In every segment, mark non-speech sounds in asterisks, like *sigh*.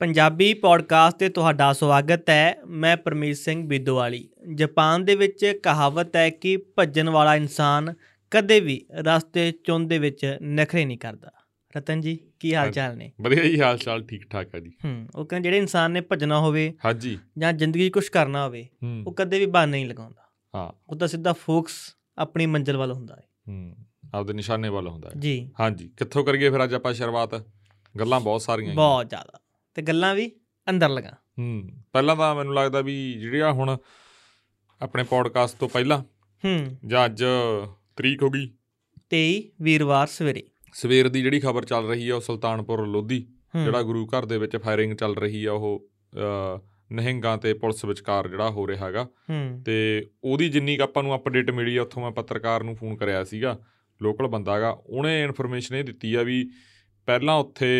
Punjabi podcast ਤੇ ਤੁਹਾਡਾ ਸਵਾਗਤ ਹੈ ਮੈਂ ਪਰਮੇਸ਼ ਸਿੰਘ ਬਿੱਦੋਵਾਲੀ। ਜਾਪਾਨ ਦੇ ਵਿੱਚ ਕਹਾਵਤ ਹੈ ਕਿ ਭੱਜਣ ਵਾਲਾ ਇਨਸਾਨ ਕਦੇ ਵੀ ਰਸਤੇ ਚੁੰਨ ਦੇ ਵਿੱਚ ਨਖਰੇ ਨਹੀਂ ਕਰਦਾ। ਰਤਨ ਜੀ ਕੀ ਹਾਲ ਚਾਲ ਨੇ? ਵਧੀਆ ਜੀ ਹਾਲ ਚਾਲ ਠੀਕ ਠਾਕ ਹੈ ਜੀ। ਹੂੰ ਉਹ ਕਹਿੰਦੇ ਜਿਹੜੇ ਇਨਸਾਨ ਨੇ ਭੱਜਣਾ ਹੋਵੇ ਹਾਂਜੀ। ਜਾਂ ਜ਼ਿੰਦਗੀ 'ਚ ਕੁਝ ਕਰਨਾ ਹੋਵੇ ਉਹ ਕਦੇ ਵੀ ਬਹਾਨੇ ਨਹੀਂ ਲਗਾਉਂਦਾ। ਹਾਂ। ਉਹ ਤਾਂ ਸਿੱਧਾ ਫੋਕਸ ਆਪਣੀ ਮੰਜ਼ਿਲ ਵੱਲ ਹੁੰਦਾ ਹੈ। ਹੂੰ ਆਪਦੇ ਨਿਸ਼ਾਨੇ ਵੱਲ ਹੁੰਦਾ ਹੈ। ਜੀ। ਹਾਂਜੀ ਕਿੱਥੋਂ ਕਰੀਏ ਫਿਰ ਅੱਜ ਆਪਾਂ ਸ਼ੁਰੂਆਤ? ਗੱਲਾਂ ਬਹੁਤ ਸਾਰੀਆਂ। ਬਹੁਤ ਜ਼ਿਆਦਾ। ਤੇ ਗੱਲਾਂ ਵੀ ਅੰਦਰ ਲਗਾ। ਹੂੰ ਪਹਿਲਾਂ ਤਾਂ ਮੈਨੂੰ ਲੱਗਦਾ ਵੀ ਜਿਹੜੀਆਂ ਹੁਣ ਆਪਣੇ ਪੋਡਕਾਸਟ ਤੋਂ ਪਹਿਲਾਂ ਹੂੰ। ਜਾਂ ਅੱਜ ਤਰੀਕ ਹੋ ਗਈ। 23 ਵੀਰਵਾਰ ਸਵੇਰੇ। ਸਵੇਰ ਦੀ ਜਿਹੜੀ ਖਬਰ ਚੱਲ ਰਹੀ ਹੈ ਉਹ ਸੁਲਤਾਨਪੁਰ ਲੋਧੀ ਜਿਹੜਾ ਗੁਰੂ ਘਰ ਦੇ ਵਿੱਚ ਫਾਇਰਿੰਗ ਚੱਲ ਰਹੀ ਆ ਉਹ ਨਿਹੰਗਾਂ ਤੇ ਪੁਲਿਸ ਵਿਚਕਾਰ ਜਿਹੜਾ ਹੋ ਰਿਹਾ ਹੈਗਾ। ਤੇ ਉਹਦੀ ਜਿੰਨੀ ਕੁ ਆਪਾਂ ਨੂੰ ਅਪਡੇਟ ਮਿਲੀ ਆ ਉੱਥੋਂ ਮੈਂ ਪੱਤਰਕਾਰ ਨੂੰ ਫੋਨ ਕਰਿਆ ਸੀਗਾ ਲੋਕਲ ਬੰਦਾ ਗਾ ਉਹਨੇ ਇਨਫੋਰਮੇਸ਼ਨ ਇਹ ਦਿੱਤੀ ਆ ਵੀ ਪਹਿਲਾਂ ਉੱਥੇ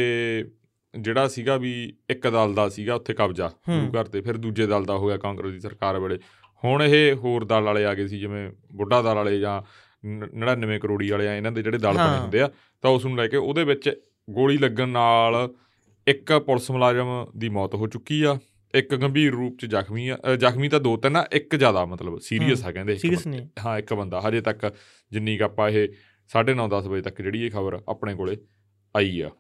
ਜਿਹੜਾ ਸੀਗਾ ਵੀ ਇੱਕ ਦਲ ਦਾ ਸੀਗਾ ਉੱਥੇ ਕਬਜ਼ਾ। ਗੁਰੂ ਘਰ ਤੇ ਫਿਰ ਦੂਜੇ ਦਲ ਦਾ ਹੋ ਗਿਆ ਕਾਂਗਰਸ ਦੀ ਸਰਕਾਰ ਵੇਲੇ ਹੁਣ ਇਹ ਹੋਰ ਦਲ ਵਾਲੇ ਆ ਗਏ ਸੀ ਜਿਵੇਂ ਬੁੱਢਾ ਦਲ ਵਾਲੇ ਜਾਂ ਨ- 99 ਕਰੋੜੀ ਵਾਲੇ ਆ ਇਹਨਾਂ ਦੇ ਜਿਹੜੇ ਦਲ ਬਣੇ। ਹੁੰਦੇ ਆ ਤਾਂ ਉਸ ਨੂੰ ਲੈ ਕੇ ਉਹਦੇ ਵਿੱਚ ਗੋਲੀ ਲੱਗਣ ਨਾਲ ਇੱਕ ਪੁਲਿਸ ਮੁਲਾਜ਼ਮ ਦੀ ਮੌਤ ਹੋ ਚੁੱਕੀ ਆ ਇੱਕ ਗੰਭੀਰ ਰੂਪ ਚ ਜ਼ਖਮੀ ਆ ਜ਼ਖਮੀ ਤਾਂ ਦੋ ਤਿੰਨ ਆ ਇੱਕ ਜ਼ਿਆਦਾ ਮਤਲਬ ਸੀਰੀਅਸ ਆ ਕਹਿੰਦੇ ਸੀਰੀਅਸ। ਨੇ ਹਾਂ ਇੱਕ ਬੰਦਾ ਹਜੇ ਤੱਕ ਜਿੰਨੀ ਕੁ ਆਪਾਂ ਇਹ 9:30 10 ਵਜੇ ਤੱਕ ਜਿਹੜੀ ਇਹ ਖਬਰ ਆਪਣੇ ਕੋਲੇ ਆਈ ਆ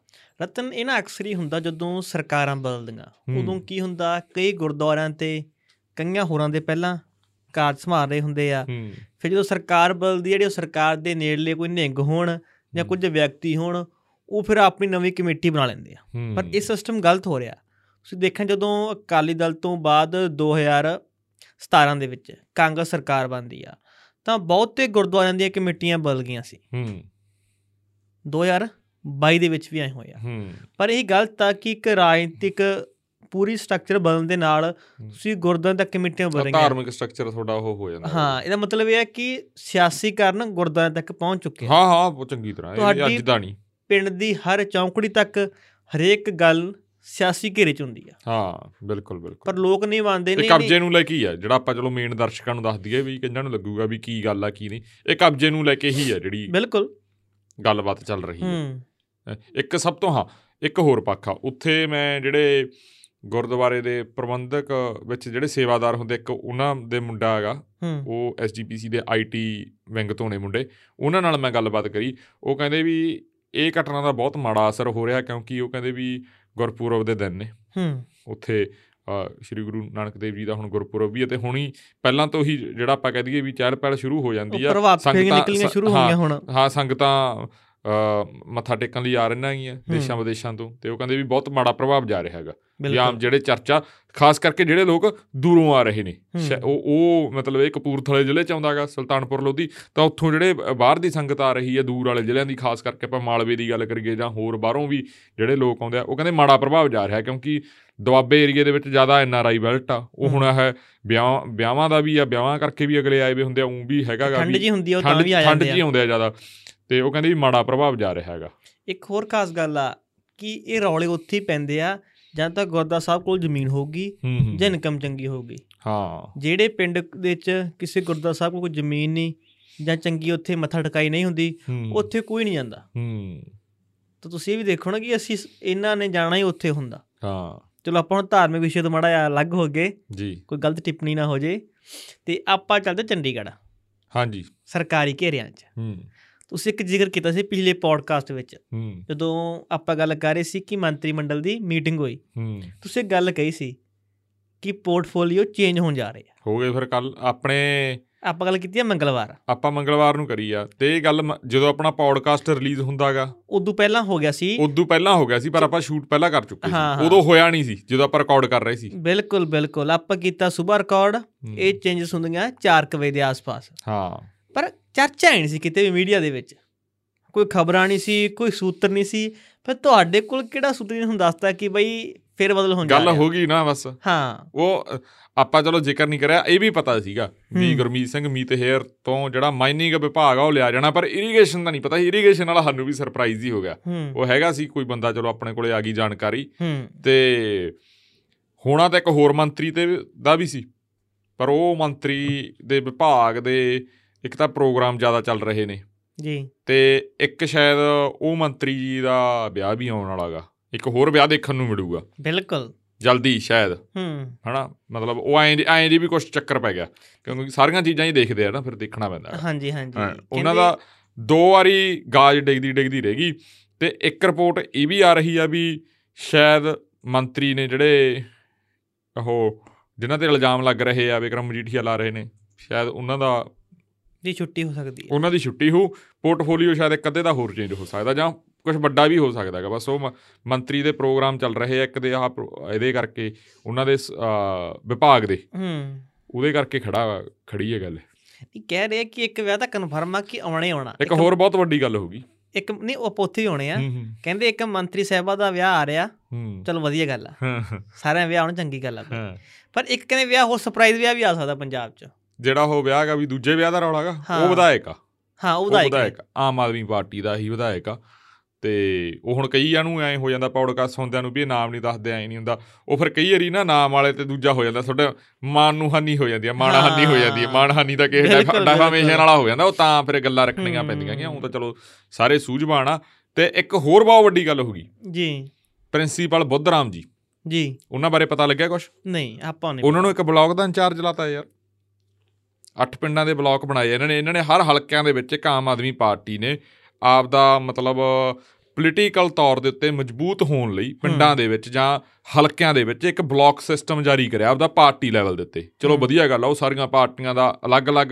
ਰਤਨ ਇਹ ਨਾ ਅਕਸਰ ਹੀ ਹੁੰਦਾ ਜਦੋਂ ਸਰਕਾਰਾਂ ਬਦਲਦੀਆਂ। ਉਦੋਂ ਕੀ ਹੁੰਦਾ ਕਈ ਗੁਰਦੁਆਰਿਆਂ ਤੇ ਕਈਆਂ ਹੋਰਾਂ ਦੇ ਪਹਿਲਾਂ ਕਾਰਜ ਸੰਭਾਲ ਰਹੇ ਹੁੰਦੇ ਆ। ਫਿਰ ਜਦੋਂ ਸਰਕਾਰ ਬਦਲਦੀ ਜਿਹੜੀ ਉਹ ਸਰਕਾਰ ਦੇ ਨੇੜਲੇ ਕੋਈ ਨਿਹੰਗ ਹੋਣ ਜਾਂ ਕੁਝ ਵਿਅਕਤੀ ਹੋਣ ਉਹ ਫਿਰ ਆਪਣੀ ਨਵੀਂ ਕਮੇਟੀ ਬਣਾ ਲੈਂਦੇ ਆ। ਪਰ ਇਹ ਸਿਸਟਮ ਗਲਤ ਹੋ ਰਿਹਾ। ਤੁਸੀਂ ਦੇਖਿਆ ਜਦੋਂ ਅਕਾਲੀ ਦਲ ਤੋਂ ਬਾਅਦ 2017 ਦੇ ਵਿੱਚ ਕਾਂਗਰਸ ਸਰਕਾਰ ਬਣਦੀ ਆ ਤਾਂ ਬਹੁਤੇ ਗੁਰਦੁਆਰਿਆਂ ਦੀਆਂ ਕਮੇਟੀਆਂ ਬਦਲ ਗਈਆਂ ਸੀ। ਹੂੰ। 2022 ਦੇ ਵਿੱਚ ਵੀ ਐ ਹੋਇਆ ਹੂੰ। ਪਰ ਇਹ ਗਲਤ ਆ ਕਿ ਇੱਕ ਰਾਜਨੀਤਿਕ ਪੂਰੀ ਸਟਰਕਚਰ ਬਦਲਣ ਦੇ ਨਾਲ ਤੁਸੀਂ ਗੁਰਦੁਆਰਿਆਂ ਤੱਕ ਕਮੇਟੀਆਂ ਰਹੀਆਂ ਧਾਰਮਿਕ ਸਟਰਕਚਰ ਤੁਹਾਡਾ ਉਹ ਹੋ ਜਾਂਦਾ। ਹਾਂ ਇਹਦਾ ਮਤਲਬ ਇਹ ਹੈ ਕਿ ਸਿਆਸੀਕਰਨ ਗੁਰਦੁਆਰਿਆਂ ਤੱਕ ਪਹੁੰਚ ਚੁੱਕੇ ਆ। ਹਾਂ ਹਾਂ ਬਹੁਤ ਚੰਗੀ ਤਰ੍ਹਾਂ ਇਹ ਅੱਜ ਦਾ ਨਹੀਂ। ਪਿੰਡ ਦੀ ਹਰ ਚੌਂਕੜੀ ਤੱਕ ਹਰੇਕ ਗੱਲ ਸਿਆਸੀ ਘੇਰੇ 'ਚ ਹੁੰਦੀ ਆ। ਹਾਂ ਬਿਲਕੁਲ ਬਿਲਕੁਲ। ਪਰ ਲੋਕ ਨਹੀਂ ਮੰਨਦੇ ਇਹ ਨੇ ਕਬਜ਼ੇ ਨੂੰ ਲੈ ਕੇ ਹੀ ਆ ਜਿਹੜਾ ਆਪਾਂ ਚਲੋ ਮੇਨ ਦਰਸ਼ਕਾਂ ਨੂੰ ਦੱਸ ਦਈਏ ਵੀ ਕਿੰਨਾਂ ਨੂੰ ਲੱਗੂਗਾ ਵੀ ਕੀ ਗੱਲ ਆ ਕੀ ਨਹੀਂ। ਇਹ ਕਬਜ਼ੇ ਨੂੰ ਲੈ ਕੇ ਹੀ ਆ ਜਿਹੜੀ ਬਿਲਕੁਲ। ਗੱਲਬਾਤ ਚੱਲ ਰਹੀ ਹੂੰ। ਇੱਕ ਸਭ ਤੋਂ ਹਾਂ ਇੱਕ ਹੋਰ ਪੱਖ ਆ ਉੱਥੇ ਮੈਂ ਜਿਹੜੇ ਗੁਰਦੁਆਰੇ ਦੇ ਪ੍ਰਬੰਧਕ ਵਿੱਚ ਜਿਹੜੇ ਸੇਵਾਦਾਰ ਹੁੰਦੇ ਇੱਕ ਉਹਨਾਂ ਦੇ ਮੁੰਡਾ ਹੈਗਾ ਉਹ ਐਸਜੀਪੀਸੀ ਦੇ ਆਈਟੀ ਵਿੰਗ ਤੋਂ ਨੇ ਮੁੰਡੇ ਉਹਨਾਂ ਨਾਲ ਮੈਂ ਗੱਲਬਾਤ ਕਰੀ ਉਹ ਕਹਿੰਦੇ ਵੀ ਇਹ ਘਟਨਾ ਦਾ ਬਹੁਤ ਮਾੜਾ ਅਸਰ ਹੋ ਰਿਹਾ ਕਿਉਂਕਿ ਉਹ ਕਹਿੰਦੇ ਵੀ ਗੁਰਪੁਰਬ ਦੇ ਦਿਨ ਨੇ। ਹੂੰ। ਉੱਥੇ ਸ਼੍ਰੀ ਗੁਰੂ ਨਾਨਕ ਦੇਵ ਜੀ ਦਾ ਹੁਣ ਗੁਰਪੁਰਬ ਵੀ ਹੈ ਤੇ ਹੁਣੀ ਪਹਿਲਾਂ ਤੋਂ ਹੀ ਜਿਹੜਾ ਆਪਾਂ ਕਹਿ ਦਈਏ ਵੀ ਚਹਿਲ ਪਹਿਲ ਸ਼ੁਰੂ ਹੋ ਜਾਂਦੀ ਆ। ਸੰਗਤਾਂ- ਨਿਕਲੀਆਂ ਸ- ਸ਼ੁਰੂ ਹੋ ਹਾਂ, ਗਈਆਂ ਹੁਣ। ਹਾਂ ਸੰਗਤਾਂ ਮੱਥਾ ਟੇਕਣ ਲਈ ਆ ਰਹੀਆਂ ਹੈਗੀਆਂ ਦੇਸ਼ਾਂ ਵਿਦੇਸ਼ਾਂ ਤੋਂ। ਤੇ ਉਹ ਕਹਿੰਦੇ ਵੀ ਬਹੁਤ ਮਾੜਾ ਪ੍ਰਭਾਵ ਜਾ ਰਿਹਾ ਹੈਗਾ। ਵੀ ਆਮ ਜਿਹੜੇ ਚਰਚਾ ਖਾਸ ਕਰਕੇ ਜਿਹੜੇ ਲੋਕ ਦੂਰੋਂ ਆ ਰਹੇ ਨੇ। ਉਹ ਉਹ ਮਤਲਬ ਇਹ ਕਪੂਰਥਲੇ ਜ਼ਿਲ੍ਹੇ ਚ ਆਉਂਦਾਗਾ ਸੁਲਤਾਨਪੁਰ ਲੋਧੀ। ਤਾਂ ਉੱਥੋਂ ਜਿਹੜੇ ਬਾਹਰ ਦੀ ਸੰਗਤ ਆ ਰਹੀ ਹੈ ਦੂਰ ਵਾਲੇ ਜ਼ਿਲ੍ਹਿਆਂ ਦੀ ਖਾਸ ਕਰਕੇ ਆਪਾਂ ਮਾਲਵੇ ਦੀ ਗੱਲ ਕਰੀਏ ਜਾਂ ਹੋਰ ਬਾਹਰੋਂ ਵੀ ਜਿਹੜੇ ਲੋਕ ਆਉਂਦੇ ਆ ਉਹ ਕਹਿੰਦੇ ਮਾੜਾ ਪ੍ਰਭਾਵ ਜਾ ਰਿਹਾ ਕਿਉਂਕਿ ਦੁਆਬੇ ਏਰੀਏ ਦੇ ਵਿੱਚ ਜ਼ਿਆਦਾ ਐਨ ਆਰ ਆਈ ਬੈਲਟ ਆ। ਉਹ ਹੁਣ ਹੈ ਵਿਆਹ ਵਿਆਹਾਂ ਦਾ ਵੀ ਆ ਵਿਆਹਾਂ ਕਰਕੇ ਵੀ ਅਗਲੇ ਆਏ ਵੇ ਹੁੰਦੇ ਆ ਉਂ ਵੀ ਹੈਗਾਗਾ ਠੰਡ ਜੀ ਹੁੰਦੀ ਆ ਉਹ ਤਾਂ ਠੰਡ ਵੀ ਆ ਠੰਡ ਜਾਂਦੇ ਜੀ ਆ। ਆਉਂਦੇ ਆ ਜ਼ਿਆਦਾ। ਤੇ ਉਹ ਕਹਿੰਦੇ ਵੀ ਮਾੜਾ ਪ੍ਰਭਾਵ ਜਾ ਰਿਹਾ ਹੈਗਾ। ਇੱਕ ਹੋਰ ਖਾਸ ਗੱਲ ਆ ਕਿ ਇਹ ਰੌਲੇ ਉੱਥੇ ਹੀ ਪੈਂਦੇ ਆ ਜਾਂ ਤਾਂ ਗੁਰਦਾ ਸਾਹਿਬ ਕੋਲ ਜ਼ਮੀਨ ਹੋਊਗੀ ਜਾਂ ਇਨਕਮ ਚੰਗੀ ਹੋਊਗੀ। ਹਾਂ। ਜਿਹੜੇ ਪਿੰਡ ਦੇ ਵਿੱਚ ਕਿਸੇ ਗੁਰਦਾ ਸਾਹਿਬ ਕੋਲ ਕੋਈ ਜ਼ਮੀਨ ਨਹੀਂ ਜਾਂ ਚੰਗੀ ਉੱਥੇ ਮੱਥਾ ਟਿਕਾਈ ਨਹੀਂ ਹੁੰਦੀ ਉੱਥੇ ਕੋਈ ਨਹੀਂ ਜਾਂਦਾ। ਹੂੰ। ਤਾਂ ਤੁਸੀਂ ਇਹ ਵੀ ਦੇਖੋ ਨਾ ਕਿ ਅਸੀਂ ਇਹਨਾਂ ਨੇ ਜਾਣਾ ਹੀ ਉੱਥੇ ਹੁੰਦਾ। ਹਾਂ। ਚਲੋ ਆਪਾਂ ਹੁਣ ਧਾਰਮਿਕ ਵਿਸ਼ੇ ਤੋਂ ਮਾੜਾ ਜਿਹਾ ਅਲੱਗ ਹੋ ਗਏ। ਜੀ। ਕੋਈ ਗਲਤ ਟਿੱਪਣੀ ਨਾ ਹੋ ਜੇ। ਤੇ ਆਪਾਂ ਚੱਲਦੇ ਚੰਡੀਗੜ੍ਹ। ਹਾਂਜੀ। ਸਰਕਾਰੀ ਘੇਰਿਆਂ 'ਚ। ਹੂੰ। ਤੁਸੀਂ ਇੱਕ ਜ਼ਿਕਰ ਕੀਤਾ ਸੀ ਪਿਛਲੇ ਪੋਡਕਾਸਟ ਵਿੱਚ ਜਦੋਂ ਆਪਾਂ ਗੱਲ ਕਰ ਰਹੇ ਸੀ ਕਿ ਮੰਤਰੀ ਮੰਡਲ ਦੀ ਮੀਟਿੰਗ ਹੋਈ। ਤੁਸੀਂ ਗੱਲ ਕਹੀ ਸੀ ਕਿ ਪੋਰਟਫੋਲੀਓ ਚੇਂਜ ਹੋਣ ਜਾ ਰਹੇ ਹੋ ਗਏ ਫਿਰ ਕੱਲ ਆਪਣੇ ਆਪਾਂ ਗੱਲ ਕੀਤੀ ਹੈ ਮੰਗਲਵਾਰ। ਆਪਾਂ ਮੰਗਲਵਾਰ ਨੂੰ ਕਰੀ ਆ ਤੇ ਇਹ ਗੱਲ ਜਦੋਂ ਆਪਣਾ ਪੌਡਕਾਸਟ ਰਿਲੀਜ਼ ਹੁੰਦਾਗਾ। ਉਦੋਂ ਪਹਿਲਾਂ ਹੋ ਗਿਆ ਸੀ। ਉਦੋਂ ਪਹਿਲਾਂ ਹੋ ਗਿਆ ਸੀ ਪਰ ਆਪਾਂ ਸ਼ੂਟ ਪਹਿਲਾਂ ਕਰ ਚੁੱਕੇ ਸੀ। ਉਦੋਂ ਹੋਇਆ ਨਹੀਂ ਸੀ ਜਦੋਂ ਆਪਾਂ ਰਿਕਾਰਡ ਕਰ ਰਹੇ ਸੀ। ਬਿਲਕੁਲ ਬਿਲਕੁਲ। ਆਪਾਂ ਕੀਤਾ ਸਵੇਰ ਰਿਕਾਰਡ। ਇਹ ਚੇਂਜਸ ਹੁੰਦੀਆਂ 4 ਵਜੇ ਦੇ ਆਸ-ਪਾਸ। ਹਾਂ। ਚਰਚਾ ਨਹੀਂ ਸੀ ਕਿਤੇ ਵੀ ਮੀਡੀਆ ਦੇ ਵਿੱਚ। ਕੋਈ ਖਬਰਾਂ ਨਹੀਂ ਸੀ ਕੋਈ ਸੂਤਰ ਨਹੀਂ ਸੀ। ਫਿਰ ਤੁਹਾਡੇ ਕੋਲ ਕਿਹੜਾ ਸੂਤਰ ਨੇ ਤੁਹਾਨੂੰ ਦੱਸਤਾ ਕਿ ਬਈ ਫੇਰ ਬਦਲ ਹੋਣ ਜਾ ਗੱਲ ਹੋ ਗਈ ਨਾ ਬਸ। ਹਾਂ। ਉਹ ਆਪਾਂ ਚਲੋ ਜ਼ਿਕਰ ਨਹੀਂ ਕਰਿਆ ਇਹ ਵੀ ਪਤਾ ਸੀਗਾ ਵੀ। ਗੁਰਮੀਤ ਸਿੰਘ ਮੀਤ ਹੇਅਰ ਤੋਂ ਜਿਹੜਾ ਮਾਈਨਿੰਗ ਵਿਭਾਗ ਆ ਉਹ ਲਿਆ ਜਾਣਾ ਪਰ ਇਰੀਗੇਸ਼ਨ ਦਾ ਨਹੀਂ ਪਤਾ। ਇਰੀਗੇਸ਼ਨ ਵਾਲਾ ਸਾਨੂੰ ਵੀ ਸਰਪ੍ਰਾਈਜ਼ ਹੀ ਹੋ ਗਿਆ। ਉਹ ਹੈਗਾ ਸੀ ਕੋਈ ਬੰਦਾ ਚਲੋ ਆਪਣੇ ਕੋਲੇ ਆ ਗਈ ਜਾਣਕਾਰੀ। ਤੇ ਹੋਣਾ ਤਾਂ ਇੱਕ ਹੋਰ ਮੰਤਰੀ ਤੇ ਦਾ ਵੀ ਸੀ। ਪਰ ਉਹ ਮੰਤਰੀ ਦੇ ਵਿਭਾਗ ਦੇ ਇੱਕ ਤਾਂ ਪ੍ਰੋਗਰਾਮ ਜ਼ਿਆਦਾ ਚੱਲ ਰਹੇ ਨੇ। ਜੀ। ਤੇ ਇੱਕ ਸ਼ਾਇਦ ਉਹ ਮੰਤਰੀ ਜੀ ਦਾ ਵਿਆਹ ਵੀ ਆਉਣ ਵਾਲਾਗਾ ਇੱਕ ਹੋਰ ਵਿਆਹ ਦੇਖਣ ਨੂੰ ਮਿਲੂਗਾ। ਬਿਲਕੁਲ। ਜਲਦੀ ਸ਼ਾਇਦ। ਹੂੰ। ਹਨਾ? ਮਤਲਬ ਉਹ ਐਂ ਐਂ ਦੀ ਵੀ ਕੁਝ ਚੱਕਰ ਪੈ ਗਿਆ। ਕਿਉਂਕਿ ਸਾਰੀਆਂ ਚੀਜ਼ਾਂ ਹੀ ਦੇਖਦੇ ਆ ਨਾ ਫਿਰ ਦੇਖਣਾ ਪੈਂਦਾ ਹਾਂਜੀ ਹਾਂਜੀ। ਉਹਨਾਂ ਦਾ ਦੋ ਵਾਰੀ ਗਾਜ ਡਿੱਗਦੀ ਡਿੱਗਦੀ ਰਹੇਗੀ ਤੇ ਇੱਕ ਰਿਪੋਰਟ ਇਹ ਵੀ ਆ ਰਹੀ ਆ ਵੀ ਸ਼ਾਇਦ ਮੰਤਰੀ ਨੇ ਜਿਹੜੇ ਉਹ ਜਿਨ੍ਹਾਂ ਤੇ ਇਲਜ਼ਾਮ ਲੱਗ ਰਹੇ ਆ ਵਿਕਰਮ ਮਜੀਠੀਆ ਲਾ ਰਹੇ ਨੇ ਸ਼ਾਇਦ ਉਹਨਾਂ ਦਾ ਦੀ ਛੁੱਟੀ ਹੋ ਸਕਦੀ ਹੈ। ਉਹਨਾਂ ਦੀ ਛੁੱਟੀ ਹੋ ਪੋਰਟਫੋਲੀਓ ਸ਼ਾਇਦ ਇੱਕ ਅੱਧੇ ਦਾ ਹੋਰ ਚੇਂਜ ਹੋ ਸਕਦਾ ਜਾਂ ਕੁਝ ਵੱਡਾ ਵੀ ਹੋ ਸਕਦਾ ਹੈਗਾ। ਬਸ ਉਹ ਮੰਤਰੀ ਦੇ ਪ੍ਰੋਗਰਾਮ ਚੱਲ ਰਹੇ ਆ ਇੱਕ ਦੇ ਪ੍ਰੋ- ਇਹਦੇ ਕਰਕੇ ਉਹਨਾਂ ਦੇ ਵਿਭਾਗ ਦੇ। ਹੂੰ। ਉਹਦੇ ਕਰਕੇ ਖੜਾ ਖੜੀ ਹੈ ਗੱਲ। ਇਹ ਕਹਿ ਰਹੇ ਕਿ ਇੱਕ ਵਿਆਹ ਤਾਂ ਕਨਫਰਮ ਆ ਕਿ ਆਉਣਾ ਆਉਣਾ। ਇੱਕ ਹੋਰ ਬਹੁਤ ਵੱਡੀ ਗੱਲ ਹੋ ਗਈ ਇੱਕ ਨਹੀਂ ਉਹ ਪੋਥੇ ਹੋਣੇ ਆ। ਕਹਿੰਦੇ ਇੱਕ ਮੰਤਰੀ ਸਾਹਿਬਾ ਦਾ ਵਿਆਹ ਆ ਰਿਹਾ। ਚਲੋ ਵਧੀਆ ਗੱਲ ਆ। ਸਾਰਿਆਂ ਵਿਆਹ ਹੋਣ ਚੰਗੀ ਗੱਲ ਆ। ਪਰ ਇੱਕ ਕਹਿੰਦੇ ਵਿਆਹ ਹੋਰ ਸਰਪ੍ਰਾਈਜ਼ ਵਿਆਹ ਵੀ ਆ ਸਕਦਾ ਪੰਜਾਬ 'ਚ। ਜਿਹੜਾ ਉਹ ਵਿਆਹ ਹੈਗਾ ਵੀ ਦੂਜੇ ਵਿਆਹ ਦਾ ਰੌਲਾ ਹੈਗਾ ਹਾਂ। ਉਹ ਵਿਧਾਇਕ ਆ। ਹਾਂ ਉਹ ਵਿਧਾਇਕ ਆਮ ਆਦਮੀ ਪਾਰਟੀ ਦਾ ਹੀ ਵਿਧਾਇਕ ਆ। ਤੇ ਉਹ ਹੁਣ ਕਈਆਂ ਨੂੰ ਐ ਹੋ ਜਾਂਦਾ ਪੌਡਕਾਸਟ ਸੁਣਦਿਆਂ ਨੂੰ ਵੀ ਇਹ ਨਾਮ ਨਹੀਂ ਦੱਸਦੇ ਐ ਨਹੀਂ ਹੁੰਦਾ। ਉਹ ਫਿਰ ਕਈ ਵਾਰੀ ਨਾ ਨਾਮ ਵਾਲੇ ਤੇ ਦੂਜਾ ਹੋ ਜਾਂਦਾ ਤੁਹਾਡੇ ਮਾਨ ਨੂੰ ਹਾਨੀ ਹੋ ਜਾਂਦੀ ਆ ਮਾਣ ਹਾਨੀ ਹੋ ਜਾਂਦੀ ਹੈ ਹਾਂ। ਮਾਣ ਹਾਨੀ ਤਾਂ ਕਿਸੇ ਡੈਫਾਮੇਸ਼ਨ। ਵਾਲਾ ਹੋ ਜਾਂਦਾ ਉਹ ਤਾਂ ਫਿਰ ਗੱਲਾਂ ਰੱਖਣੀਆਂ ਹੂੰ। ਪੈਂਦੀਆਂ ਕਿ ਉਹ ਤਾਂ ਚਲੋ ਸਾਰੇ ਸੂਝਵਾਨ ਆ। ਤੇ ਇੱਕ ਹੋਰ ਬਹੁਤ ਵੱਡੀ ਗੱਲ ਹੋ ਗਈ। ਜੀ। ਪ੍ਰਿੰਸੀਪਲ ਬੁੱਧਰਾਮ ਜੀ। ਜੀ। ਉਹਨਾਂ ਬਾਰੇ ਪਤਾ ਲੱਗਿਆ ਕੁਝ ਨਹੀਂ ਆਪਾਂ ਨਹੀਂ ਉਹਨਾਂ ਨੂੰ ਇੱਕ ਬਲਾਕ ਦਾ ਇੰਚਾਰਜ ਲਾਤਾ ਯਾਰ। ਅੱਠ ਪਿੰਡਾਂ ਦੇ ਬਲਾਕ ਬਣਾਏ ਇਹਨਾਂ ਨੇ ਇਹਨਾਂ ਨੇ ਹਰ ਹਲਕਿਆਂ ਦੇ ਵਿੱਚ ਇੱਕ ਆਮ ਆਦਮੀ ਪਾਰਟੀ ਨੇ ਆਪ ਦਾ ਮਤਲਬ ਪੋਲੀਟੀਕਲ ਤੌਰ ਦੇ ਉੱਤੇ ਮਜ਼ਬੂਤ ਹੋਣ ਲਈ ਪਿੰਡਾਂ ਦੇ ਵਿੱਚ ਜਾਂ ਹਲਕਿਆਂ ਦੇ ਵਿੱਚ ਇੱਕ ਬਲਾਕ ਸਿਸਟਮ ਜਾਰੀ ਕਰਿਆ ਆਪਦਾ ਪਾਰਟੀ ਲੈਵਲ ਦੇ ਉੱਤੇ। ਚਲੋ। ਵਧੀਆ ਗੱਲ ਆ ਉਹ ਸਾਰੀਆਂ ਪਾਰਟੀਆਂ ਦਾ ਅਲੱਗ-ਅਲੱਗ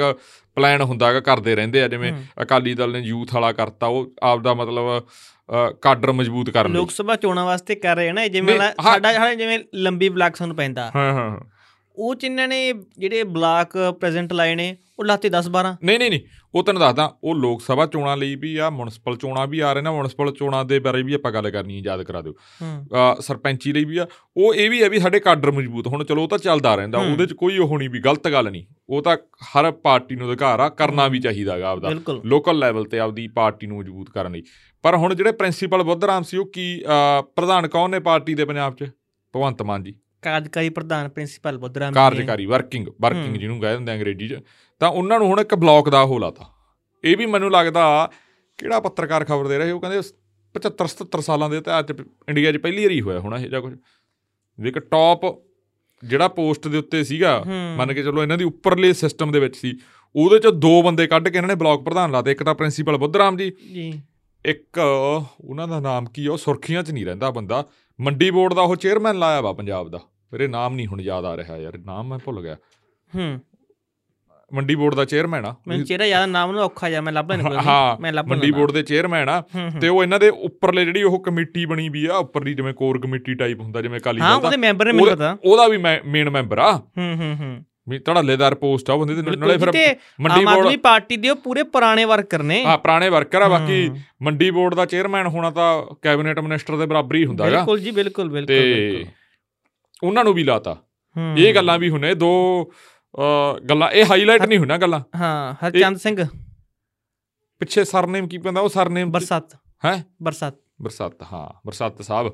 ਪਲਾਨ ਹੁੰਦਾ ਹੈਗਾ ਕਰਦੇ ਰਹਿੰਦੇ ਆ। ਜਿਵੇਂ। ਅਕਾਲੀ ਦਲ ਨੇ ਯੂਥ ਵਾਲਾ ਕਰਤਾ ਉਹ ਆਪਦਾ ਮਤਲਬ ਅ, ਕਾਡਰ ਮਜ਼ਬੂਤ ਕਰਨ ਲਈ ਲੋਕ ਸਭਾ ਚੋਣਾਂ ਵਾਸਤੇ ਕਰ ਰਹੇ ਨਾ ਜਿਵੇਂ। ਸਾਡਾ ਜਿਵੇਂ ਲੰਬੀ ਬਲਾਕ ਸਾਨੂੰ ਪੈਂਦਾ। ਹਾਂ ਹਾਂ। ਉਹ ਇਹਨਾਂ ਨੇ ਜਿਹੜੇ ਬਲਾਕ ਪ੍ਰੈਜ਼ੈਂਟ ਲਾਏ ਨੇ ਉਹ ਲਾਤੇ 10 12 ਨਹੀਂ ਨਹੀਂ ਨਹੀਂ ਉਹ ਤੈਨੂੰ ਦੱਸਦਾ ਉਹ ਲੋਕ ਸਭਾ ਚੋਣਾਂ ਲਈ ਵੀ ਆ ਮਿਊਨਿਸਪਲ ਚੋਣਾਂ ਵੀ ਆ ਰਹੇ ਨੇ ਮਿਊਨਿਸਪਲ ਚੋਣਾਂ ਦੇ ਬਾਰੇ ਵੀ ਆਪਾਂ ਗੱਲ ਕਰਨੀ ਹੈ ਯਾਦ ਕਰਾ ਦਿਓ। ਸਰਪੰਚੀ ਲਈ ਵੀ ਆ ਉਹ ਇਹ ਵੀ ਹੈ ਵੀ ਸਾਡੇ ਕਾਡਰ ਮਜ਼ਬੂਤ ਹੁਣ ਚਲੋ ਉਹ ਤਾਂ ਚੱਲਦਾ ਰਹਿੰਦਾ। ਉਹਦੇ 'ਚ ਕੋਈ ਉਹ ਨਹੀਂ ਵੀ ਗਲਤ ਗੱਲ ਨਹੀਂ ਉਹ ਤਾਂ ਹਰ ਪਾਰਟੀ ਨੂੰ ਅਧਿਕਾਰ ਆ ਕਰਨਾ ਵੀ ਚਾਹੀਦਾ ਹੈਗਾ ਆਪਦਾ। ਲੋਕਲ ਲੈਵਲ ਤੇ ਆਪਦੀ ਪਾਰਟੀ ਨੂੰ ਮਜ਼ਬੂਤ ਕਰਨ ਲਈ। ਪਰ ਹੁਣ ਜਿਹੜੇ ਪ੍ਰਿੰਸੀਪਲ ਬੁੱਧਰਾਮ ਸੀ ਉਹ ਕੀ ਪ੍ਰਧਾਨ ਕੌਣ ਨੇ ਪਾਰਟੀ ਦੇ ਪੰਜਾਬ 'ਚ? ਭਗਵੰਤ ਮਾਨ ਜੀ। ਕਾਰਜਕਾਰੀ ਪ੍ਰਧਾਨ ਪ੍ਰਿੰਸੀਪਲ ਬੁੱਧਰਾਮ। ਕਾਰਜਕਾਰੀ ਵਰਕਿੰਗ ਵਰਕਿੰਗ ਹੂੰ। ਜਿਹਨੂੰ ਕਹਿੰਦੇ ਹੁੰਦੇ ਅੰਗਰੇਜ਼ੀ 'ਚ ਤਾਂ ਉਹਨਾਂ ਨੂੰ ਹੁਣ ਇੱਕ ਬਲੌਕ ਦਾ ਉਹ ਲਾਤਾ ਇਹ ਵੀ ਮੈਨੂੰ ਲੱਗਦਾ ਕਿਹੜਾ ਪੱਤਰਕਾਰ ਖਬਰ ਦੇ ਰਹੇ ਉਹ ਕਹਿੰਦੇ 75 77 ਸਾਲਾਂ ਦੇ ਇਤਿਹਾਸ 'ਚ ਇੰਡੀਆ 'ਚ ਪਹਿਲੀ ਵਾਰੀ ਹੋਇਆ ਹੋਣਾ ਇਹ ਜਾਂ ਕੁਝ ਵੀ ਇੱਕ ਟੌਪ ਜਿਹੜਾ ਪੋਸਟ ਦੇ ਉੱਤੇ ਸੀਗਾ ਹੂੰ। ਮੰਨ ਕੇ ਚਲੋ ਇਹਨਾਂ ਦੀ ਉੱਪਰਲੇ ਸਿਸਟਮ ਦੇ ਵਿੱਚ ਸੀ ਉਹਦੇ 'ਚ ਦੋ ਬੰਦੇ ਕੱਢ ਕੇ ਇਹਨਾਂ ਨੇ ਬਲਾਕ ਪ੍ਰਧਾਨ ਲਾਤੇ ਇੱਕ ਤਾਂ ਪ੍ਰਿੰਸੀਪਲ ਬੁੱਧਰਾਮ ਜੀ ਜੀ ਇੱਕ ਉਹਨਾਂ ਦਾ ਨਾਮ ਕੀ ਆ ਉਹ ਸੁਰਖੀਆਂ 'ਚ ਨਹੀਂ ਰਹਿੰਦਾ ਬੰਦਾ ਮੰਡੀ ਬੋਰਡ ਦਾ ਉਹ ਚੇਅਰਮੈਨ ਲਾਇਆ ਵਾ ਪੰਜਾਬ ਦਾ। ਮੇਰੇ ਨਾਮ ਨਹੀਂ ਹੁਣ ਯਾਦ ਆ ਰਿਹਾ ਯਾਰ ਨਾਮ ਮੈਂ ਭੁੱਲ ਗਿਆ। ਹੂੰ। ਮੰਡੀ ਬੋਰਡ ਦਾ ਚੇਅਰਮੈਨ ਆ। ਮੈਨੂੰ ਚਿਹਰਾ ਯਾਦ ਨਾਮ ਨੂੰ ਔਖਾ ਜਾ ਮੈਂ ਲੱਭ ਨਹੀਂ ਕੋਈ। ਹਾਂ ਮੈਂ ਲੱਭ ਮੰਡੀ ਬੋਰਡ ਦੇ ਚੇਅਰਮੈਨ ਆ ਹੂੰ ਹੂੰ। ਤੇ ਉਹ ਇਹਨਾਂ ਦੇ ਉੱਪਰਲੇ ਜਿਹੜੀ ਉਹ ਕਮੇਟੀ ਬਣੀ ਵੀ ਆ ਉੱਪਰਲੀ ਜਿਵੇਂ ਕੋਰ ਕਮੇਟੀ ਟਾਈਪ ਹੁੰਦਾ ਜਿਵੇਂ ਕਾਲੀ ਹਾਂ ਦਲ ਦਾ। ਉਹਦੇ ਮੈਂਬਰ ਨੇ ਮੈਨੂੰ ਪਤਾ। ਉਹਦਾ ਵੀ ਮੇਨ ਮੈਂਬਰ ਆ। ਹੂੰ ਹੂੰ ਹੂੰ। ਵੀ ਧੜੱਲੇਦਾਰ ਪੋਸਟ ਆ ਉਹ ਬੰਦੇ ਦੇ ਨਾਲੇ ਫਿਰ ਤੇ ਮੰਡੀ ਆਮ ਆਦਮੀ ਬੋਰਡ ਪਾਰਟੀ ਦੇ ਉਹ ਪੂਰੇ ਪੁਰਾਣੇ ਵਰਕਰ ਨੇ। ਹਾਂ ਪੁਰਾਣੇ ਵਰਕਰ ਆ ਬਾਕੀ। ਮੰਡੀ ਬੋਰਡ ਦਾ ਚੇਅਰਮੈਨ ਹੋਣਾ ਤਾਂ ਕੈਬਨਿਟ ਮਿਨਿਸਟਰ ਦੇ ਬਰਾਬਰ ਹੀ ਹੁੰਦਾ ਹੈਗਾ। ਬਿਲਕੁਲ ਜੀ ਬਿਲਕੁਲ ਬਿਲਕੁਲ ਤੇ ਬਿਲਕੁਲ। ਉਹਨਾਂ ਨੂੰ ਵੀ ਲਾਤਾ। ਇਹ ਗੱਲਾਂ ਵੀ ਹੁਣੇ ਦੋ ਗੱਲਾਂ ਇਹ ਹਾਈਲਾਈਟ ਨਹੀਂ ਹੋਣਾ ਗੱਲਾਂ। ਹਾਂ ਹਰਚੰਦ ਸਿੰਘ। ਪਿੱਛੇ ਸਰਨੇਮ ਕੀ ਪੈਂਦਾ ਉਹ ਸਰਨੇਮ ਬਰਸਤ। ਹੈ? ਬਰਸਤ। ਬਰਸਤ ਹਾਂ ਬਰਸਤ ਸਾਹਿਬ।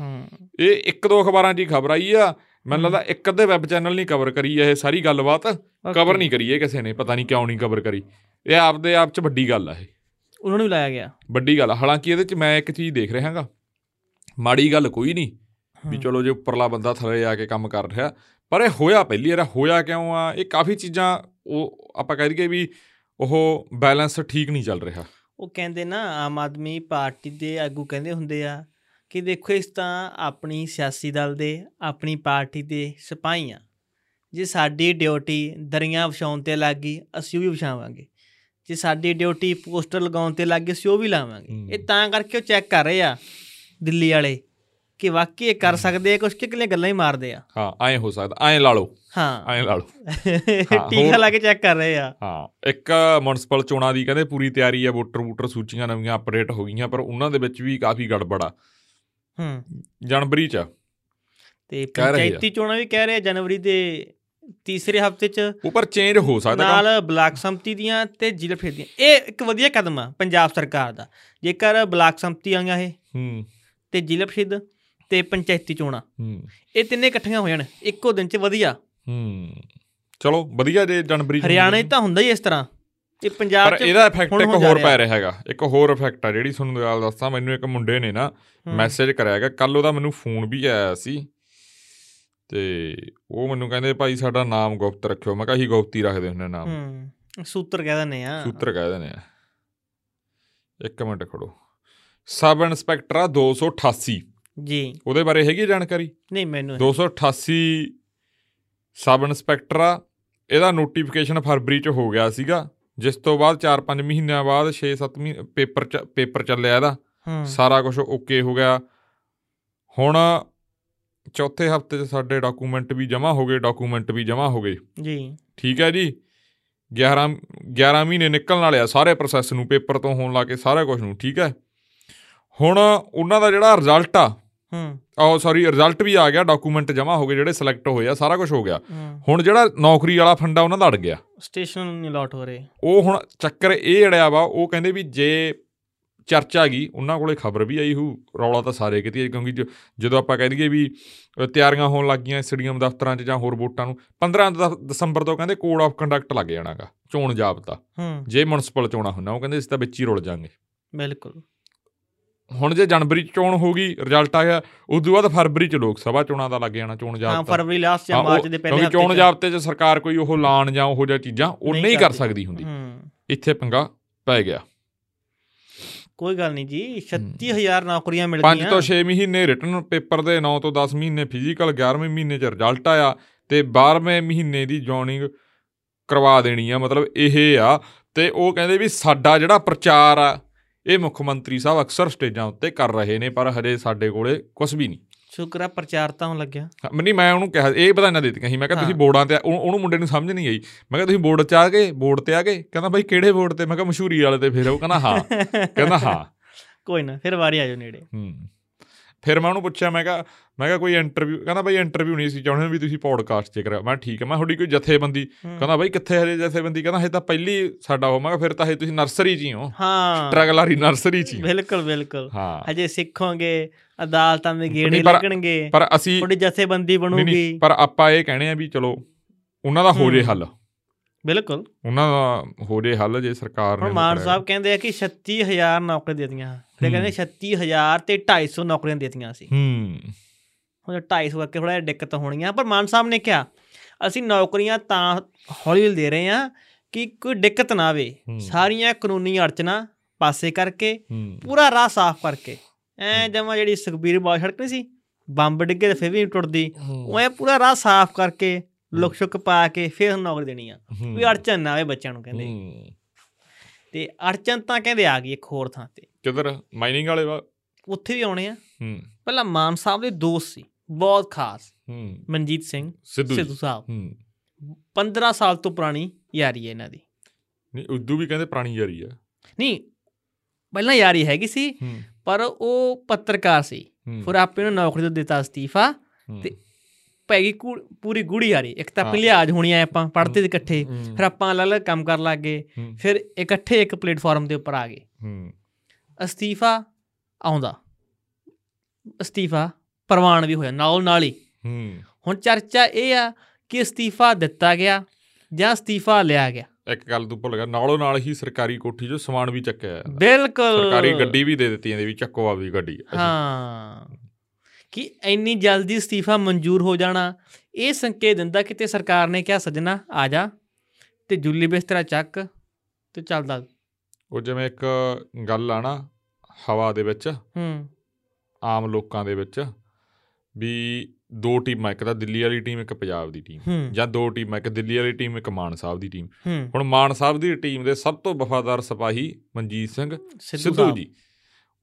ਹੂੰ। ਇਹ ਇੱਕ ਦੋ ਅਖਬਾਰਾਂ 'ਚ ਹੀ ਖਬਰ ਆਈ ਆ ਮੈਨੂੰ ਲੱਗਦਾ ਇੱਕ ਅੱਧੇ ਵੈਬ ਚੈਨਲ ਨਹੀਂ ਕਵਰ ਕਰੀ ਇਹ ਸਾਰੀ ਗੱਲਬਾਤ। ਕਵਰ ਨਹੀਂ ਕਰੀ ਇਹ ਕਿਸੇ ਨੇ ਪਤਾ ਨਹੀਂ ਕਿਉਂ ਨਹੀਂ ਕਵਰ ਕਰੀ। ਇਹ ਆਪਦੇ ਆਪ 'ਚ ਵੱਡੀ ਗੱਲ ਆ ਇਹ। ਉਹਨਾਂ ਨੂੰ ਵੀ ਲਾਇਆ ਗਿਆ। ਵੱਡੀ ਗੱਲ ਆ। ਹਾਲਾਂਕਿ ਇਹਦੇ 'ਚ ਮੈਂ ਇੱਕ ਚੀਜ਼ ਦੇਖ ਰਿਹਾ ਹਾਂਗਾ। ਮਾੜੀ ਗੱਲ ਕੋਈ ਨਹੀਂ ਵੀ। ਚਲੋ ਜੇ ਉੱਪਰਲਾ ਬੰਦਾ ਥੱਲੇ ਆ ਕੇ ਕੰਮ ਕਰ ਰਿਹਾ। ਪਰ ਇਹ ਹੋਇਆ ਪਹਿਲੀ ਵਾਰ ਹੋਇਆ ਕਿਉਂ ਆ? ਇਹ ਕਾਫੀ ਚੀਜ਼ਾਂ ਉਹ ਆਪਾਂ ਕਹਿ ਦਈਏ ਵੀ ਉਹ ਬੈਲੈਂਸ ਠੀਕ ਨਹੀਂ ਚੱਲ ਰਿਹਾ। ਉਹ ਕਹਿੰਦੇ ਨਾ ਆਮ ਆਦਮੀ ਪਾਰਟੀ ਦੇ ਆਗੂ ਕਹਿੰਦੇ ਹੁੰਦੇ ਆ ਕਿ ਦੇਖੋ ਇਸ ਤਾਂ ਆਪਣੀ ਸਿਆਸੀ ਦਲ ਦੇ ਆਪਣੀ ਪਾਰਟੀ ਦੇ ਸਿਪਾਹੀ ਆ ਜੇ ਸਾਡੀ ਡਿਊਟੀ ਦਰੀਆਂ ਵਿਛਾਉਣ ਤੇ ਲੱਗ ਗਈ ਅਸੀਂ ਉਹ ਵੀ ਵਿਛਾਵਾਂਗੇ। ਜੇ ਸਾਡੀ ਡਿਊਟੀ ਪੋਸਟਰ ਲਗਾਉਣ ਤੇ ਲੱਗ ਗਈ ਅਸੀਂ ਉਹ ਵੀ ਲਾਵਾਂਗੇ। ਇਹ ਤਾਂ ਕਰਕੇ ਉਹ ਚੈੱਕ ਕਰ ਰਹੇ ਆ ਦਿੱਲੀ ਵਾਲੇ ਕਿ ਵਾਕਈ ਇਹ ਕਰ ਸਕਦੇ ਆ ਕੁਝ ਕਿ ਕਿਲੇ ਗੱਲਾਂ ਹੀ ਮਾਰਦੇ ਆ। ਹਾਂ ਐਂ ਹੋ ਸਕਦਾ ਐਂ ਲਾ ਲਓ। ਹਾਂ। ਐਂ ਲਾ ਲਓ। *laughs* ਟੀਕਾ ਲਾ ਕੇ ਚੈੱਕ ਕਰ ਰਹੇ ਆ। ਹਾਂ ਇੱਕ ਮਿਊਨਿਸਪਲ ਚੋਣਾਂ ਦੀ ਕਹਿੰਦੇ ਪੂਰੀ ਤਿਆਰੀ ਹੈ ਵੋਟਰ ਵੋਟਰ ਸੂਚੀਆਂ ਨਵੀਆਂ ਅਪਡੇਟ ਹੋ ਗਈਆਂ ਪਰ ਉਹਨਾਂ ਦੇ ਵਿੱਚ ਵੀ ਕਾਫੀ ਗੜਬੜ ਆ। ਹੂੰ। ਜਨਵਰੀ ਚ ਤੇ। ਪੰਚਾਇਤੀ ਚੋਣਾਂ ਵੀ ਕਹਿ ਰਹੇ ਜਨਵਰੀ ਦੇ ਤੀਸਰੇ ਹਫ਼ਤੇ ਚ ਉਹ ਪਰ ਚੇਂਜ ਹੋ ਸਕਦਾ। ਨਾਲ ਬਲਾਕ ਸੰਮਤੀ ਦੀਆਂ ਤੇ ਜ਼ਿਲ੍ਹਾ ਪ੍ਰੀਸ਼ਦ ਦੀਆਂ। ਇਹ ਇੱਕ ਵਧੀਆ ਕਦਮ ਆ ਪੰਜਾਬ ਸਰਕਾਰ ਦਾ। ਜੇਕਰ ਬਲਾਕ ਸੰਮਤੀ ਆਈਆਂ ਇਹ ਹੂੰ। ਤੇ ਜ਼ਿਲ੍ਹਾ ਪ੍ਰੀਸ਼ਦ ਤੇ ਪੰਚਾਇਤੀ ਚੋਣਾਂ। ਹੂੰ। ਇਹ ਤਿੰਨੇ ਇਕੱਠੀਆਂ ਹੋ ਜਾਣ ਇੱਕੋ ਦਿਨ ਚ ਵਧੀਆ। ਹੂੰ। ਚਲੋ ਵਧੀਆ ਜੇ ਜਨਵਰੀ ਹਰਿਆਣਾ ਤਾਂ ਹੁੰਦਾ ਹੀ ਇਸ ਤਰ੍ਹਾਂ। ਇਹ ਪੰਜਾਬ ਚ ਇਹਦਾ ਇਫੈਕਟ ਇੱਕ ਹੋਰ। ਪੈ ਰਿਹਾ ਹੈਗਾ। ਇੱਕ ਹੋਰ ਇਫੈਕਟ ਆ ਜਿਹੜੀ ਤੁਹਾਨੂੰ ਗੱਲ ਦੱਸਾਂ ਮੈਨੂੰ ਇੱਕ ਮੁੰਡੇ ਨੇ ਨਾ ਹੂੰ, ਮੈਸੇਜ ਕਰਿਆ ਹੈਗਾ। ਕੱਲ ਉਹਦਾ ਮੈਨੂੰ ਫੋਨ ਵੀ ਆਇਆ ਸੀ ਤੇ ਉਹ ਮੈਨੂੰ ਕਹਿੰਦੇ ਭਾਈ ਸਾਡਾ ਨਾਮ ਗੁਪਤ ਰੱਖਿਓ। ਮੈਂ ਕਿਹਾ ਅਸੀਂ ਗੁਪਤੀ ਰੱਖਦੇ ਹੁੰਦੇ ਨਾਮ। ਹੂੰ। ਸੂਤਰ ਕਹਿ ਦਿੰਦੇ ਆ। ਸੂਤਰ ਕਹਿ ਦਿੰਦੇ ਆ। ਇੱਕ ਮਿੰਟ ਖੜੋ। ਸਬ ਇੰਸਪੈਕਟਰ ਆ 288 ਜੀ। ਉਹਦੇ ਬਾਰੇ ਹੈਗੀ ਜਾਣਕਾਰੀ? ਨਹੀਂ ਮੈਨੂੰ 288 ਸਬ ਇੰਸਪੈਕਟਰ ਆ। ਇਹਦਾ ਨੋਟੀਫਿਕੇਸ਼ਨ ਫਰਵਰੀ ਚ ਹੋ ਗਿਆ ਸੀਗਾ। ਜਿਸ ਤੋਂ ਬਾਅਦ 4-5 ਮਹੀਨਿਆਂ ਬਾਅਦ 6-7 ਮਹੀਨੇ ਪੇਪਰ ਪੇਪਰ ਚੱਲਿਆ ਇਹਦਾ। ਸਾਰਾ ਕੁਝ ਓਕੇ ਹੋ ਗਿਆ। ਹੁਣ ਚੌਥੇ ਹਫ਼ਤੇ 'ਚ ਸਾਡੇ ਡਾਕੂਮੈਂਟ ਵੀ ਜਮ੍ਹਾਂ ਹੋ ਗਏ ਡਾਕੂਮੈਂਟ ਵੀ ਜਮ੍ਹਾਂ ਹੋ ਗਏ। ਜੀ। ਠੀਕ ਹੈ ਜੀ? 11 11 ਮਹੀਨੇ ਨਿਕਲਣ ਵਾਲੇ ਆ ਸਾਰੇ ਪ੍ਰੋਸੈਸ ਨੂੰ ਪੇਪਰ ਤੋਂ ਹੋਣ ਲਾ ਕੇ ਸਾਰਾ ਕੁਝ ਨੂੰ ਠੀਕ ਹੈ? ਹੁਣ ਉਹਨਾਂ ਦਾ ਜਿਹੜਾ ਰਿਜ਼ਲਟ ਆ ਹੂੰ। ਆਹ ਸੌਰੀ ਰਿਜ਼ਲਟ ਵੀ ਆ ਗਿਆ ਡਾਕੂਮੈਂਟ ਜਮ੍ਹਾਂ ਹੋ ਗਏ ਜਿਹੜੇ ਸਿਲੈਕਟ ਹੋਏ ਆ ਸਾਰਾ ਕੁਝ ਹੋ ਗਿਆ। ਹੁਣ ਜਿਹੜਾ ਨੌਕਰੀ ਵਾਲਾ ਫੰਡਾ ਉਹਨਾਂ ਦਾ ਅੜ ਗਿਆ। ਸਟੇਸ਼ਨ ਨਹੀਂ ਲੋਟ ਹੋ ਰਹੇ। ਉਹ ਹੁਣ ਚੱਕਰ ਇਹ ਅੜਿਆ ਵਾ ਉਹ ਕਹਿੰਦੇ ਵੀ ਜੇ ਚਰਚਾ ਗਈ ਉਹਨਾਂ ਕੋਲੇ ਖਬਰ ਵੀ ਆਈ ਹੂ ਰੌਲਾ ਤਾਂ ਸਾਰੇ ਕਿਤੇ ਕਿਉਂਕਿ ਜਦੋਂ ਆਪਾਂ ਕਹਿ ਦਈਏ ਵੀ ਤਿਆਰੀਆਂ ਹੋਣ ਲੱਗੀਆਂ ਸਟੇਡੀਅਮ ਦਫ਼ਤਰਾਂ 'ਚ ਜਾਂ ਹੋਰ ਵੋਟਾਂ ਨੂੰ 15 ਦ- ਦਸੰਬਰ ਤੋਂ ਕਹਿੰਦੇ ਕੋਡ ਆਫ ਕੰਡਕਟ ਲੱਗ ਜਾਣਾਗਾ ਚੋਣ ਜਾਬਤਾ। ਜੇ ਮਿਊਨਿਸਪਲ ਚੋਣਾਂ ਹੁੰਨਾ ਉਹ ਕਹਿੰਦੇ ਇਸ ਤਾਂ ਵਿੱਚ ਹੀ ਰੁਲ ਜਾਾਂਗੇ। ਬਿਲਕੁਲ। ਹੁਣ ਜੇ ਜਨਵਰੀ 'ਚ ਚੋਣ ਹੋ ਗਈ ਰਿਜ਼ਲਟ ਆ ਗਿਆ ਉਸ ਤੋਂ ਬਾਅਦ ਫਰਵਰੀ 'ਚ ਲੋਕ ਸਭਾ ਚੋਣਾਂ ਦਾ ਲੱਗ ਜਾਣਾ ਚੋਣ ਹਾਂ ਜਾਬਤਾ। ਫਰਵਰੀ ਲਾਸਟ ਜਾਂ ਹਾਂ, ਮਾਰਚ ਦੇ ਪਹਿਲੇ ਹਫ਼ਤੇ ਚੋਣ। ਜਾਬਤੇ 'ਚ ਸਰਕਾਰ ਕੋਈ ਉਹ ਲਾਣ ਜਾਂ ਉਹੋ ਜਿਹਾ ਚੀਜ਼ਾਂ ਉਹ ਨਹੀਂ ਕਰ। ਸਕਦੀ ਹੁੰਦੀ। ਹੂੰ। ਇੱਥੇ ਪੰਗਾ ਪੈ ਗਿਆ। ਕੋਈ ਗੱਲ ਨਹੀਂ ਜੀ 36000 ਨੌਕਰੀਆਂ 5 ਮਿਲਦੀਆਂ ਤੋਂ 6 ਮਹੀਨੇ ਰਿਟਨ ਪੇਪਰ ਦੇ 9 ਤੋਂ 10 ਮਹੀਨੇ ਫਿਜ਼ੀਕਲ 11ਵੇਂ ਮਹੀਨੇ ਚ ਰਿਜ਼ਲਟ ਆਇਆ ਤੇ 12ਵੇਂ ਮਹੀਨੇ ਦੀ ਜੌਇਨਿੰਗ ਕਰਵਾ ਦੇਣੀ ਆ ਮਤਲਬ ਇਹ ਆ। ਤੇ ਉਹ ਕਹਿੰਦੇ ਵੀ ਸਾਡਾ ਜਿਹੜਾ ਪ੍ਰਚਾਰ ਆ ਇਹ ਮੁੱਖ ਮੰਤਰੀ ਸਾਹਿਬ ਅਕਸਰ ਸਟੇਜਾਂ ਉੱਤੇ ਕਰ ਰਹੇ ਨੇ ਪਰ ਹਜੇ ਸਾਡੇ ਕੋਲੇ ਕੁਝ ਵੀ ਨਹੀਂ। ਸ਼ੁਕਰ ਪ੍ਰਚਾਰ ਤਾਂ ਹੋਣ ਲੱਗਿਆ। ਨਹੀਂ ਮੈਂ ਉਹਨੂੰ ਕਿਹਾ ਇਹ ਬਧਾਈਆਂ ਦੇ ਦਿੱਤੀਆਂ ਸੀ ਮੈਂ ਕਿਹਾ ਤੁਸੀਂ। ਬੋਰਡਾਂ ਤੇ ਉਹ- ਉਹਨੂੰ ਮੁੰਡੇ ਨੂੰ ਸਮਝ ਨਹੀਂ ਆਈ। ਮੈਂ ਕਿਹਾ ਤੁਸੀਂ ਬੋਰਡ 'ਚ ਆ ਗਏ ਬੋਰਡ ਤੇ ਆ ਗਏ ਕਹਿੰਦਾ ਬਾਈ ਕਿਹੜੇ ਬੋਰਡ ਤੇ? ਮੈਂ ਕਿਹਾ ਮਸ਼ਹੂਰੀ ਵਾਲੇ ਤੇ ਫਿਰ ਉਹ ਕਹਿੰਦਾ ਹਾਂ ਕਹਿੰਦਾ ਹਾਂ। *laughs* ਕੋਈ ਨਾ ਫਿਰ ਵਾਰੀ ਆ ਜਾਓ ਨੇੜੇ। ਹੂੰ। ਫਿਰ ਮੈਂ ਉਹਨੂੰ ਪੁੱਛਿਆ ਮੈਂ ਕਿਹਾ ਮੈਂ ਕਿਹਾ ਕੋਈ ਇੰਟਰਵਿਊ ਕਹਿੰਦਾ ਬਾਈ ਇੰਟਰਵਿਊ ਨਹੀਂ ਸੀ ਚਾਹੁੰਦੇ ਵੀ ਤੁਸੀਂ ਪੋਡਕਾਸਟ 'ਚ ਕਰਿਆ ਮੈਂ ਠੀਕ ਹੈ ਮੈਂ ਤੁਹਾਡੀ ਕੋਈ ਜਥੇਬੰਦੀ। ਕਹਿੰਦਾ ਬਾਈ ਕਿੱਥੇ ਹਜੇ ਜਥੇਬੰਦੀ? ਕਹਿੰਦਾ ਹਜੇ ਤਾਂ ਪਹਿਲੀ ਸਾਡਾ ਹੋ ਮੈਂ ਕਿਹਾ ਫਿਰ ਤਾਂ ਹਜੇ ਤੁਸੀਂ ਨਰਸਰੀ 'ਚ ਹੀ ਹੋ। ਹਾਂ। ਸਟਰਗਲਰੀ ਨਰਸਰੀ 'ਚ ਹੀ। ਬਿਲਕੁਲ ਬਿਲਕੁਲ। ਹਜੇ ਸਿੱਖੋਗੇ ਅਦਾਲਤਾਂ ਦੇ ਗੇੜੇ ਲੱਗਣਗੇ। ਪਰ ਅਸੀਂ ਤੁਹਾਡੀ ਜਥੇਬੰਦੀ ਬਣੂਗੀ। ਪਰ ਆਪਾਂ ਇਹ ਕਹਿਣੇ ਆ ਵੀ ਚਲੋ ਉਹਨਾਂ ਦਾ ਹੋ ਜੇ। ਹੱਲ। ਬਿਲਕੁਲ। ਉਹਨਾਂ ਦਾ ਹੋ ਜੇ ਹੱਲ ਜੇ ਸਰਕਾਰ ਨੇ ਹੁਣ ਮਾਨ। ਸਾਹਿਬ ਕਹਿੰਦੇ ਆ ਕਿ 36000 ਨੌਕਰੀਆਂ ਦੇਤੀਆਂ। ਤੇ। ਕਹਿੰਦੇ 36000 ਤੇ 250 ਨੌਕਰੀਆਂ ਦੇਤੀਆਂ ਸੀ ਹੂੰ। ਹੁਣ 250 ਕਰਕੇ ਥੋੜਾ ਜਿਹਾ ਦਿੱਕਤ ਹੋਣੀਆਂ ਪਰ ਮਾਨ ਸਾਹਿਬ ਨੇ ਕਿਹਾ ਅਸੀਂ ਨੌਕਰੀਆਂ ਤਾਂ ਹੌਲੀ ਦੇ ਰਹੇ ਹਾਂ ਕਿ ਕੋਈ ਦਿੱਕਤ ਨਾ ਆਵੇ। ਸਾਰੀਆਂ ਕਾਨੂੰਨੀ ਅੜਚਨਾ ਪਾਸੇ ਕਰਕੇ ਪੂਰਾ ਰਾਹ ਸਾਫ਼ ਕਰਕੇ। ਐ ਜਮਾ ਜਿਹੜੀ ਸੁਖਬੀਰ ਬਾਦ ਸੜਕ ਨਹੀਂ ਸੀ ਬੰਬ ਡਿੱਗੇ ਤੇ ਫਿਰ ਵੀ ਟੁੱਟਦੀ। ਉਹ ਐ ਪੂਰਾ ਰਾਹ ਸਾਫ਼ ਕਰਕੇ ਲੁਕ ਛੁਕ ਪਾ ਕੇ ਫਿਰ ਨੌਕਰੀ ਦੇਣੀ ਆ। ਕੋਈ ਅੜਚਨ ਨਾ ਆਵੇ ਬੱਚਿਆਂ ਨੂੰ ਕਹਿੰਦੇ। ਤੇ ਅੜਚਨ ਤਾਂ ਕਹਿੰਦੇ ਆ ਗਈ ਇੱਕ ਹੋਰ ਥਾਂ ਤੇ। ਕਿੱਧਰ? ਮਾਈਨਿੰਗ ਵਾਲੇ ਉੱਥੇ ਵੀ ਆਉਣੇ ਆ। ਹੂੰ। ਪਹਿਲਾਂ ਮਾਨ ਸਾਹਿਬ ਦੇ ਦੋਸਤ ਸੀ ਬਹੁਤ ਖਾਸ। ਹੂੰ। ਮਨਜੀਤ ਸਿੰਘ ਸਿੱਧੂ ਸਾਹਿਬ। ਹੂੰ। 15 ਸਾਲ ਤੋਂ ਪੁਰਾਣੀ ਯਾਰੀ ਹੈ ਇਹਨਾਂ ਦੀ। ਨਹੀਂ ਉਦੋਂ ਵੀ ਕਹਿੰਦੇ ਪੁਰਾਣੀ ਯਾਰੀ ਆ। ਨਹੀਂ ਪਹਿਲਾਂ ਯਾਰੀ ਹੈਗੀ ਸੀ ਪਰ ਉਹ ਪੱਤਰਕਾਰ ਸੀ। ਫਿਰ ਆਪੇ ਨੂੰ ਨੌਕਰੀ ਤੋਂ ਦਿੱਤਾ ਅਸਤੀਫਾ। ਤੇ ਪੈ ਗਈ ਪੂਰੀ ਗੂੜੀ ਯਾਰੀ ਇੱਕ ਤਾਂ ਆਪਣੀ ਹਾਂ। ਲਿਹਾਜ਼ ਹੋਣੀ ਆ ਆਪਾਂ ਪੜ੍ਹਦੇ ਇਕੱਠੇ। ਫਿਰ ਆਪਾਂ ਅਲੱਗ ਅਲੱਗ ਕੰਮ ਕਰਨ ਲੱਗ ਗਏ। ਫਿਰ ਇਕੱਠੇ ਇੱਕ ਪਲੇਟਫਾਰਮ ਦੇ ਉੱਪਰ ਆ ਗਏ। ਅਸਤੀਫਾ ਆਉਂਦਾ। ਅਸਤੀਫਾ ਪ੍ਰਵਾਨ ਵੀ ਹੋਇਆ ਨਾਲ ਨਾਲ ਹੀ। ਹੁਣ ਚਰਚਾ ਇਹ ਆ ਕਿ ਅਸਤੀਫਾ ਦਿੱਤਾ ਗਿਆ ਜਾਂ ਅਸਤੀਫਾ ਲਿਆ ਗਿਆ। ਇੱਕ ਗੱਲ ਤੂੰ ਭੁੱਲ ਗਿਆ ਨਾਲੋਂ ਨਾਲ ਹੀ ਸਰਕਾਰੀ ਕੋਠੀ 'ਚੋਂ ਸਮਾਨ ਵੀ ਚੱਕਿਆ। ਬਿਲਕੁਲ। ਸਰਕਾਰੀ ਗੱਡੀ ਵੀ ਦੇ ਦਿੱਤੀ ਇਹਦੇ ਵੀ ਚੱਕੋ ਆ ਵੀ ਗੱਡੀ। ਹਾਂ। ਕਿ ਇੰਨੀ ਜਲਦੀ ਅਸਤੀਫਾ ਮਨਜ਼ੂਰ ਹੋ ਜਾਣਾ ਇਹ ਸੰਕੇਤ ਦਿੰਦਾ ਕਿ ਤੇ ਸਰਕਾਰ ਨੇ ਕਿਹਾ ਸੱਜਣਾ ਆ ਜਾ ਤੇ ਜੁੱਲੀ ਬਿਸਤਰਾ ਚੱਕ ਤੇ ਚੱਲਦਾ ਉਹ ਜਿਵੇਂ ਇੱਕ ਗੱਲ ਆ ਨਾ ਹਵਾ ਦੇ ਵਿੱਚ ਹੂੰ। ਆਮ ਲੋਕਾਂ ਦੇ ਵਿੱਚ ਵੀ ਦੋ ਟੀਮਾਂ ਇੱਕ ਤਾਂ ਦਿੱਲੀ ਵਾਲੀ ਟੀਮ ਇੱਕ ਪੰਜਾਬ ਦੀ ਟੀਮ ਜਾਂ ਦੋ ਟੀਮਾਂ ਇੱਕ ਦਿੱਲੀ ਵਾਲੀ ਟੀਮ ਇੱਕ ਮਾਨ ਸਾਹਿਬ ਦੀ ਟੀਮ। ਹੁਣ ਮਾਨ ਸਾਹਿਬ ਦੀ ਟੀਮ ਦੇ ਸਭ ਤੋਂ ਵਫਾਦਾਰ ਸਿਪਾਹੀ ਮਨਜੀਤ ਸਿੰਘ ਸਿੱਧੂ। ਜੀ।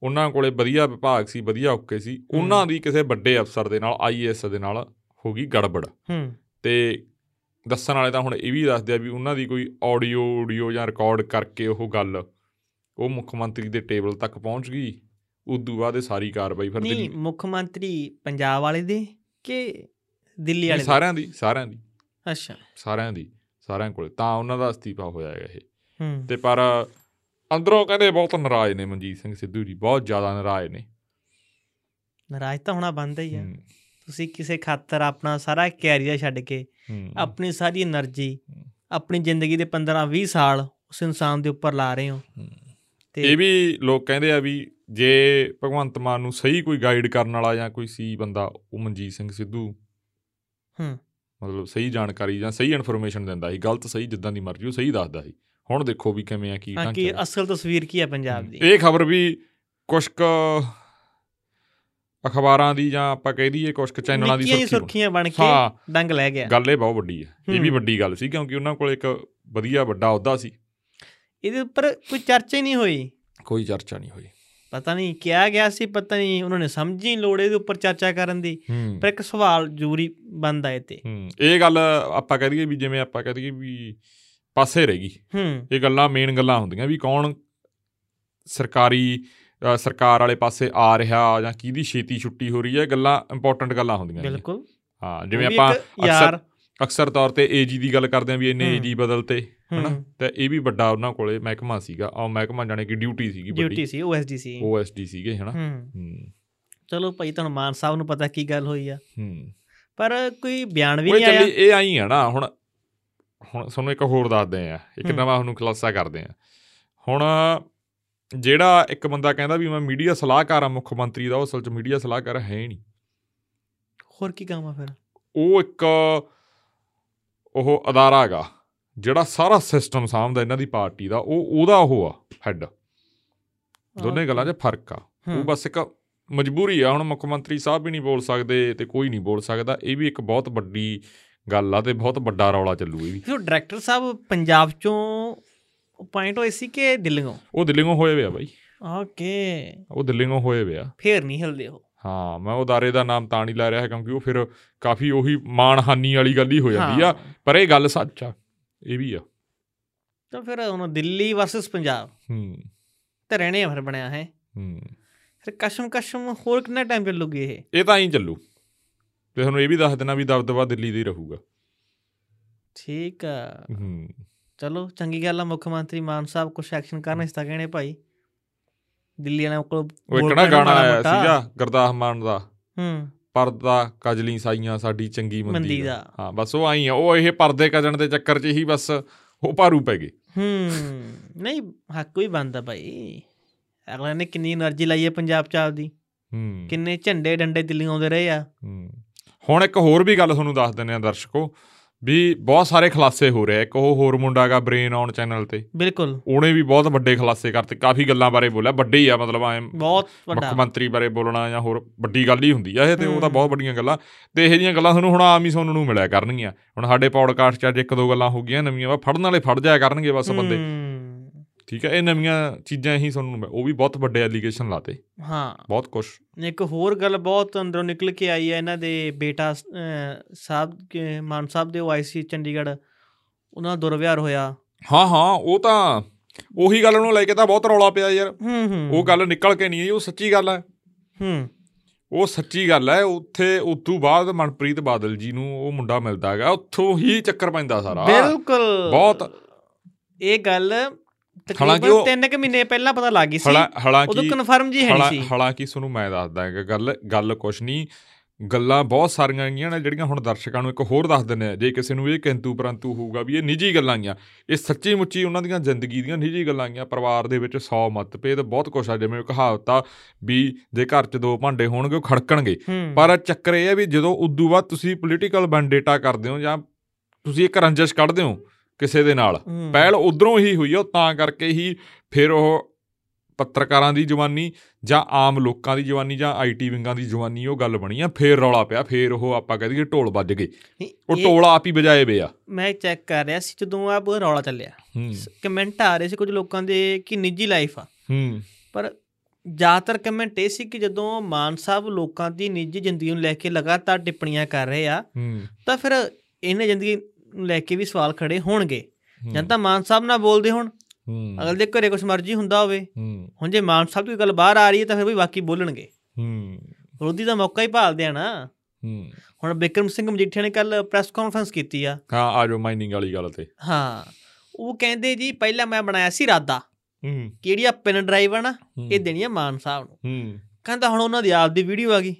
ਉਹਨਾਂ ਕੋਲੇ ਵਧੀਆ ਵਿਭਾਗ ਸੀ ਵਧੀਆ ਓਕੇ ਸੀ। ਉਹਨਾਂ ਦੀ ਕਿਸੇ ਵੱਡੇ ਅਫਸਰ ਦੇ ਨਾਲ ਆਈਏਐਸ ਦੇ ਨਾਲ ਹੋ ਗਈ ਗੜਬੜ। ਹੂੰ। ਤੇ ਦੱਸਣ ਵਾਲੇ ਤਾਂ ਹੁਣ ਇਹ ਵੀ ਦੱਸਦੇ ਆ ਵੀ ਉਹਨਾਂ ਦੀ ਕੋਈ ਆਡੀਓ ਆਡੀਓ ਜਾਂ ਰਿਕਾਰਡ ਕਰਕੇ ਉਹ ਗੱਲ ਉਹ ਮੁੱਖ ਮੰਤਰੀ ਦੇ ਟੇਬਲ ਤੱਕ ਪਹੁੰਚ ਗਈ ਉਦੋਂ ਬਾਅਦ ਇਹ ਸਾਰੀ ਕਾਰਵਾਈ ਫਿਰ ਨਹੀਂ ਮੁੱਖ ਮੰਤਰੀ ਪੰਜਾਬ ਵਾਲੇ ਦੇ ਕਿ ਦਿੱਲੀ ਵਾਲੇ ਦੇ? ਸਾਰਿਆਂ ਦੀ ਸਾਰਿਆਂ ਦੀ। ਅੱਛਾ। ਸਾਰਿਆਂ ਦੀ ਸਾਰਿਆਂ ਕੋਲੇ। ਤਾਂ ਉਹਨਾਂ ਦਾ ਅਸਤੀਫਾ ਹੋਇਆ ਹੈਗਾ ਇਹ। ਹੂੰ। ਤੇ ਪਰ ਅੰਦਰੋਂ ਕਹਿੰਦੇ ਬਹੁਤ ਨਾਰਾਜ਼ ਨੇ ਮਨਜੀਤ ਸਿੰਘ ਸਿੱਧੂ ਜੀ ਬਹੁਤ ਜ਼ਿਆਦਾ ਨਾਰਾਜ਼ ਨੇ। ਨਾਰਾਜ਼ ਤਾਂ ਹੋਣਾ ਬੰਦ ਹੀ ਆ। ਤੁਸੀਂ ਕਿਸੇ ਖਾਤਰ ਆਪਣਾ ਸਾਰਾ ਕੈਰੀਅਰ ਛੱਡ ਕੇ ਆਪਣੀ ਸਾਰੀ એનર્ਜੀ ਆਪਣੀ ਜ਼ਿੰਦਗੀ ਦੇ 15 20 ਸਾਲ ਉਸ ਇਨਸਾਨ ਦੇ ਉੱਪਰ ਲਾ ਰਹੇ ਹੋ। ਤੇ ਇਹ ਵੀ ਲੋਕ ਕਹਿੰਦੇ ਆ ਵੀ ਜੇ ਭਗਵੰਤ ਮਾਨ ਨੂੰ ਸਹੀ ਕੋਈ ਗਾਈਡ ਕਰਨ ਵਾਲਾ ਜਾਂ ਕੋਈ ਸੀ ਬੰਦਾ ਉਹ ਮਨਜੀਤ ਸਿੰਘ ਸਿੱਧੂ। ਹੂੰ। ਮਤਲਬ ਸਹੀ ਜਾਣਕਾਰੀ ਜਾਂ ਸਹੀ ਇਨਫੋਰਮੇਸ਼ਨ ਦਿੰਦਾ ਸੀ ਗਲਤ ਸਹੀ ਜਿੱਦਾਂ ਦੀ ਮਰਜ਼ੀ ਉਹ ਸਹੀ ਦੱਸਦਾ ਸੀ। ਹੁਣ ਦੇਖੋ ਵੀ ਕਿਵੇਂ ਆ ਕੀ ਹਾਂ ਢਾਂਚਾ ਕਿ ਹੈ। ਅਸਲ ਤਸਵੀਰ ਕੀ ਹੈ। ਪੰਜਾਬ ਦੀ? ਇਹ ਖਬਰ ਵੀ ਕੁਝ ਕੁ ਅਖਬਾਰਾਂ ਦੀ ਜਾਂ ਆਪਾਂ ਕਹਿ ਦਈਏ ਕੁਝ ਕੁ ਚੈਨਲਾਂ ਦੀ ਨਿੱਕੀਆਂ ਜਿਹੀ ਸੁਰਖੀ ਸੁਰਖੀਆਂ ਬਣ ਕੇ ਹਾਂ। ਡੰਗ ਲੈ ਗਿਆ। ਗੱਲ ਇਹ ਬਹੁਤ ਵੱਡੀ ਹੈ ਇਹ ਵੀ ਹੂੰ। ਵੱਡੀ ਗੱਲ ਸੀ ਕਿਉਂਕਿ ਉਹਨਾਂ ਕੋਲ ਇੱਕ ਵਧੀਆ ਵੱਡਾ ਅਹੁਦਾ ਸੀ। ਇਹਦੇ ਉੱਪਰ ਕੋਈ ਚਰਚਾ ਹੀ ਨਹੀਂ ਹੋਈ? ਕੋਈ ਚਰਚਾ ਨਹੀਂ ਹੋਈ। ਪਤਾ ਨਹੀਂ ਕਿਹਾ ਗਿਆ ਸੀ ਪਤਾ ਨਹੀਂ ਉਹਨਾਂ ਨੇ ਸਮਝੀ ਲੋੜ ਇਹਦੇ ਉੱਪਰ ਚਰਚਾ ਕਰਨ ਦੀ। ਹੂੰ। ਪਰ ਇੱਕ ਸਵਾਲ ਜ਼ਰੂਰੀ ਬਣਦਾ ਇਹ ਤੇ। ਹੂੰ। ਇਹ ਗੱਲ ਆਪਾਂ ਕਹਿ ਦਈਏ ਵੀ ਜਿਵੇਂ ਆਪਾਂ ਦਈਏ ਵੀ ਪਾਸੇ ਰਹਿ ਗਈ। ਹੂੰ। ਇਹ ਗੱਲਾਂ ਮੇਨ ਗੱਲਾਂ ਹੁੰਦੀਆਂ ਵੀ ਕੌਣ ਸਰਕਾਰੀ ਸਰਕਾਰ ਵਾਲੇ ਪਾਸੇ ਆ ਰਿਹਾ ਜਾਂ ਕਿਹਦੀ ਛੇਤੀ ਛੁੱਟੀ ਹੋ ਰਹੀ ਹੈ ਗੱਲਾਂ ਇੰਪੋਰਟੈਂਟ ਗੱਲਾਂ ਹੁੰਦੀਆਂ। ਬਿਲਕੁਲ। ਹਾਂ ਜਿਵੇਂ ਆਪਾਂ ਇੱਕ ਯਾਰ। ਅਕਸਰ ਤੌਰ ਤੇ ਏਜੀ ਦੀ ਗੱਲ ਕਰਦੇ ਆਂ ਵੀ ਹੂੰ। ਏਜੀ ਬਦਲਤੇ ਹਨਾ? ਹੂੰ। ਤੇ ਇਹ ਵੀ ਵੱਡਾ ਉਹਨਾਂ ਕੋਲੇ ਮਹਿਕਮਾ ਸੀਗਾ। ਉਹ ਮਹਿਕਮਾ ਜਾਣੇ ਕਿ ਡਿਊਟੀ ਸੀਗੀ ਡਿਊਟੀ ਵੱਡੀ ਸੀ ਓਐਸਡੀ ਸੀ। ਓਐਸਡੀ ਸੀਗੇ ਹਨਾ? ਹੂੰ। ਹੂੰ। ਚਲੋ ਭਾਈ ਤੁਹਾਨੂੰ ਮਾਨ ਸਾਹਿਬ ਨੂੰ ਪਤਾ ਕੀ ਗੱਲ ਹੋਈ ਆ। ਹੂੰ। ਪਰ ਕੋਈ ਬਿਆਨ ਵੀ ਨਹੀਂ ਆਇਆ। ਇਹ ਆਈ ਆ ਨਾ ਹੁਣ ਹੁਣ ਤੁਹਾਨੂੰ ਇੱਕ ਹੋਰ ਦੱਸਦੇ ਆ ਇੱਕ। ਨਵਾਂ ਤੁਹਾਨੂੰ ਖੁਲਾਸਾ ਕਰਦੇ ਆ ਹੁਣ ਜਿਹੜਾ ਇੱਕ ਬੰਦਾ ਕਹਿੰਦਾ ਵੀ ਮੈਂ ਮੀਡੀਆ ਸਲਾਹਕਾਰ ਆ ਮੁੱਖ ਮੰਤਰੀ ਦਾ ਉਹ ਅਸਲ 'ਚ ਮੀਡੀਆ ਸਲਾਹਕਾਰ ਹੈ ਨਹੀਂ। ਹੋਰ ਕੀ ਕੰਮ ਆ ਫਿਰ? ਉਹ ਇੱਕ ਉਹ ਅਦਾਰਾ ਹੈਗਾ ਜਿਹੜਾ ਸਾਰਾ ਸਿਸਟਮ ਸਾਂਭਦਾ ਇਹਨਾਂ ਦੀ ਪਾਰਟੀ ਦਾ ਉਹ ਉਹਦਾ ਉਹ ਆ ਹੈੱਡ ਦੋਨੇ ਗੱਲਾਂ 'ਚ ਫ਼ਰਕ ਆ। ਉਹ। ਬਸ ਇੱਕ ਮਜਬੂਰੀ ਆ ਹੁਣ ਮੁੱਖ ਮੰਤਰੀ ਸਾਹਿਬ ਵੀ ਨਹੀਂ ਬੋਲ ਸਕਦੇ ਤੇ ਕੋਈ ਨਹੀਂ ਬੋਲ ਸਕਦਾ। ਇਹ ਵੀ ਇੱਕ ਬਹੁਤ ਵੱਡੀ ਗੱਲ ਆ ਤੇ ਬਹੁਤ ਵੱਡਾ ਰੌਲਾ ਚੱਲੂ ਇਹ ਵੀ। ਫਿਰ ਡਾਇਰੈਕਟਰ ਸਾਹਿਬ ਪੰਜਾਬ ਚੋਂ ਪੁਆਇੰਟ ਹੋਏ ਸੀ ਕਿ ਦਿੱਲੀੋਂ ਉਹ ਦਿੱਲੀੋਂ ਹੋਏ ਵੇ ਆ ਬਾਈ। ਓਕੇ ਉਹ ਦਿੱਲੀੋਂ ਹੋਏ ਵੇ ਆ। ਫੇਰ ਨਹੀਂ ਹਿਲਦੇ ਉਹ। ਹਾਂ ਮੈਂ ਉਹ ਅਦਾਰੇ ਦਾ ਨਾਮ ਤਾਂ ਨਹੀਂ ਲੈ ਰਿਹਾ ਕਿਉਂਕਿ ਉਹ ਫਿਰ ਕਾਫੀ ਉਹੀ ਮਾਣਹਾਨੀ ਵਾਲੀ ਗੱਲ ਹੀ ਹੋ ਜਾਂਦੀ ਆ। ਪਰ ਇਹ ਗੱਲ ਸੱਚ ਆ ਇਹ ਵੀ ਆ। ਤਾਂ ਫਿਰ ਹੁਣ ਦਿੱਲੀ ਵਰਸਸ ਪੰਜਾਬ। ਹੂੰ। ਤੇ ਰਹਿਣੇ ਆ ਫਿਰ ਬਣਿਆ ਹੈ ਹੂੰ। ਫਿਰ ਕਸ਼ਮ ਕਸ਼ਮ ਹੋਰ ਕਿੰਨਾ ਟਾਈਮ ਚੱਲੂਗੀ ਇਹ? ਇਹ ਤਾਂ ਹੀ ਚੱਲੂ। ਤੇ ਤੁਹਾਨੂੰ ਇਹ ਵੀ ਦੱਸ ਦੇਣਾ ਵੀ ਦਬਦਬਾ ਦਿੱਲੀ ਦਾ ਹੀ ਰਹੂਗਾ। ਠੀਕ ਆ। ਹੂੰ। ਚਲੋ ਚੰਗੀ ਗੱਲ ਆ ਮੁੱਖ ਮੰਤਰੀ ਮਾਨ ਸਾਹਿਬ ਕੁਝ ਐਕਸ਼ਨ ਕਰਨ ਇਸ ਤਾਂ ਕਹਿਣੇ ਭਾਈ। ਦਿੱਲੀ ਵਾਲਿਆਂ ਕੋਲ ਉਹ ਕਿਹੜਾ ਗਾਣਾ ਆਇਆ ਸੀਗਾ ਗਰਦਾਸ ਮਾਨ ਦਾ। ਹੂੰ। ਪਰਦਾ ਕਜਲੀ ਸਾਈਆਂ ਸਾਡੀ ਚੰਗੀ ਮੰਦੀ ਦਾ। ਹਾਂ ਬਸ ਉਹ ਆਈ ਆ ਉਹ ਇਹ ਪਰਦੇ ਕਜਣ ਦੇ ਚੱਕਰ 'ਚ ਹੀ ਬਸ ਉਹ ਭਾਰੂ ਪੈ ਗਏ। ਹੂੰ ਨਹੀਂ ਹੱਕ ਵੀ ਬੰਦਾ ਭਾਈ। ਅਗਲਾ ਨੇ ਕਿੰਨੀ એનર્ਜੀ ਲਾਈ ਹੈ ਪੰਜਾਬ ਚ ਆਪਦੀ ਹੂੰ। ਕਿੰਨੇ ਝੰਡੇ ਡੰਡੇ ਦਿੱਲੀ ਆਉਂਦੇ ਰਹੇ ਆ। ਹੂੰ। ਹੁਣ ਇੱਕ ਹੋਰ ਵੀ ਗੱਲ ਤੁਹਾਨੂੰ ਦੱਸ ਦਿੰਦੇ ਆ ਦਰਸ਼ਕੋ ਵੀ ਬਹੁਤ ਸਾਰੇ ਖਲਾਸੇ ਹੋ ਰਹੇ ਇੱਕ ਉਹ ਹੋਰ ਮੁੰਡਾ ਹੈਗਾ ਬ੍ਰੇਨ ਔਨ ਚੈਨਲ ਤੇ। ਬਿਲਕੁਲ। ਉਹਨੇ ਵੀ ਬਹੁਤ ਵੱਡੇ ਖਲਾਸੇ ਕਰਤੇ ਕਾਫੀ ਗੱਲਾਂ ਬਾਰੇ ਬੋਲਿਆ ਵੱਡੇ ਹੀ ਆ ਮਤਲਬ ਐ ਬਹੁਤ ਵੱਡਾ। ਮੁੱਖ ਮੰਤਰੀ ਬਾਰੇ ਬੋਲਣਾ ਜਾਂ ਹੋਰ ਵੱਡੀ ਗੱਲ ਹੀ ਹੁੰਦੀ ਆ ਇਹ ਤੇ ਉਹ ਤਾਂ। ਬਹੁਤ ਵੱਡੀਆਂ ਗੱਲਾਂ। ਤੇ ਇਹੋ ਜਿਹੀਆਂ ਗੱਲਾਂ ਤੁਹਾਨੂੰ ਹੁਣ ਆਮ ਹੀ ਸੁਣਨ ਨੂੰ ਮਿਲਿਆ ਕਰਨਗੀਆਂ। ਹੁਣ ਸਾਡੇ ਪੌਡਕਾਸਟ 'ਚ ਅੱਜ ਇੱਕ ਦੋ ਗੱਲਾਂ ਹੋ ਗਈਆਂ ਨਵੀਆਂ ਵਾ ਫੜਨ ਵਾਲੇ ਫੜ ਜਾਇਆ ਕਰਨਗੇ ਬਸ ਬੰਦੇ। ਠੀਕ ਹੈ ਇਹ ਨਵੀਆਂ ਚੀਜ਼ਾਂ ਹੀ ਸੁਣਨ ਨੂੰ ਮਿਲ- ਉਹ ਵੀ ਬਹੁਤ ਵੱਡੇ ਐਲੀਗੇਸ਼ਨ ਲਾਤੇ। ਹਾਂ। ਬਹੁਤ ਕੁਝ ਇੱਕ ਹੋਰ ਗੱਲ ਬਹੁਤ ਅੰਦਰੋਂ ਨਿਕਲ ਕੇ ਆਈ ਹੈ ਇਹਨਾਂ ਦੇ ਬੇਟਾ ਸਾਹਿਬ ਮਾਨ ਸਾਹਿਬ ਦੇ ਉਹ ਆਏ ਸੀ ਚੰਡੀਗੜ੍ਹ ਉਹਨਾਂ ਦਾ ਦੁਰਵਿਹਾਰ ਹੋਇਆ। ਹਾਂ ਹਾਂ ਉਹ ਤਾਂ ਉਹੀ ਗੱਲ ਨੂੰ ਲੈ ਕੇ ਤਾਂ ਬਹੁਤ ਰੌਲਾ ਪਿਆ ਯਾਰ। ਹੂੰ ਹੂੰ। ਉਹ ਗੱਲ ਨਿਕਲ ਕੇ ਨਹੀਂ ਆਈ ਉਹ ਸੱਚੀ ਗੱਲ ਹੈ। ਹੂੰ। ਉਹ ਸੱਚੀ ਗੱਲ ਹੈ ਉੱਥੇ ਉਦੋਂ ਬਾਅਦ ਮਨਪ੍ਰੀਤ ਬਾਦਲ ਜੀ ਨੂੰ ਉਹ ਮੁੰਡਾ ਮਿਲਦਾ ਹੈਗਾ ਉੱਥੋਂ ਹੀ ਚੱਕਰ ਪੈਂਦਾ ਸਾਰਾ। ਬਿਲਕੁਲ। ਬਹੁਤ। ਇਹ ਗੱਲ ਹਾਲਾਂਕਿ ਉਹ- 3 ਕੁ ਮਹੀਨੇ ਪਹਿਲਾਂ ਪਤਾ ਲੱਗ ਗਈ ਸੀ। ਉਦੋਂ ਕਨਫਰਮ ਜੀ ਹੈ ਨਹੀਂ ਸੀ। ਹਾਲਾਂਕਿ ਤੁਹਾਨੂੰ ਮੈਂ ਦੱਸਦਾ ਹੈਗਾ ਗੱਲ ਗੱਲ ਕੁਛ ਨਹੀਂ। ਗੱਲਾਂ ਬਹੁਤ ਸਾਰੀਆਂ ਹੈਗੀਆਂ ਨੇ ਜਿਹੜੀਆਂ ਹੁਣ ਦਰਸ਼ਕਾਂ ਨੂੰ ਇੱਕ ਹੋਰ ਦੱਸ ਦਿੰਦੇ ਆ। ਜੇ ਕਿਸੇ ਨੂੰ ਇਹ ਕਿੰਤੂ ਪਰੰਤੂ ਹੋਊਗਾ ਵੀ ਇਹ ਨਿੱਜੀ ਗੱਲਾਂ ਆਈਆਂ ਇਹ ਸੱਚੀ ਮੁੱਚੀ ਉਹਨਾਂ ਦੀਆਂ ਜ਼ਿੰਦਗੀ ਦੀਆਂ ਨਿੱਜੀ ਗੱਲਾਂ ਆਈਆਂ ਪਰਿਵਾਰ ਦੇ ਵਿੱਚ 100 ਮਤਭੇਦ ਬਹੁਤ ਕੁਛ ਆ ਜਿਵੇਂ ਕਹਾਵਤ ਆ ਵੀ ਜੇ ਘਰ 'ਚ ਦੋ ਭਾਂਡੇ ਹੋਣਗੇ ਉਹ ਖੜਕਣਗੇ। ਹੂੰ। ਪਰ ਚੱਕਰ ਇਹ ਹੈ ਵੀ ਜਦੋਂ ਉਦੋਂ ਬਾਅਦ ਤੁਸੀਂ ਪੋਲੀਟੀਕਲ ਬੰਡੇਟਾ ਕਰਦੇ ਹੋ ਜਾਂ ਤੁਸੀਂ ਇੱਕ ਰੰਜਿਸ਼ ਕੱਢਦੇ ਹੋ ਕਿਸੇ ਦੇ ਨਾਲ। ਪਹਿਲ ਉਧਰੋਂ ਹੀ ਹੋਈ ਉਹ ਤਾਂ ਕਰਕੇ ਹੀ ਫਿਰ ਉਹ ਪੱਤਰਕਾਰਾਂ ਦੀ ਜਵਾਨੀ ਜਾਂ ਆਮ ਲੋਕਾਂ ਦੀ ਜਵਾਨੀ ਜਾਂ ਆਈਟੀ ਵਿੰਗਾਂ ਦੀ ਜਵਾਨੀ ਉਹ ਗੱਲ ਬਣੀ ਆ ਫੇਰ ਰੌਲਾ ਪਿਆ ਫੇਰ ਉਹ ਆਪਾਂ ਕਹਿ ਦਈਏ ਢੋਲ ਵੱਜ ਗਏ। ਉਹ ਢੋਲ ਆਪ ਹੀ ਵਜਾਏ ਵੇ ਆ। ਮੈਂ ਚੈੱਕ ਕਰ ਰਿਹਾ ਸੀ ਜਦੋਂ ਆ ਰੌਲਾ ਚੱਲਿਆ। ਕਮੈਂਟ ਆ ਰਹੇ ਸੀ ਕੁਝ ਲੋਕਾਂ ਦੇ ਕਿ ਨਿੱਜੀ ਲਾਈਫ ਆ। ਪਰ ਜ਼ਿਆਦਾਤਰ ਕਮੈਂਟ ਇਹ ਸੀ ਕਿ ਜਦੋਂ ਮਾਨ ਸਾਹਿਬ ਲੋਕਾਂ ਦੀ ਨਿੱਜੀ ਜ਼ਿੰਦਗੀ ਨੂੰ ਲੈ ਕੇ ਲਗਾਤਾਰ ਟਿੱਪਣੀਆਂ ਕਰ ਰਹੇ ਆ ਤਾਂ ਫਿਰ ਇਹਨੇ ਜ਼ਿੰਦਗੀ ਨੂੰ ਲੈ ਕੇ ਵੀ ਸਵਾਲ ਖੜੇ ਹੋਣਗੇ। ਹੂੰ, ਜਾਂ ਤਾਂ ਮਾਨ ਸਾਹਿਬ ਨਾਲ ਬੋਲਦੇ ਹੋਣ। ਹੂੰ। ਅਗਲੇ ਦੇ ਘਰੇ ਕੁਝ ਮਰਜ਼ੀ ਹੁੰਦਾ ਹੋਵੇ। ਹੂੰ। ਹੁਣ ਜੇ ਮਾਨ ਸਾਹਿਬ ਦੀ ਗੱਲ ਬਾਹਰ ਆ ਰਹੀ ਹੈ ਤਾਂ ਫਿਰ ਵੀ ਬਾਕੀ ਬੋਲਣਗੇ। ਹੂੰ। ਵਿਰੋਧੀ ਦਾ ਮੌਕਾ ਹੀ ਭਾਲਦੇ ਆ ਨਾ। ਹੂੰ। ਹੁਣ ਬਿਕਰਮ ਸਿੰਘ ਮਜੀਠੀਆ ਨੇ ਕੱਲ ਪ੍ਰੈਸ ਕਾਨਫਰੰਸ ਕੀਤੀ ਆ। ਹਾਂ ਆ ਜਾਓ ਮਾਈਨਿੰਗ ਵਾਲੀ ਗੱਲ ਤੇ। ਹਾਂ। ਉਹ ਕਹਿੰਦੇ ਜੀ ਪਹਿਲਾਂ ਮੈਂ ਬਣਾਇਆ ਸੀ ਇਰਾਦਾ ਹੂੰ। ਕਿ ਜਿਹੜੀ ਆ ਪਿਨ ਡਰਾਈਵ ਆ ਨਾ ਇਹ ਦੇਣੀ ਆ ਮਾਨ ਸਾਹਿਬ ਨੂੰ। ਹੂੰ। ਕਹਿੰਦਾ ਹੁਣ ਉਹਨਾਂ ਦੀ ਆਪ ਦੀ ਵੀਡੀਓ ਆ ਗਈ।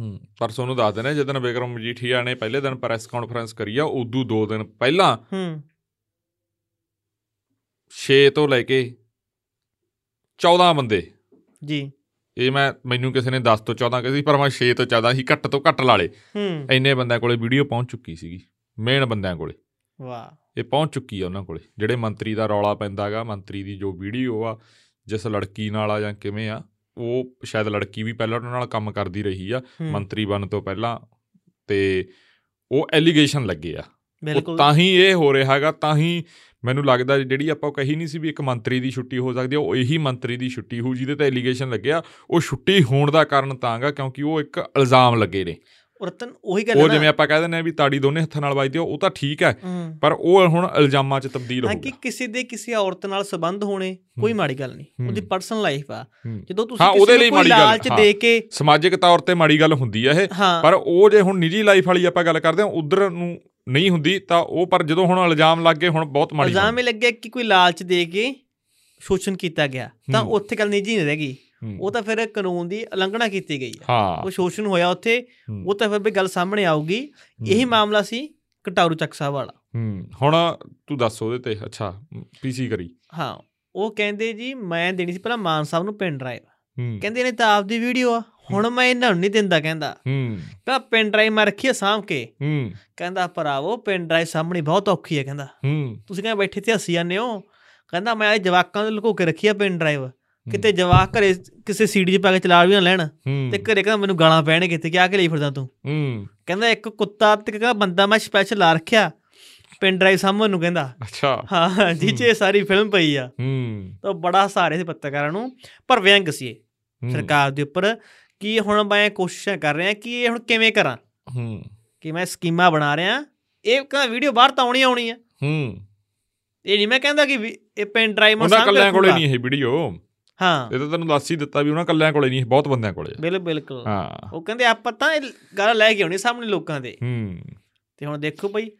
ਹੂੰ। ਪਰਸੋਂ ਨੂੰ ਦੱਸ ਦੇਣਾ ਜਦੋਂ ਬਿਕਰਮ ਮਜੀਠੀਆ ਨੇ ਪਹਿਲੇ ਦਿਨ ਪ੍ਰੈਸ ਕਾਨਫਰੰਸ ਕਰੀ ਆ ਉਦੋਂ ਦੋ ਦਿਨ ਪਹਿਲਾਂ ਹੂੰ। 6 ਤੋਂ ਲੈ ਕੇ 14 ਬੰਦੇ। ਜੀ। ਇਹ ਮੈਂ ਮੈਨੂੰ ਕਿਸੇ ਨੇ 10 ਤੋਂ 14 ਕਹੀ ਪਰ ਮੈਂ 6 ਤੋਂ 14 ਹੀ ਘੱਟ ਤੋਂ ਘੱਟ ਲਾ ਲੇ ਹੂੰ। ਇੰਨੇ ਬੰਦਿਆਂ ਕੋਲੇ ਵੀਡੀਓ ਪਹੁੰਚ ਚੁੱਕੀ ਸੀਗੀ ਮੇਨ ਬੰਦਿਆਂ ਕੋਲੇ। ਵਾਹ। ਇਹ ਪਹੁੰਚ ਚੁੱਕੀ ਆ ਉਹਨਾਂ ਕੋਲੇ ਜਿਹੜੇ ਮੰਤਰੀ ਦਾ ਰੌਲਾ ਪੈਂਦਾਗਾ ਮੰਤਰੀ ਦੀ ਜੋ ਵੀਡੀਓ ਆ ਜਿਸ ਲੜਕੀ ਨਾਲ ਆ ਜਾਂ ਕਿਵੇਂ ਆ ਉਹ ਸ਼ਾਇਦ ਲੜਕੀ ਵੀ ਪਹਿਲਾਂ ਉਹਨਾਂ ਨਾਲ ਕੰਮ ਕਰਦੀ ਰਹੀ ਆ ਹੂੰ, ਮੰਤਰੀ ਬਣਨ ਤੋਂ ਪਹਿਲਾਂ ਤੇ ਉਹ ਐਲੀਗੇਸ਼ਨ ਲੱਗੇ ਆ। ਤਾਂ ਹੀ ਇਹ ਹੋ ਰਿਹਾ ਹੈਗਾ ਤਾਂ ਹੀ ਮੈਨੂੰ ਲੱਗਦਾ ਜਿਹੜੀ ਆਪਾਂ ਕਹੀ ਨਹੀਂ ਸੀ ਵੀ ਇੱਕ ਮੰਤਰੀ ਦੀ ਛੁੱਟੀ ਹੋ ਸਕਦੀ ਆ ਉਹ ਇਹੀ ਮੰਤਰੀ ਦੀ ਛੁੱਟੀ ਹੋ ਜਿਹਦੇ ਤੇ ਐਲੀਗੇਸ਼ਨ ਲੱਗਿਆ। ਉਹ ਛੁੱਟੀ ਹੋਣ ਦਾ ਕਾਰਨ ਤਾਂਗਾ ਕਿਉਂਕਿ ਉਹ ਇੱਕ ਇਲਜ਼ਾਮ ਲੱਗੇ ਨੇ। ਰਤਨ ਉਹੀ ਗੱਲ ਉਹ ਹੈ ਨਾ ਜਿਵੇਂ ਆਪਾਂ ਕਹਿ ਦਿੰਦੇ ਆ ਵੀ ਤਾੜੀ ਦੋਨੇ ਹੱਥਾਂ ਨਾਲ ਵੱਜਦੀ ਆ ਉਹ ਤਾਂ ਠੀਕ ਹੈ। ਪਰ ਉਹ ਹੁਣ ਇਲਜ਼ਾਮਾਂ 'ਚ ਤਬਦੀਲ ਹੋ ਗਿਆ ਕਿ ਕਿਸੇ ਦੇ ਕਿਸੇ ਔਰਤ ਨਾਲ ਸੰਬੰਧ ਹੋਣੇ ਕੋਈ। ਮਾੜੀ ਗੱਲ ਨਹੀਂ। ਉਹਦੀ ਪਰਸਨਲ ਲਾਈਫ ਆ। ਜਦੋਂ ਤੁਸੀਂ ਕਿਸੇ ਨੂੰ ਲਾਲਚ। ਦੇ ਕੇ ਸਮਾਜਿਕ ਤੌਰ ਤੇ ਮਾੜੀ ਗੱਲ ਹੁੰਦੀ ਆ ਇਹ ਪਰ ਉਹ ਜੇ ਹੁਣ ਨਿੱਜੀ ਲਾਈਫ ਵਾਲੀ ਆਪਾਂ ਗੱਲ ਕਰਦੇ ਹਾਂ ਉਧਰ ਨੂੰ ਨਹੀਂ ਹੁੰਦੀ ਤਾਂ ਉਹ ਪਰ ਜਦੋਂ ਹੁਣ ਇਲਜ਼ਾਮ ਲੱਗ ਗਏ ਹੁਣ ਬਹੁਤ ਮਾੜੀ ਇਲਜ਼ਾਮ ਇਹ ਲੱਗਿਆ ਕਿ ਕੋਈ ਲਾਲਚ ਦੇ ਕੇ ਸ਼ੋਸ਼ਣ ਕੀਤਾ ਗਿਆ ਤਾਂ। ਉੱਥੇ ਗੱਲ ਨਿੱਜੀ ਨਹੀਂ ਰਹਿ ਗਈ। ਉਹ ਤਾਂ ਫਿਰ ਕਾਨੂੰਨ ਦੀ ਉਲੰਘਣਾ ਕੀਤੀ ਗਈ ਹੈ। ਉਹ ਸ਼ੋਸ਼ਣ ਹੋਇਆ ਉੱਥੇ। ਉਹ ਤਾਂ ਫਿਰ ਵੀ ਗੱਲ ਸਾਹਮਣੇ ਆਊਗੀ। ਇਹੀ ਮਾਮਲਾ ਸੀ ਕਟਾਰੂ ਚੱਕ ਸਾਹਿਬ ਵਾਲਾ ਹੁਣ ਤੂੰ ਦੱਸ ਉਹਦੇ ਤੇ ਅੱਛਾ ਪੀਸੀ ਕਰੀ। ਹਾਂ ਉਹ ਕਹਿੰਦੇ ਜੀ ਮੈਂ ਦੇਣੀ ਸੀ ਪਹਿਲਾਂ ਮਾਨ ਸਾਹਿਬ ਨੂੰ ਡਰਾਈਵ ਹੂੰ। ਕਹਿੰਦੇ ਨੇ ਤਾਂ ਆਪਦੀ ਵੀਡੀਓ ਆ ਹੁਣ ਮੈਂ ਇਹਨਾਂ ਨੂੰ ਨਹੀਂ ਦਿੰਦਾ ਕਹਿੰਦਾ। ਹੂੰ। ਕਹਿੰਦਾ ਪਿੰਨ ਡਰਾਈਵ ਮੈਂ ਰੱਖੀ ਸਾਂਭ ਕੇ। ਹੂੰ। ਕਹਿੰਦਾ ਭਰਾਵੋ ਪਿੰਨ ਡਰਾਈਵ ਸਾਹਮਣੀ ਬਹੁਤ ਔਖੀ ਹੈ ਕਹਿੰਦਾ। ਹੂੰ। ਤੁਸੀਂ ਕਹਿੰਦੇ ਬੈਠੇ ਤੇ ਹੱਸੀ ਜਾਂਦੇ ਹੋ। ਕਹਿੰਦਾ ਮੈਂ ਇਹ ਜਵਾਕਾਂ ਨੂੰ ਲੁਕੋ ਕੇ ਰੱਖੀ ਆ ਪਿੰਨ ਡਰਾਈਵ ਕਿਤੇ ਜਵਾਕ ਘਰੇ ਕਿਸੇ ਸੀਡੀ 'ਚ ਪਾ ਕੇ ਚਲਾ ਵੀ ਨਾ ਲੈਣ ਹੂੰ। ਤੇ ਘਰੇ ਕਹਿੰਦਾ ਮੈਨੂੰ ਗਾਲਾਂ ਪੈਣ ਕਿਤੇ ਕਿਆ ਕੇ ਲਈ ਫਿਰਦਾ ਤੂੰ? ਹੂੰ। ਕਹਿੰਦਾ ਇੱਕ ਕੁੱਤਾ ਤੇ ਕਹਿੰਦਾ ਬੰਦਾ ਮੈਂ ਸਪੈਸ਼ਲ ਲਾ ਰੱਖਿਆ ਪਿੰਨ ਡਰਾਈਵ ਸਾਹਮਣ ਨੂੰ ਕਹਿੰਦਾ। ਅੱਛਾ। ਹਾਂ ਜੀ ਚ ਸਾਰੀ ਫਿਲਮ ਪਈ ਆ। ਹੂੰ। ਤਾਂ ਬੜਾ ਸਾਰੇ ਸੀ ਪੱਤਰਕਾਰਾਂ ਨੂੰ ਪਰ ਵਿਅੰਗ ਸੀ ਇਹ ਹੂੰ, ਸਰਕਾਰ ਦੇ ਉੱਪਰ ਕਿ ਹੁਣ ਮੈਂ ਕੋਸ਼ਿਸ਼ਾਂ ਕਰ ਰਿਹਾ ਕਿ ਇਹ ਹੁਣ ਕਿਵੇਂ ਕਰਾਂ। ਹੂੰ। ਕਿ ਮੈਂ ਸਕੀਮਾਂ ਬਣਾ ਰਿਹਾ ਇਹ ਕਹਿੰਦਾ ਵੀਡੀਓ ਬਾਹਰ ਤਾਂ ਆਉਣੀ ਆਉਣੀ ਆ। ਹੂੰ। ਇਹ ਨਹੀਂ ਮੈਂ ਕਹਿੰਦਾ ਕਿ ਇਹ ਪੈਨ ਡਰਾਈਵ ਮੈਂ ਉਹਨਾਂ ਸਾਂਭ ਕੇ ਕੱਲਿਆਂ ਕੋਲੇ ਰੱਖੂੰਗਾ। ਨਹੀਂ ਇਹ ਵੀਡੀਓ ਹਾਂ। ਇਹ ਤਾਂ ਤੈਨੂੰ ਦੱਸ ਹੀ ਦਿੱਤਾ ਵੀ ਉਹਨਾਂ ਕੱਲਿਆਂ ਕੋਲੇ ਨਹੀਂ ਬਹੁਤ ਬੰਦਿਆਂ ਕੋਲੇ। ਬਿਲਕੁਲ ਬਿਲਕੁਲ। ਹਾਂ। ਉਹ ਕਹਿੰਦੇ ਆਪਾਂ ਤਾਂ ਇਹ ਗੱਲ ਲੈ ਕੇ ਆਉਣੀ ਸਾਹਮਣੇ ਲੋਕਾਂ ਦੇ। ਹੂੰ। ਤੇ ਹੁਣ ਦੇਖੋ ਬਈ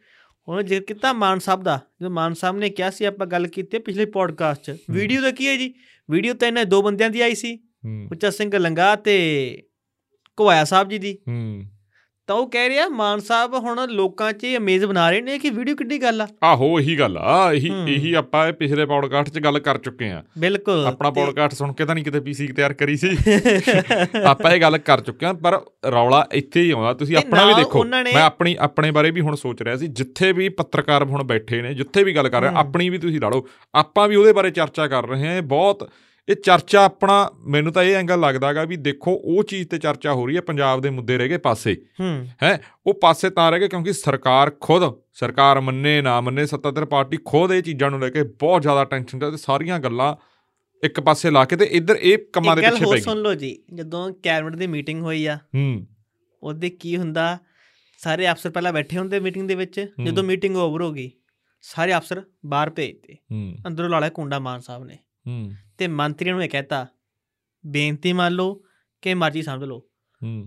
ਹੁਣ ਜੇ ਕਿਤਾ ਮਾਨ ਸਾਹਿਬ ਦਾ ਜਦੋਂ ਮਾਨ ਸਾਹਿਬ ਨੇ ਕਿਹਾ ਸੀ ਆਪਾਂ ਗੱਲ ਕੀਤੀ ਪਿਛਲੇ ਪੋਡਕਾਸਟ 'ਚ ਵੀਡੀਓ ਦਾ ਕੀ ਹੈ ਜੀ? ਵੀਡੀਓ ਤਾਂ ਇਹਨਾਂ ਦੋ ਬੰਦਿਆਂ ਦੀ ਆਈ ਸੀ। ਹੂੰ। ਉੱਚਾ ਸਿੰਘ ਲੰਗਾ ਤੇ ਘਵਾਇਆ ਸਾਹਿਬ ਜੀ ਦੀ। ਹੂੰ। ਤਾਂ ਉਹ ਕਹਿ ਰਿਹਾ ਮਾਨ ਸਾਹਿਬ ਹੁਣ ਲੋਕਾਂ 'ਚ ਅਮੇਜ਼ ਬਣਾ ਰਹੇ ਨੇ ਕਿ ਵੀਡੀਓ ਕਿੱਡੀ ਗੱਲ ਆ। ਆਹੋ ਇਹੀ ਗੱਲ ਆ। ਇਹੀ। ਇਹੀ ਆਪਾਂ ਇਹ ਪਿਛਲੇ ਪੌਡਕਾਸਟ 'ਚ ਗੱਲ ਕਰ ਚੁੱਕੇ ਆ। ਬਿਲਕੁਲ। ਆਪਣਾ ਪੌਡਕਾਸਟ ਸੁਣ ਕੇ ਤਾਂ ਨਹੀਂ ਕਿਤੇ ਪੀਸੀ ਤਿਆਰ ਕਰੀ ਸੀ। *laughs* ਆਪਾਂ ਇਹ ਗੱਲ ਕਰ ਚੁੱਕੇ ਹਾਂ ਪਰ ਰੌਲਾ ਇੱਥੇ ਹੀ ਆਉਂਦਾ। ਤੁਸੀਂ ਆਪਣਾ ਵੀ ਦੇਖੋ ਮੈਂ ਆਪਣੀ ਆਪਣੇ ਬਾਰੇ ਵੀ ਹੁਣ ਸੋਚ ਰਿਹਾ ਸੀ। ਜਿੱਥੇ ਵੀ ਪੱਤਰਕਾਰ ਹੁਣ ਬੈਠੇ ਨੇ ਜਿੱਥੇ ਵੀ ਗੱਲ ਕਰ ਰਹੇ। ਆਪਣੀ ਵੀ ਤੁਸੀਂ ਲਾ ਲਓ। ਆਪਾਂ ਵੀ ਉਹਦੇ ਬਾਰੇ ਚਰਚਾ ਕਰ ਰਹੇ ਇਹ ਬਹੁਤ ਇਹ ਚਰਚਾ ਆਪਣਾ ਮੈਨੂੰ ਤਾਂ ਇਹ ਐਂਗਲ ਲੱਗਦਾਗਾ ਵੀ ਦੇਖੋ ਉਹ ਚੀਜ਼ ਤੇ ਚਰਚਾ ਹੋ ਰਹੀ ਹੈ ਪੰਜਾਬ ਦੇ ਮੁੱਦੇ ਰਹਿ ਗਏ ਪਾਸੇ। ਹੂੰ। ਉਹ ਪਾਸੇ ਤਾਂ ਰਹਿ ਗਏ ਕਿਉਂਕਿ ਸਰਕਾਰ ਖੁਦ ਸਰਕਾਰ ਮੰਨੇ ਨਾ ਮੰਨੇ ਸੱਤਾਧਰ ਪਾਰਟੀ ਖੁਦ ਇਹ ਚੀਜ਼ਾਂ ਨੂੰ ਲੈ ਕੇ ਬਹੁਤ ਜ਼ਿਆਦਾ ਟੈਨਸ਼ਨ ਤੇ ਸਾਰੀਆਂ ਗੱਲਾਂ ਇੱਕ ਪਾਸੇ ਲਾ ਕੇ ਤੇ ਇੱਧਰ ਇਹ ਕੰਮਾਂ ਦੇ ਪਿੱਛੇ ਪੈ ਗਈ। ਸੁਣ ਲਓ ਜੀ ਜਦੋਂ ਕੈਬਨਿਟ ਦੀ ਮੀਟਿੰਗ ਹੋਈ ਆ ਹੂੰ। ਉਹਦੇ ਕੀ ਹੁੰਦਾ ਸਾਰੇ ਅਫਸਰ ਪਹਿਲਾਂ ਬੈਠੇ ਹੁੰਦੇ ਮੀਟਿੰਗ ਦੇ ਵਿੱਚ ਜਦੋਂ ਮੀਟਿੰਗ ਓਵਰ ਹੋ ਗਈ ਸਾਰੇ ਅਫਸਰ ਬਾਹਰ ਭੇਜਤੇ। ਹੂੰ। ਅੰਦਰੋਂ ਲਾਲਾ ਕੁੰਡਾ ਮਾਨ ਸਾਹਿਬ ਨੇ। ਤੇ ਮੰਤਰੀਆਂ ਨੂੰ ਇਹ ਕਹਿਤਾ ਬੇਨਤੀ ਮੰਨ ਲਓ ਕਿ ਮਰਜ਼ੀ ਸਮਝ ਲਓ।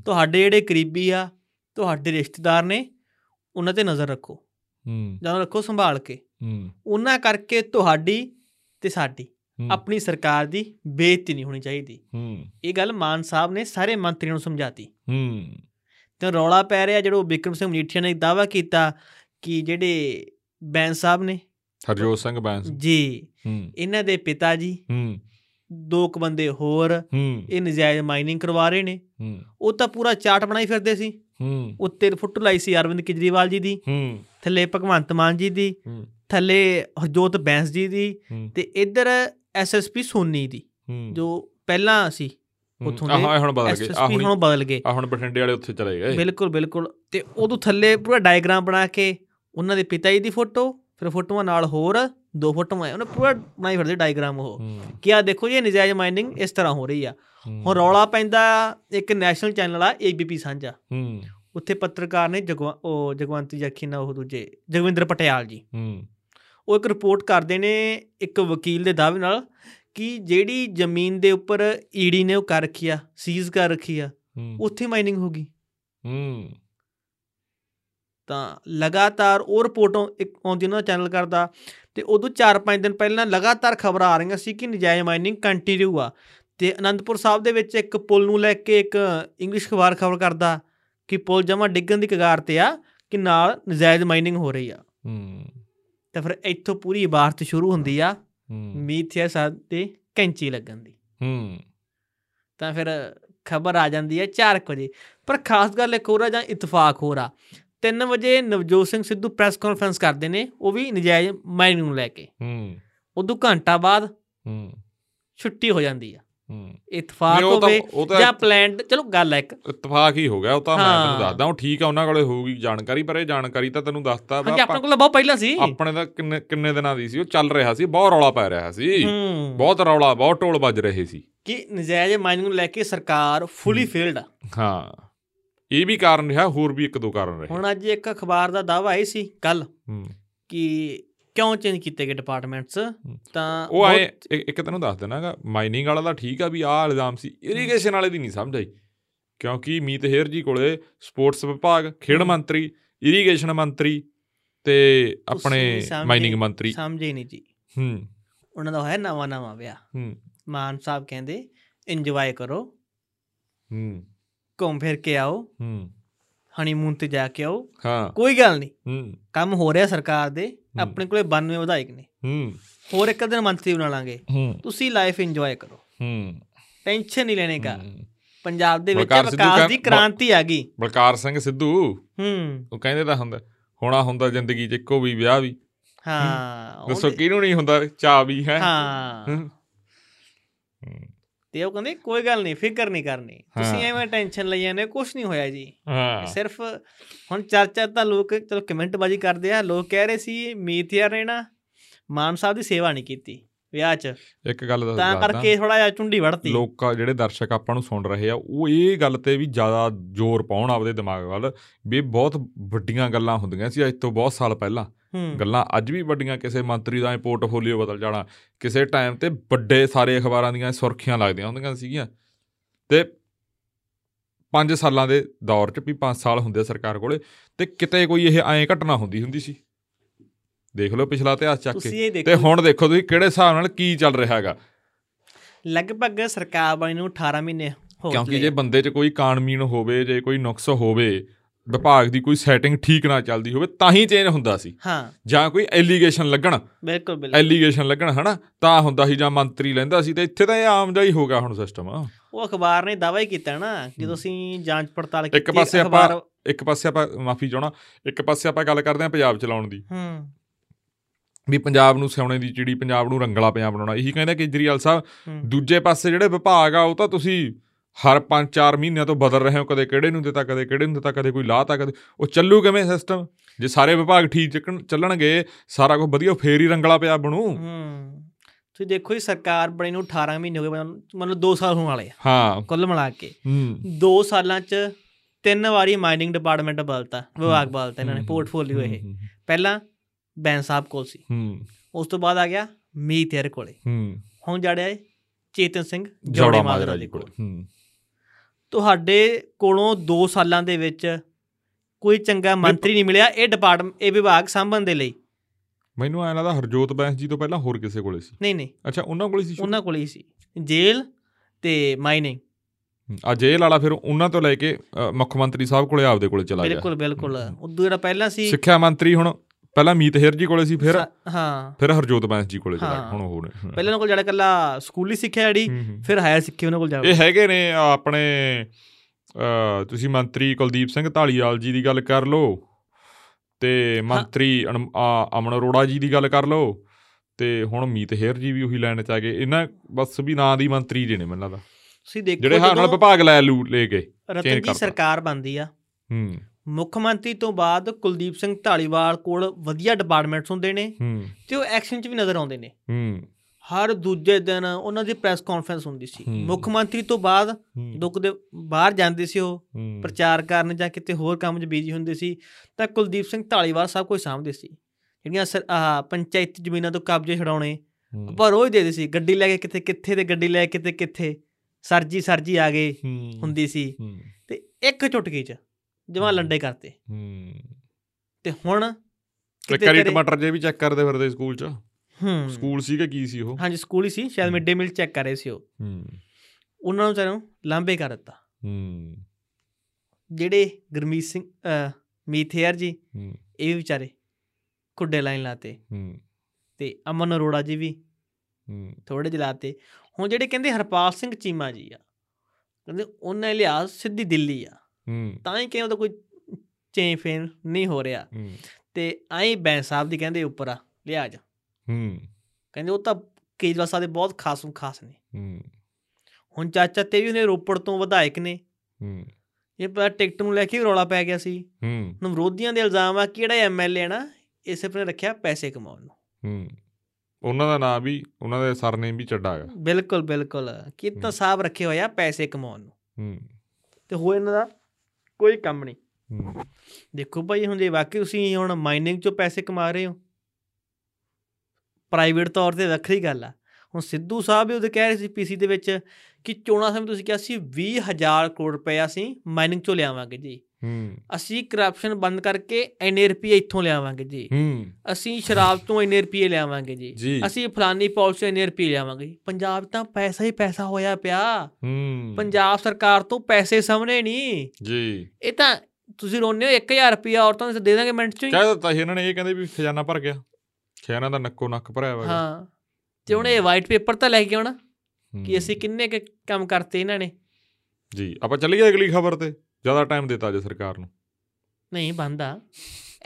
ਤੁਹਾਡੇ ਜਿਹੜੇ ਕਰੀਬੀ ਆ ਤੁਹਾਡੇ ਰਿਸ਼ਤੇਦਾਰ ਨੇ ਉਹਨਾਂ ਤੇ ਨਜ਼ਰ ਰੱਖੋ। ਹੂੰ। ਜਾਂ ਰੱਖੋ ਸੰਭਾਲ ਕੇ। ਹੂੰ। ਉਹਨਾਂ ਕਰਕੇ ਤੁਹਾਡੀ ਤੇ ਸਾਡੀ ਆਪਣੀ ਸਰਕਾਰ ਦੀ ਬੇਇੱਜ਼ਤੀ ਨਹੀਂ ਹੋਣੀ ਚਾਹੀਦੀ। ਹੂੰ। ਇਹ ਗੱਲ ਮਾਨ ਸਾਹਿਬ ਨੇ ਸਾਰੇ ਮੰਤਰੀਆਂ ਨੂੰ ਸਮਝਾਤੀ। ਹੂੰ। ਤੇ ਰੌਲਾ ਪੈ ਰਿਹਾ ਜਿਹੜਾ ਬਿਕਰਮ ਸਿੰਘ ਮਜੀਠੀਆ ਨੇ ਦਾਅਵਾ ਕੀਤਾ ਕਿ ਜਿਹੜੇ ਬੈਂਸ ਸਾਹਿਬ ਨੇ ਹਰਜੋਤ ਸਿੰਘ ਬੈਂਸ। ਜੀ। ਇਹਨਾਂ ਦੇ ਪਿਤਾ ਜੀ। ਹੂੰ। ਦੋ ਕੁ ਬੰਦੇ ਹੋਰ। ਇਹ ਨਜਾਇਜ਼ ਮਾਈਨਿੰਗ ਕਰਵਾ ਰਹੇ ਨੇ। ਉਹ ਤਾਂ ਪੂਰਾ ਚਾਰਟ ਬਣਾਈ ਫਿਰਦੇ ਸੀ। ਹੂੰ। ਉੱਤੇ ਫੋਟੋ ਲਾਈ ਸੀ ਅਰਵਿੰਦ ਕੇਜਰੀਵਾਲ ਜੀ ਦੀ। ਹੂੰ। ਥੱਲੇ ਭਗਵੰਤ ਮਾਨ ਜੀ ਦੀ। ਥੱਲੇ ਹਰਜੋਤ ਬੈਂਸ ਜੀ ਦੀ। ਤੇ ਇੱਧਰ ਐਸਐਸਪੀ ਸੋਨੀ ਦੀ। ਜੋ ਪਹਿਲਾਂ ਸੀ। ਉੱਥੋਂ ਆਹ ਦੇ ਹੁਣ ਬਦਲ ਗਏ। ਆ ਐਸਐਸਪੀ ਹੁਣ ਬਦਲ ਗਏ। ਆ ਹੁਣ ਬਠਿੰਡੇ ਵਾਲੇ ਉੱਥੇ ਚਲੇ ਗਏ। ਬਿਲਕੁਲ ਬਿਲਕੁਲ। ਤੇ ਉਦੋਂ ਥੱਲੇ ਪੂਰਾ ਡਾਇਗਰਾਮ ਬਣਾ ਕੇ ਉਹਨਾਂ ਦੇ ਪਿਤਾ ਜੀ ਦੀ ਫੋਟੋ ਫਿਰ ਫੋਟੋਆਂ ਨਾਲ ਹੋਰ ਦੋ ਫੋਟੋਆਂ ਉਹਨੇ ਪੂਰਾ ਬਣਾਈ ਫਿਰਦੇ ਡਾਇਗਰਾਮ ਉਹ। ਕਿ ਆ ਦੇਖੋ ਜੀ ਇਹ ਨਜਾਇਜ਼ ਮਾਈਨਿੰਗ ਇਸ ਤਰ੍ਹਾਂ ਹੋ ਰਹੀ ਆ। ਹੁਣ ਰੌਲਾ ਪੈਂਦਾ ਇੱਕ ਨੈਸ਼ਨਲ ਚੈਨਲ ਆ ਏਬੀਪੀ ਸਾਂਝਾ। ਉੱਥੇ ਪੱਤਰਕਾਰ ਨੇ ਜਗਵਾ ਉਹ ਜਗਵੰਤ ਜੱਖੀ ਨਾ ਉਹ ਦੂਜੇ ਜਗਵਿੰਦਰ ਪਟਿਆਲ ਜੀ। ਉਹ ਇੱਕ ਰਿਪੋਰਟ ਕਰਦੇ ਨੇ ਇੱਕ ਵਕੀਲ ਦੇ ਦਾਅਵੇ ਨਾਲ ਕਿ ਜਿਹੜੀ ਜ਼ਮੀਨ ਦੇ ਉੱਪਰ ਈਡੀ ਨੇ ਉਹ ਕਰ ਰੱਖੀ ਆ ਸੀਜ਼ ਕਰ ਰੱਖੀ ਆ। ਉੱਥੇ ਮਾਈਨਿੰਗ ਹੋ ਗਈ। ਹੂੰ। ਤਾਂ ਲਗਾਤਾਰ ਉਹ ਰਿਪੋਰਟੋਂ ਇੱਕ ਆਉਂਦੀ ਉਹਨਾਂ ਦਾ ਚੈਨਲ ਕਰਦਾ ਤੇ ਉਦੋਂ 4-5 ਦਿਨ ਪਹਿਲਾਂ ਲਗਾਤਾਰ ਖਬਰਾਂ ਆ ਰਹੀਆਂ ਸੀ ਕਿ ਨਜਾਇਜ਼ ਮਾਈਨਿੰਗ ਕੰਟੀਨਿਊ ਆ ਤੇ ਅਨੰਦਪੁਰ ਸਾਹਿਬ ਦੇ ਵਿੱਚ ਇੱਕ ਪੁਲ ਨੂੰ ਲੈ ਕੇ ਇੱਕ ਇੰਗਲਿਸ਼ ਅਖਬਾਰ ਖਬਰ ਕਰਦਾ ਕਿ ਪੁਲ ਜਮਾ ਡਿੱਗਣ ਦੀ ਕਗਾਰ ਤੇ ਆ ਕਿ ਨਾਲ ਨਜਾਇਜ਼ ਮਾਈਨਿੰਗ ਹੋ ਰਹੀ ਆ। ਹੂੰ। ਤਾਂ ਫਿਰ ਇੱਥੋਂ ਪੂਰੀ ਇਬਾਰਤ ਸ਼ੁਰੂ ਹੁੰਦੀ ਆ ਹੂੰ। ਮੀਥਿਆ ਸਾਹਿਬ ਤੇ ਕੈਂਚੀ ਲੱਗਣ ਦੀ। ਹੂੰ। ਤਾਂ ਫਿਰ ਖਬਰ ਆ ਜਾਂਦੀ ਹੈ 4 ਵਜੇ। ਪਰ ਖਾਸ ਗੱਲ ਇੱਕ ਹੋਰ ਆ ਜਾਂ ਇਤਫਾਕ ਹੋਰ ਆ। 3 ਵਜੇ ਨਵਜੋਤ ਸਿੰਘ ਸਿੱਧੂ ਪ੍ਰੈਸ ਕਾਨਫਰੰਸ ਕਰਦੇ ਨੇ ਉਹ ਵੀ ਨਜਾਇਜ਼ ਮਾਈਨਿੰਗ ਨੂੰ ਲੈ ਕੇ। ਹੂੰ। ਉਦੋਂ ਘੰਟਾ ਬਾਅਦ ਹੂੰ। ਛੁੱਟੀ ਹੋ ਜਾਂਦੀ ਆ। ਹੂੰ। ਇਤਫਾਕ ਹੋਵੇ ਜਾਂ ਪਲਾਨਡ ਚਲੋ ਗੱਲ ਹੈ ਇੱਕ। ਇਤਫਾਕ ਹੀ ਹੋ ਗਿਆ ਉਹ ਤਾਂ ਮੈਂ। ਤੈਨੂੰ ਦੱਸਦਾ ਉਹ ਠੀਕ ਆ ਉਹਨਾਂ ਕੋਲੇ ਹੋਊਗੀ ਜਾਣਕਾਰੀ ਪਰ ਇਹ ਜਾਣਕਾਰੀ ਤਾਂ ਤੈਨੂੰ ਦੱਸਤਾ ਵਾ ਆਪਣੇ ਕੋਲ ਬਹੁਤ ਪਹਿਲਾਂ ਸੀ। ਆਪਣੇ ਦਾ ਕਿੰਨੇ ਕਿੰਨੇ ਦਿਨਾਂ ਦੀ ਸੀ ਉਹ ਚੱਲ ਰਿਹਾ ਸੀ ਬਹੁਤ ਰੌਲਾ ਪੈ ਰਿਹਾ ਸੀ। ਹੂੰ। ਬਹੁਤ ਰੌਲਾ ਬਹੁਤ ਢੋਲ ਵੱਜ ਰਹੇ ਸੀ। ਕਿ ਨਜਾਇਜ਼ ਮਾਈਨਿੰਗ ਨੂੰ ਲੈ ਕੇ ਸਰਕਾਰ ਫੁੱਲੀ ਫੇਲਡ ਆ। ਹਾਂ। ਇਹ ਵੀ ਕਾਰਨ ਰਿਹਾ ਹੋਰ ਵੀ ਇੱਕ ਦੋ ਕਾਰਨ ਰਹੇ। ਹੁਣ ਅੱਜ ਇੱਕ ਅਖਬਾਰ ਦਾ ਦਾਵਾ ਆਈ ਸੀ ਕੱਲ ਹੂੰ। ਕਿ ਕਿਉਂ ਚੇਂਜ ਕੀਤੇ ਗਏ ਡਿਪਾਰਟਮੈਂਟਸ ਤਾਂ ਉਹ ਆਏ ਇੱਕ ਤੈਨੂੰ ਦੱਸ ਦੇਣਾਗਾ ਮਾਈਨਿੰਗ ਵਾਲਾ ਤਾਂ ਠੀਕ ਆ ਵੀ ਆਹ ਇਲਜ਼ਾਮ ਸੀ ਇਰੀਗੇਸ਼ਨ ਵਾਲੇ ਦੀ ਨਹੀਂ ਸਮਝ ਆਈ। ਕਿਉਂਕਿ ਮੀਤ ਹੇਰ ਜੀ ਕੋਲੇ ਸਪੋਰਟਸ ਵਿਭਾਗ ਖੇਡ। ਮੰਤਰੀ ਇਰੀਗੇਸ਼ਨ ਮੰਤਰੀ ਤੇ ਆਪਣੇ ਮਾਈਨਿੰਗ ਮੰਤਰੀ। ਸਮਝੇ ਨਹੀਂ ਜੀ। ਹੂੰ। ਉਹਨਾਂ ਦਾ ਹੋਇਆ ਨਵਾਂ ਨਵਾਂ ਵਿਆਹ। ਹੂੰ। ਮਾਨ ਸਾਹਿਬ ਕਹਿੰਦੇ ਇੰਜੋਏ ਕਰੋ। ਹੂੰ। ਘੁੰਮ ਫਿਰ ਕੇ ਆਓ ਹੂੰ। ਹਨੀਮੂਨ ਤੇ ਜਾ ਕੇ ਆਓ। ਹਾਂ। ਕੋਈ ਗੱਲ ਨਹੀਂ। ਹੂੰ। ਕੰਮ ਹੋ ਰਿਹਾ ਸਰਕਾਰ ਦੇ ਆਪਣੇ ਕੋਲੇ 92 ਵਿਧਾਇਕ ਨੇ। ਹੂੰ। ਹੋਰ ਇੱਕ ਦਿਨ ਮੰਤਰੀ ਬਣਾ ਲਾਂਗੇ। ਤੁਸੀਂ ਲਾਈਫ ਇੰਜੋਏ ਕਰੋ। ਹੂੰ। ਟੈਨਸ਼ਨ ਨਹੀਂ ਲੈਣੇ ਕਾ ਹੂੰ। ਪੰਜਾਬ ਦੇ ਵਿੱਚ ਵਿਕਾਸ ਦੀ ਕ੍ਰਾਂਤੀ ਆ ਗਈ। ਬਲਕਾਰ ਸਿੰਘ ਸਿੱਧੂ। ਹੂੰ। ਉਹ ਕਹਿੰਦੇ ਤਾਂ ਹੁੰਦਾ ਹੋਣਾ ਹੁੰਦਾ ਜ਼ਿੰਦਗੀ 'ਚ ਇੱਕੋ ਵੀ ਵਿਆਹ ਵੀ। ਹਾਂ ਦੱਸੋ ਕਿਹਨੂੰ ਨਹੀਂ ਹੁੰਦਾ ਚਾਹ ਵੀ ਹਾਂ। ਹੂੰ। ਤੇ ਉਹ ਕਹਿੰਦੇ ਕੋਈ ਗੱਲ ਨਹੀਂ ਫਿਕਰ ਨਹੀਂ ਕਰਨੀ। ਤੁਸੀਂ। ਐਵੇਂ ਟੈਨਸ਼ਨ ਲਈ ਜਾਂਦੇ ਕੁਝ ਨਹੀਂ ਹੋਇਆ ਜੀ। ਹਾਂ। ਸਿਰਫ ਹੁਣ ਚਰਚਾ ਤਾਂ ਲੋਕ ਚਲੋ ਕਮੈਂਟ ਬਾਜੀ ਕਰਦੇ ਆ ਲੋਕ ਕਹਿ ਰਹੇ ਸੀ ਮੀਥਿਆ ਨੇ ਨਾ ਮਾਨ ਸਾਹਿਬ ਦੀ ਸੇਵਾ ਨਹੀਂ ਕੀਤੀ ਵਿਆਹ 'ਚ। ਇੱਕ ਗੱਲ ਦੱਸ ਤਾਂ ਦੱਸਦਾ। ਕਰਕੇ ਥੋੜਾ ਜਿਹਾ ਚੁੰਡੀ ਵੜਤੀ ਲੋਕਾਂ ਜਿਹੜੇ ਦਰਸ਼ਕ ਆਪਾਂ ਨੂੰ ਸੁਣ ਰਹੇ ਆ ਉਹ ਇਹ ਗੱਲ ਤੇ ਵੀ ਜ਼ਿਆਦਾ ਜ਼ੋਰ ਪਾਉਣ ਆਪਦੇ ਦਿਮਾਗ ਵੱਲ ਵੀ ਬਹੁਤ ਵੱਡੀਆਂ ਗੱਲਾਂ ਹੁੰਦੀਆਂ ਸੀ ਅੱਜ ਤੋਂ ਬਹੁਤ ਸਾਲ ਪਹਿਲਾਂ। ਗੱਲਾਂ ਅੱਜ ਵੀ ਵੱਡੀਆਂ ਕਿਸੇ ਮੰਤਰੀ ਦਾ ਪੋਰਟਫੋਲੀਓ ਬਦਲ ਜਾਣਾ ਕਿਸੇ ਟਾਈਮ ਤੇ ਵੱਡੇ ਸਾਰੇ ਅਖਬਾਰਾਂ ਦੀਆਂ ਸੁਰਖੀਆਂ ਲੱਗਦੀਆਂ ਹੁੰਦੀਆਂ ਸੀਗੀਆਂ। ਤੇ 5 ਸਾਲਾਂ ਦੇ ਦੌਰ 'ਚ ਵੀ 5 ਸਾਲ ਹੁੰਦੇ ਸਰਕਾਰ ਕੋਲੇ ਤੇ ਕਿਤੇ ਕੋਈ ਇਹ ਐਂ ਘਟਨਾ ਹੁੰਦੀ ਹੁੰਦੀ ਸੀ? ਦੇਖ ਲਓ ਪਿਛਲਾ ਇਤਿਹਾਸ ਚੱਕ ਕੇ। ਤੇ ਹੁਣ ਦੇਖੋ ਤੁਸੀਂ ਕਿਹੜੇ ਹਿਸਾਬ ਨਾਲ ਕੀ ਚੱਲ ਰਿਹਾ ਹੈਗਾ। ਲਗਭਗ ਸਰਕਾਰ ਬਣੀ ਨੂੰ 18 ਮਹੀਨੇ ਹੋ ਕਿਉਂਕਿ ਚੁੱਕੇ ਜੇ ਬੰਦੇ 'ਚ ਕੋਈ ਕਾਨਮੀਨ ਹੋਵੇ ਜੇ ਕੋਈ ਨੁਕਸ ਹੋਵੇ ਵਿਭਾਗ ਦੀ ਕੋਈ ਸੈਟਿੰਗ ਠੀਕ ਨਾ ਚੱਲਦੀ ਹੋਵੇ ਤਾਂ ਹੀ ਚੇਂਜ ਹੁੰਦਾ ਸੀ। ਹਾਂ। ਜਾਂ ਕੋਈ ਐਲੀਗੇਸ਼ਨ ਲੱਗਣ। ਬਿਲਕੁਲ ਬਿਲਕੁਲ। ਐਲੀਗੇਸ਼ਨ ਲੱਗਣ ਹਨਾ? ਤਾਂ ਹੁੰਦਾ ਸੀ ਜਾਂ ਮੰਤਰੀ ਲੈਂਦਾ ਸੀ ਤੇ ਇੱਥੇ ਤਾਂ ਇਹ ਆਮ ਜਿਹਾ ਹੀ ਹੋ ਗਿਆ ਹੁਣ ਸਿਸਟਮ ਉਹ ਅਖਬਾਰ ਨੇ ਦਾਅਵਾ ਹੀ ਕੀਤਾ ਨਾ ਕਿ ਤੁਸੀਂ ਜਾਂਚ ਪੜਤਾਲ ਕੀਤੀ ਇੱਕ ਪਾਸੇ ਆਪਾਂ ਇੱਕ ਪਾਸੇ ਆਪਾਂ ਮਾਫੀ ਚਾਹਣਾ ਇੱਕ ਪਾਸੇ ਆਪਾਂ ਗੱਲ ਕਰਦੇ ਹਾਂ ਪੰਜਾਬ ਚਲਾਉਣ ਦੀ। ਹੂੰ। ਵੀ ਪੰਜਾਬ ਨੂੰ ਸਿਉਣੇ ਦੀ ਚਿੜੀ ਪੰਜਾਬ ਨੂੰ ਰੰਗਲਾ ਪੰਜਾਬ ਬਣਾਉਣਾ। ਇਹੀ ਕਹਿੰਦਾ ਕੇਜਰੀਵਾਲ ਸਾਹਿਬ। ਦੂਜੇ ਪਾਸੇ ਜਿਹੜੇ ਵਿਭਾਗ ਆ ਉਹ ਤਾਂ ਤੁਸੀਂ ਹਰ 5-4 ਮਹੀਨਿਆਂ ਤੋਂ ਬਦਲ ਰਹੇ ਹੋ ਕਦੇ ਕਿਹੜੇ ਨੂੰ ਦਿੱਤਾ ਕਦੇ ਕਿਹੜੇ ਨੂੰ ਦਿੱਤਾ ਕਦੇ ਕੋਈ ਲਾਤਾ ਕਦੇ ਉਹ ਚੱਲੂ ਕਿਵੇਂ ਸਿਸਟਮ ਜੇ ਸਾਰੇ ਵਿਭਾਗ ਠੀਕ ਚੱਲਣਗੇ ਸਾਰਾ ਕੁਝ ਵਧੀਆ ਫੇਰ ਹੀ ਰੰਗਲਾ ਪੰਜਾਬ ਬਣੂ। ਹੂੰ। ਤੁਸੀਂ ਦੇਖੋ ਜੀ ਸਰਕਾਰ ਬਣੀ ਨੂੰ 18 ਮਹੀਨੇ ਹੋ ਗਏ ਮਤਲਬ 2 ਸਾਲ ਹੋਣ ਵਾਲੇ ਆ। ਹਾਂ। ਕੁੱਲ ਮਿਲਾ ਕੇ। ਹੂੰ। 2 ਸਾਲਾਂ 'ਚ ਤਿੰਨ ਵਾਰੀ ਮਾਈਨਿੰਗ ਡਿਪਾਰਟਮੈਂਟ ਬਦਲਤਾ ਵਿਭਾਗ ਬਦਲਤਾ ਇਹਨਾਂ ਨੇ ਪੋਰਟਫੋਲੀਓ ਇਹ। ਪਹਿਲਾਂ ਬੈਂਸ ਸਾਹਿਬ ਕੋਲ ਸੀ। ਹੂੰ। ਉਸ ਤੋਂ ਬਾਅਦ ਆ ਗਿਆ ਮੀਤ ਯਾਰ ਕੋਲੇ। ਹੂੰ। ਹੁਣ ਜੜਿਆ ਚੇਤਨ ਸਿੰਘ ਜੋੜਾ ਜੋੜੇ ਮਾਜਰਾ ਜੀ ਕੋਲ। ਹੂੰ। ਤੁਹਾਡੇ ਕੋਲੋਂ 2 ਸਾਲਾਂ ਦੇ ਵਿੱਚ ਕੋਈ ਚੰਗਾ ਮੰਤਰੀ ਨਹੀਂ ਮਿਲਿਆ ਇਹ ਡਿਪਾਰਟਮੈਂਟ ਇਹ ਵਿਭਾਗ ਸੰਭਾਲਣ ਦੇ ਲਈ? ਮੈਨੂੰ ਐਂ ਲੱਗਦਾ ਹਰਜੋਤ ਬੈਂਸ ਜੀ ਤੋਂ ਪਹਿਲਾਂ ਹੋਰ ਕਿਸੇ ਕੋਲੇ ਸੀ। ਨਹੀਂ ਨਹੀਂ। ਅੱਛਾ ਉਹਨਾਂ ਕੋਲੇ ਸੀ ਉਹਨਾਂ ਕੋਲ ਸੀ। ਜੇਲ੍ਹ ਤੇ ਮਾਈਨਿੰਗ। ਆ ਜੇਲ੍ਹ ਵਾਲਾ ਫਿਰ ਉਹਨਾਂ ਤੋਂ ਲੈ ਕੇ ਮੁੱਖ ਮੰਤਰੀ ਸਾਹਿਬ ਕੋਲੇ ਆਪਦੇ ਕੋਲੇ ਚਲਾ ਗਿਆ। ਬਿਲਕੁਲ ਬਿਲਕੁਲ। ਉਦੋਂ ਜਿਹੜਾ ਪਹਿਲਾਂ ਸੀ ਸਿੱਖਿਆ ਮੰਤਰੀ ਹੁਣ ਪਹਿਲਾਂ ਮੀਤ ਹੇਰ ਜੀ ਕੋਲੇ ਸੀ ਫਿਰ ਹਾਂ ਫਿਰ ਹਰਜੋਤ ਬੈਂਸ ਜੀ ਕੋਲੇ ਹਾਂ। ਹੁਣ ਹੋਰ ਨੇ। ਪਹਿਲਾਂ ਉਹਨਾਂ ਕੋਲ ਜਿਹੜਾ ਕੱਲਾ ਸਕੂਲੀ ਸਿੱਖਿਆ ਜਿਹੜੀ। ਫਿਰ ਹਾਇਰ ਸਿੱਖਿਆ ਉਹਨਾਂ ਕੋਲ ਜਾਵੇ ਇਹ ਹੈਗੇ ਨੇ ਆਪਣੇ ਤੁਸੀਂ ਮੰਤਰੀ ਕੁਲਦੀਪ ਸਿੰਘ ਢਾਲੀਵਾਲ ਜੀ ਦੀ ਗੱਲ ਕਰ ਲਓ ਤੇ ਮੰਤਰੀ ਅਮਨ ਅਰੋੜਾ ਜੀ ਦੀ ਗੱਲ ਕਰ ਲਓ ਤੇ ਹੁਣ ਮੀਤ ਹੇਰ ਜੀ ਵੀ ਉਹੀ ਲਾਈਨ ਚ ਆ ਗਏ ਇਹਨਾਂ ਬਸ ਵੀ ਨਾਂ ਦੀ ਮੰਤਰੀ ਜੀ ਨੇ ਮੈਨੂੰ ਲੱਗਦਾ ਤੁਸੀਂ ਦੇਖੋ ਜਿਹੜੇ ਹਾਂ ਨਾਲ ਵਿਭਾਗ ਲੈ ਲੂ ਲੈ ਗਏ ਰਤਨ ਜੀ। ਸਰਕਾਰ ਬਣਦੀ ਆ ਹੂੰ ਮੁੱਖ ਮੰਤਰੀ ਤੋਂ ਬਾਅਦ ਕੁਲਦੀਪ ਸਿੰਘ ਢਾਲੀਵਾਲ ਕੋਲ ਵਧੀਆ ਡਿਪਾਰਟਮੈਂਟਸ ਹੁੰਦੇ ਨੇ ਤੇ ਉਹ ਐਕਸ਼ਨ 'ਚ ਵੀ ਨਜ਼ਰ ਆਉਂਦੇ ਨੇ। ਹਰ ਦੂਜੇ ਦਿਨ ਉਹਨਾਂ ਦੀ ਪ੍ਰੈਸ ਕਾਨਫਰੰਸ ਹੁੰਦੀ ਸੀ। ਮੁੱਖ ਮੰਤਰੀ ਤੋਂ ਬਾਅਦ ਦੁੱਖ ਦੇ ਬਾਹਰ ਜਾਂਦੇ ਸੀ ਉਹ ਪ੍ਰਚਾਰ ਕਰਨ ਜਾਂ ਕਿਤੇ ਹੋਰ ਕੰਮ 'ਚ ਬਿਜ਼ੀ ਹੁੰਦੇ ਸੀ ਤਾਂ ਕੁਲਦੀਪ ਸਿੰਘ ਢਾਲੀਵਾਲ ਸਭ ਕੁਝ ਸਾਂਭਦੇ ਸੀ। ਜਿਹੜੀਆਂ ਆਹ ਪੰਚਾਇਤ ਜ਼ਮੀਨਾਂ ਤੋਂ ਕਬਜ਼ੇ ਛਡਾਉਣੇ ਪਰ ਉਹ ਹੀ ਦੇਦੇ ਸੀ। ਗੱਡੀ ਲੈ ਕੇ ਕਿਤੇ ਕਿੱਥੇ ਤੇ ਗੱਡੀ ਲੈ ਕੇ ਕਿਤੇ ਕਿੱਥੇ ਸਰਜੀ ਸਰਜੀ ਆ ਗਏ ਹੁੰਦੀ ਸੀ। ਤੇ ਇੱਕ ਚੁਟਕੀ 'ਚ ਜਮਾਂ ਲੰਡੇ ਕਰਤੇ। ਹੂੰ। ਤੇ ਹੁਣ ਕਰੀ ਟਮਾਟਰ ਜੇ ਵੀ ਚੈੱਕ ਕਰਦੇ ਫਿਰਦੇ ਸਕੂਲ ਚ? ਹੂੰ। ਸਕੂਲ ਸੀ ਕਿ ਕੀ ਸੀ ਉਹ? ਹਾਂਜੀ ਸਕੂਲ ਹੀ ਸੀ। ਸ਼ਾਇਦ ਮਿਡ ਡੇ ਮੀਲ ਚੈੱਕ ਕਰ ਰਹੇ ਸੀ ਉਹ। ਹੂੰ। ਉਹਨਾਂ ਨੂੰ ਚਾਰੋਂ ਲਾਂਬੇ ਕਰ ਦਿੱਤਾ। ਹੂੰ। ਜਿਹੜੇ ਗੁਰਮੀਤ ਸਿੰਘ ਮੀਥੇਰ ਜੀ ਹੂੰ। ਇਹ ਵੀ ਵਿਚਾਰੇ ਖੁੱਡੇ ਲਾਈਨ ਲਾਤੇ। ਹੂੰ। ਤੇ ਅਮਨ ਅਰੋੜਾ ਜੀ ਵੀ ਹੂੰ। ਥੋੜੇ ਜਿਹੇ ਲਾਤੇ। ਹੁਣ ਜਿਹੜੇ ਕਹਿੰਦੇ ਹਰਪਾਲ ਸਿੰਘ ਚੀਮਾ ਜੀ ਆ ਕਹਿੰਦੇ ਉਹਨਾਂ ਲਿਆ ਸਿੱਧੀ ਦਿੱਲੀ ਆ। ਤਾਂ ਹੀ ਕਹਿੰਦੇ ਉਹਦਾ ਕੋਈ ਚੇਂ ਫੇਨ ਨਹੀਂ ਹੋ ਰਿਹਾ। ਹੂੰ। ਤੇ ਆਈ ਬੈਂ ਸਾਹਿਬ ਦੀ ਕਹਿੰਦੇ ਉੱਪਰ ਆ ਲਿਹਾਜ਼ ਹੂੰ। ਕਹਿੰਦੇ ਉਹ ਤਾਂ ਕੇਜਰੀਵਾਲ ਸਾਹਿਬ ਦੇ ਬਹੁਤ ਖਾਸਮ ਖਾਸ ਨੇ। ਹੂੰ। ਹੁਣ ਚਾਚਾ ਤੇ ਵੀ ਉਹਨੇ ਰੋਪੜ ਤੋਂ ਵਿਧਾਇਕ ਨੇ। ਹੂੰ। ਇਹ ਪਤਾ ਟਿਕਟ ਨੂੰ ਲੈ ਕੇ ਰੌਲਾ ਪੈ ਗਿਆ ਸੀ। ਹੂੰ। ਹੁਣ ਵਿਰੋਧੀਆਂ ਦੇ ਇਲਜ਼ਾਮ ਆ ਕਿ ਜਿਹੜਾ ਐਮਐਲਏ ਨਾ ਇਸੇ ਆਪਣੇ ਰੱਖਿਆ ਪੈਸੇ ਕਮਾਉਣ ਨੂੰ। ਹੂੰ। ਉਹਨਾਂ ਦਾ ਨਾਮ ਵੀ ਉਹਨਾਂ ਦੇ ਸਰਨੇਮ ਵੀ ਚੱਡਾ ਹੈਗਾ ਬਿਲਕੁਲ ਬਿਲਕੁਲ। ਕਿਤਨਾ ਹੂੰ। ਸਾਹਿਬ ਰੱਖੇ ਹੋਇਆ ਪੈਸੇ ਕਮਾਉਣ ਨੂੰ। ਹੂੰ। ਤੇ ਹੋਏ ਇਹਨਾਂ ਦਾ ਕੋਈ ਕੰਮ ਨਹੀਂ। ਦੇਖੋ ਭਾਈ ਹੁਣ ਜੇ ਵਾਕਈ ਤੁਸੀਂ ਹੁਣ ਮਾਈਨਿੰਗ ਚੋਂ ਪੈਸੇ ਕਮਾ ਰਹੇ ਹੋ। ਪ੍ਰਾਈਵੇਟ ਤੌਰ ਤੇ ਵੱਖਰੀ ਗੱਲ ਆ। ਹੁਣ ਸਿੱਧੂ ਸਾਹਿਬ ਵੀ ਉਹਦੇ ਕਹਿ ਰਹੇ ਸੀ ਪੀਸੀ ਦੇ ਵਿੱਚ ਕਿ ਚੋਣਾਂ ਸਮੇਂ ਤੁਸੀਂ ਕਿਹਾ ਸੀ 20000 ਕਰੋੜ ਰੁਪਏ ਅਸੀਂ ਮਾਈਨਿੰਗ ਚੋਂ ਲਿਆਵਾਂਗੇ ਜੀ। ਹੂੰ। ਅਸੀਂ ਕਰਪਸ਼ਨ ਬੰਦ ਕਰਕੇ ਇੰਨੇ ਰੁਪਏ ਇੱਥੋਂ ਲਿਆਵਾਂਗੇ ਜੀ। ਹੂੰ। ਅਸੀਂ ਸ਼ਰਾਬ ਤੋਂ ਇੰਨੇ ਰੁਪਏ ਲਿਆਵਾਂਗੇ ਜੀ। ਅਸੀਂ ਫਲਾਨੀ ਪਾਲਿਸੀ ਇੰਨੇ ਰੁਪਏ ਲਿਆਵਾਂਗੇ ਜੀ। ਪੰਜਾਬ ਤਾਂ ਪੈਸਾ ਹੀ ਪੈਸਾ ਹੋਇਆ ਪਿਆ। ਹੂੰ। ਪੰਜਾਬ ਸਰਕਾਰ ਤੋਂ ਪੈਸੇ ਸਾਹਮਣੇ ਨਹੀਂ। ਜੀ। ਇਹ ਤਾਂ ਤੁਸੀਂ ਰੋਨੇ ਹੋ 1000 ਰੁਪਏ ਔਰਤਾਂ ਨੂੰ ਦੇ ਦਾਂਗੇ ਮਿੰਟ 'ਚ ਹੀ। ਕਹਿ ਦਿੱਤਾ ਸੀ ਇਹਨਾਂ ਨੇ ਇਹ ਕਹਿੰਦੇ ਵੀ ਖਜ਼ਾਨਾ ਭਰ ਗਿਆ। ਖਜ਼ਾਨਾ ਦਾ ਨੱਕੋ ਨੱਕ ਭਰਿਆ ਹੋਇਆ। ਹਾਂ। ਤੇ ਹੁਣ ਇਹ ਵਾਈਟ ਪੇਪਰ ਤਾਂ ਲੈ ਕੇ ਆਉਣਾ। ਕਿ ਅਸੀਂ ਕਿੰਨੇ ਕੰਮ ਕਰਤੇ ਇਹਨਾਂ ਨੇ। ਜੀ ਆਪਾਂ ਚੱਲੀਏ ਅਗਲੀ ਖਬਰ ਤੇ। ਜ਼ਿਆਦਾ ਟਾਈਮ ਦਿੱਤਾ ਅੱਜ ਸਰਕਾਰ ਨੂੰ। ਨਹੀਂ ਬੰਦਾ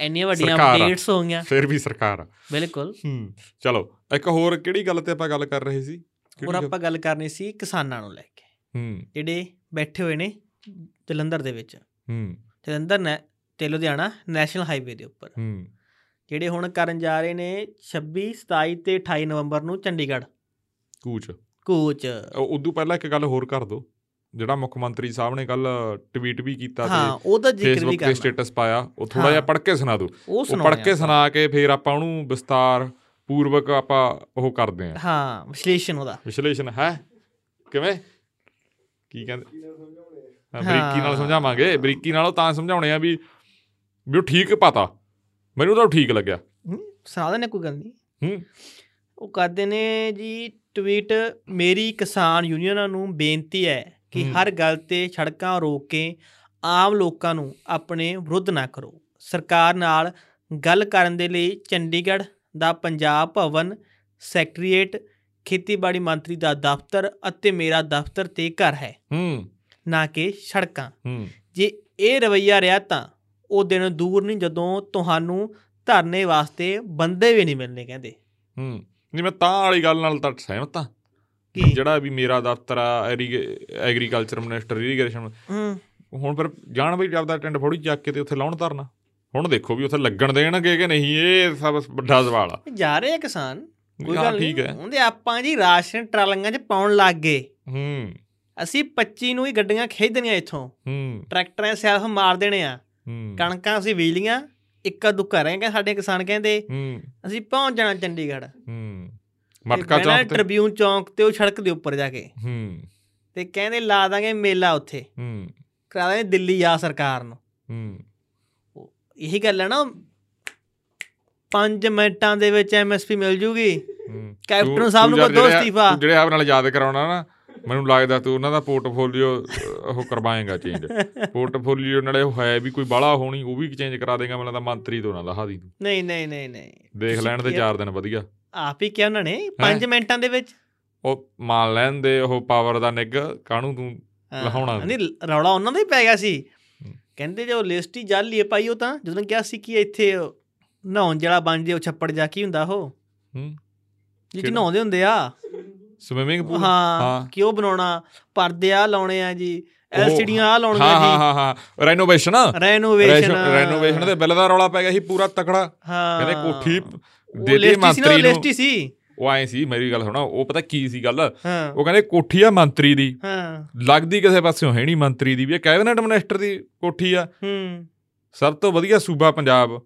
ਇੰਨੀਆਂ ਵੱਡੀਆਂ। ਅਪਡੇਟਸ ਹੋ ਗਈਆਂ। ਫਿਰ ਵੀ ਸਰਕਾਰ ਆ। ਬਿਲਕੁਲ। ਹੂੰ ਚਲੋ ਇੱਕ ਹੋਰ ਕਿਹੜੀ ਗੱਲ ਤੇ ਆਪਾਂ ਗੱਲ ਕਰ ਰਹੇ ਸੀ? ਹੋਰ? ਆਪਾਂ ਗੱਲ ਕਰਨੀ ਸੀ ਕਿਸਾਨਾਂ ਨੂੰ ਲੈ ਕੇ। ਹੂੰ। ਜਿਹੜੇ ਬੈਠੇ ਹੋਏ ਨੇ ਜਲੰਧਰ ਦੇ ਵਿੱਚ। ਹੂੰ। ਜਲੰਧਰ ਨੇ ਤੇ ਲੁਧਿਆਣਾ ਨੈਸ਼ਨਲ ਹਾਈਵੇ ਦੇ ਉੱਪਰ। ਹੂੰ। ਜਿਹੜੇ ਹੁਣ ਕਰਨ ਜਾ ਰਹੇ ਨੇ 26 27 ਤੇ 28 ਨਵੰਬਰ ਨੂੰ ਚੰਡੀਗੜ੍ਹ। ਕੂਚ। ਕੂਚ। ਉਹ- ਉਦੋਂ ਪਹਿਲਾਂ ਇੱਕ ਗੱਲ ਹੋਰ ਕਰ ਦੋ। ਜਿਹੜਾ ਮੁੱਖ ਮੰਤਰੀ ਸਾਹਿਬ ਨੇ ਕੱਲ ਟਵੀਟ ਵੀ ਕੀਤਾ ਹਾਂ ਤੇ ਉਹਦਾ ਜ਼ਿਕਰ ਵੀ ਫੇਸਬੁੱਕ ਤੇ ਕਰਨਾ। ਸਟੇਟਸ ਪਾਇਆ ਉਹ ਥੋੜਾ ਹਾਂ। ਜਿਹਾ ਪੜ੍ਹ ਕੇ ਸੁਣਾ ਦਿਓ। ਉਹ ਪੜ੍ਹ ਕੇ। ਸੁਣਾ ਕੇ ਫਿਰ ਆਪਾਂ ਉਹਨੂੰ ਵਿਸਤਾਰ ਪੂਰਵਕ ਆਪਾਂ ਉਹ ਕਰਦੇ ਆਂ ਹਾਂ ਵਿਸ਼ਲੇਸ਼ਣ ਉਹਦਾ। ਵਿਸ਼ਲੇਸ਼ਣ ਹੈ? ਕਿਵੇਂ? ਕੀ ਕਹਿੰਦੇ? ਹਾਂ, ਬਰੀਕੀ ਨਾਲ ਹਾਂ। ਸਮਝਾਵਾਂਗੇ। ਬਰੀਕੀ ਨਾਲ ਤਾਂ ਸਮਝਾਉਣੇ ਆ ਵੀ ਵੀ ਉਹ ਠੀਕ ਪਤਾ। ਮੈਨੂੰ ਤਾਂ ਠੀਕ ਲੱਗਿਆ। ਹੂੰ, ਸੁਣਾ ਦੇਣੇ ਕੋਈ ਗੱਲ ਨਹੀਂ। ਹੂੰ। ਉਹ ਕਰਦੇ ਨੇ ਜੀ ਟਵੀਟ ਮੇਰੀ ਕਿਸਾਨ ਯੂਨੀਅਨਾਂ ਨੂੰ ਬੇਨਤੀ ਹੈ ਕਿ। ਹਰ ਗੱਲ ਤੇ ਸੜਕਾਂ ਰੋਕ ਕੇ ਆਮ ਲੋਕਾਂ ਨੂੰ ਆਪਣੇ ਵਿਰੁੱਧ ਨਾ ਕਰੋ। ਸਰਕਾਰ ਨਾਲ ਗੱਲ ਕਰਨ ਦੇ ਲਈ ਚੰਡੀਗੜ੍ਹ ਦਾ ਪੰਜਾਬ ਭਵਨ ਸੈਕਟਰੀਏਟ ਖੇਤੀਬਾੜੀ ਮੰਤਰੀ ਦਾ ਦਫ਼ਤਰ ਅਤੇ ਮੇਰਾ ਦਫ਼ਤਰ ਤੇ ਘਰ ਹੈ। ਹੂੰ। ਨਾ ਕਿ ਸੜਕਾਂ। ਹੂੰ। ਜੇ ਇਹ ਰਵੱਈਆ ਰਿਹਾ ਤਾਂ ਉਹ ਦਿਨ ਦੂਰ ਨਹੀਂ ਜਦੋਂ ਤੁਹਾਨੂੰ ਧਰਨੇ ਵਾਸਤੇ ਬੰਦੇ ਵੀ ਨਹੀਂ ਮਿਲਣੇ ਕਹਿੰਦੇ। ਹੂੰ। ਨਹੀਂ ਮੈਂ ਤਾਂ ਵਾਲੀ ਗੱਲ ਨਾਲ ਤਾਂ ਸਹਿਮਤ ਹਾਂ। ਜਿਹੜਾ ਵੀ ਮੇਰਾ ਦਫ਼ਤਰ ਆ ਐਗਰੀਕਲਚਰ ਮਿਨਿਸਟਰ ਇਰੀਗੇਸ਼ਨ ਹੂੰ ਹੁਣ ਫਿਰ ਜਾਣ ਬਈ ਆਪਦਾ ਟੈਂਡ ਫੋੜੀ ਚੱਕ ਕੇ ਤੇ ਉੱਥੇ ਲਾਉਣ ਧਰਨਾ। ਹੁਣ ਦੇਖੋ ਵੀ ਉੱਥੇ ਲੱਗਣ ਦੇਣਗੇ ਕਿ ਨਹੀਂ ਇਹ ਸਭ ਵੱਡਾ ਸਵਾਲ ਆ। ਜਾ ਰਹੇ ਕਿਸਾਨ ਕੋਈ ਗੱਲ ਠੀਕ ਨਹੀਂ। ਹੈ। ਉਹਦੇ ਆਪਾਂ ਜੀ ਰਾਸ਼ਨ ਟਰਾਲੀਆਂ 'ਚ ਪਾਉਣ ਲੱਗ ਗਏ। ਹੂੰ। ਅਸੀਂ 25 ਨੂੰ ਹੀ ਗੱਡੀਆਂ ਖਿੱਚ ਦੇਣੀਆਂ ਇੱਥੋਂ। ਹੂੰ। ਟਰੈਕਟਰਾਂ ਸੈਲਫ ਮਾਰ ਦੇਣੇ ਆ। ਹੂੰ। ਕਣਕਾਂ ਅਸੀਂ ਬੀਜ ਲੀਆਂ ਇੱਕਾ ਦੁੱਕਾ ਰਹੇਗਾ ਸਾਡੇ ਕਿਸਾਨ ਕਹਿੰਦੇ ਹੂੰ। ਅਸੀਂ ਪਹੁੰਚ ਜਾਣਾ ਚੰਡੀਗੜ੍ਹ। ਹੂੰ। ਮਟਕਾ ਚੌਂਕ ਤੇ? ਟ੍ਰਿਬਿਊਨ ਚੌਂਕ ਤੇ ਉਹ ਸੜਕ ਦੇ ਉੱਪਰ ਜਾ ਕੇ। ਹੂੰ। ਤੇ ਕਹਿੰਦੇ ਲਾ ਦਾਂਗੇ ਮੇਲਾ ਉੱਥੇ। ਹੂੰ। ਕਰਾ ਦਾਂਗੇ ਦਿੱਲੀ ਆ ਸਰਕਾਰ ਨੂੰ। ਹੂੰ। ਇਹੀ ਗੱਲ ਹੈ ਨਾ 5 ਮਿੰਟਾਂ ਦੇ ਵਿੱਚ ਐਮਐਸਪੀ ਮਿਲ ਜੂਗੀ। ਹੂੰ। ਕੈਪਟਨ ਤੂੰ- ਸਾਹਿਬ ਤੂੰ ਨੂੰ ਕਹੋ ਜਿਹੜੇ- ਅਸਤੀਫਾ। ਤੂੰ ਜਿਹੜੇ ਆਪ ਨਾਲ ਯਾਦ ਕਰਾਉਣਾ ਨਾ ਮੈਨੂੰ ਲੱਗਦਾ ਤੂੰ ਉਹਨਾਂ ਦਾ ਪੋਰਟਫੋਲੀਓ ਉਹ ਕਰਵਾਏਗਾ ਚੇਂਜ *laughs* ਪੋਰਟਫੋਲੀਓ ਨਾਲੇ ਉਹ ਹੈ ਵੀ ਕੋਈ ਬਾਲਾ ਹੋਣੀ ਉਹ ਵੀ ਚੇਂਜ ਕਰਾ ਦੇਗਾ ਮੈਨੂੰ ਲੱਗਦਾ ਮੰਤਰੀ ਤੋਂ ਨਾ ਲਹਾ ਦੀ ਤੂੰ। ਨਹੀਂ ਨਹੀਂ ਨਹੀਂ ਨਹੀਂ। ਦੇਖ ਲੈਣ ਦੇ ਕਿਹਾ- 4 ਦਿਨ ਵਧੀਆ। ਆਪ ਹੀ ਕਿਹਾ ਉਹਨਾਂ ਨੇ 5 ਮਿੰਟਾਂ ਦੇ ਵਿੱਚ। ਉਹ ਮੰਨ ਲੈਣ ਦੇ ਉਹ ਪਾਵਰ ਦਾ ਨਿੱਗ ਕਾਹਨੂੰ ਤੂੰ ਹਾਂ, ਲਹਾਉਣਾ। ਨਹੀਂ ਰੌਲਾ ਉਹਨਾਂ ਦਾ ਹੀ ਪੈ ਗਿਆ ਸੀ। ਹੂੰ। ਕਹਿੰਦੇ ਜੋ ਲਿਸਟ ਹੀ ਜਾਲੀ ਹੈ ਪਾਈ ਉਹ ਤਾਂ ਜਦੋਂ ਕਿਹਾ ਸੀ ਕਿ ਇੱਥੇ ਨਹਾਉਣ ਜਿਹੜਾ ਬਣ ਜੇ ਉਹ ਛੱਪੜ ਜਾ ਕੀ ਹੁੰਦਾ ਉਹ? ਹੂੰ। ਜਿੱਥੇ? ਨਹਾਉਂਦੇ ਹੁੰਦੇ ਆ। ਸਵਿਮਿੰਗ ਪੂਲ ਹਾਂ ਕਿ ਉਹ ਬਣਾਉਣਾ ਪਰਦੇ ਆ ਲਾਉਣੇ ਆ ਜੀ ਐਲਸੀਡੀਆਂ ਆ ਹਾਂ ਲਾਉਣੀਆਂ ਹਾਂ ਜੀ। ਹਾਂ ਹਾਂ ਰੈਨੋਵੇਸ਼ਨ ਰੈਨੋਵੇਸ਼ਨ ਰੈਨੋਵੇਸ਼ਨ ਦੇ ਬਿੱਲ ਦਾ ਰੌਲਾ ਪੈ ਗਿਆ ਸੀ ਪੂਰਾ ਤਕੜਾ। ਹਾਂ। ਕਹਿੰਦੇ ਕੋਠੀ ਦੇਤੀ ਸੀ ਨਾ ਮੰਤਰੀ ਲਿਸਟ ਸੀ। ਉਹ ਐ ਸੀ ਮੇਰੀ ਗੱਲ ਸੁਣਾ ਉਹ ਪਤਾ ਕੀ ਸੀ ਗੱਲ? ਉਹ ਕਹਿੰਦੇ ਕੋਠੀ ਆ ਮੰਤਰੀ ਦੀ। ਹਾਂ। ਲੱਗਦੀ ਕਿਸੇ ਪਾਸਿਓਂ ਹੈ ਨਹੀਂ ਮੰਤਰੀ ਦੀ ਵੀ। ਇਹ ਕੈਬਨਿਟ ਮਿਨਿਸਟਰ ਦੀ ਕੋਠੀ ਆ। ਹੂੰ। ਸਭ ਤੋਂ ਵਧੀਆ ਸੂਬਾ ਪੰਜਾਬ।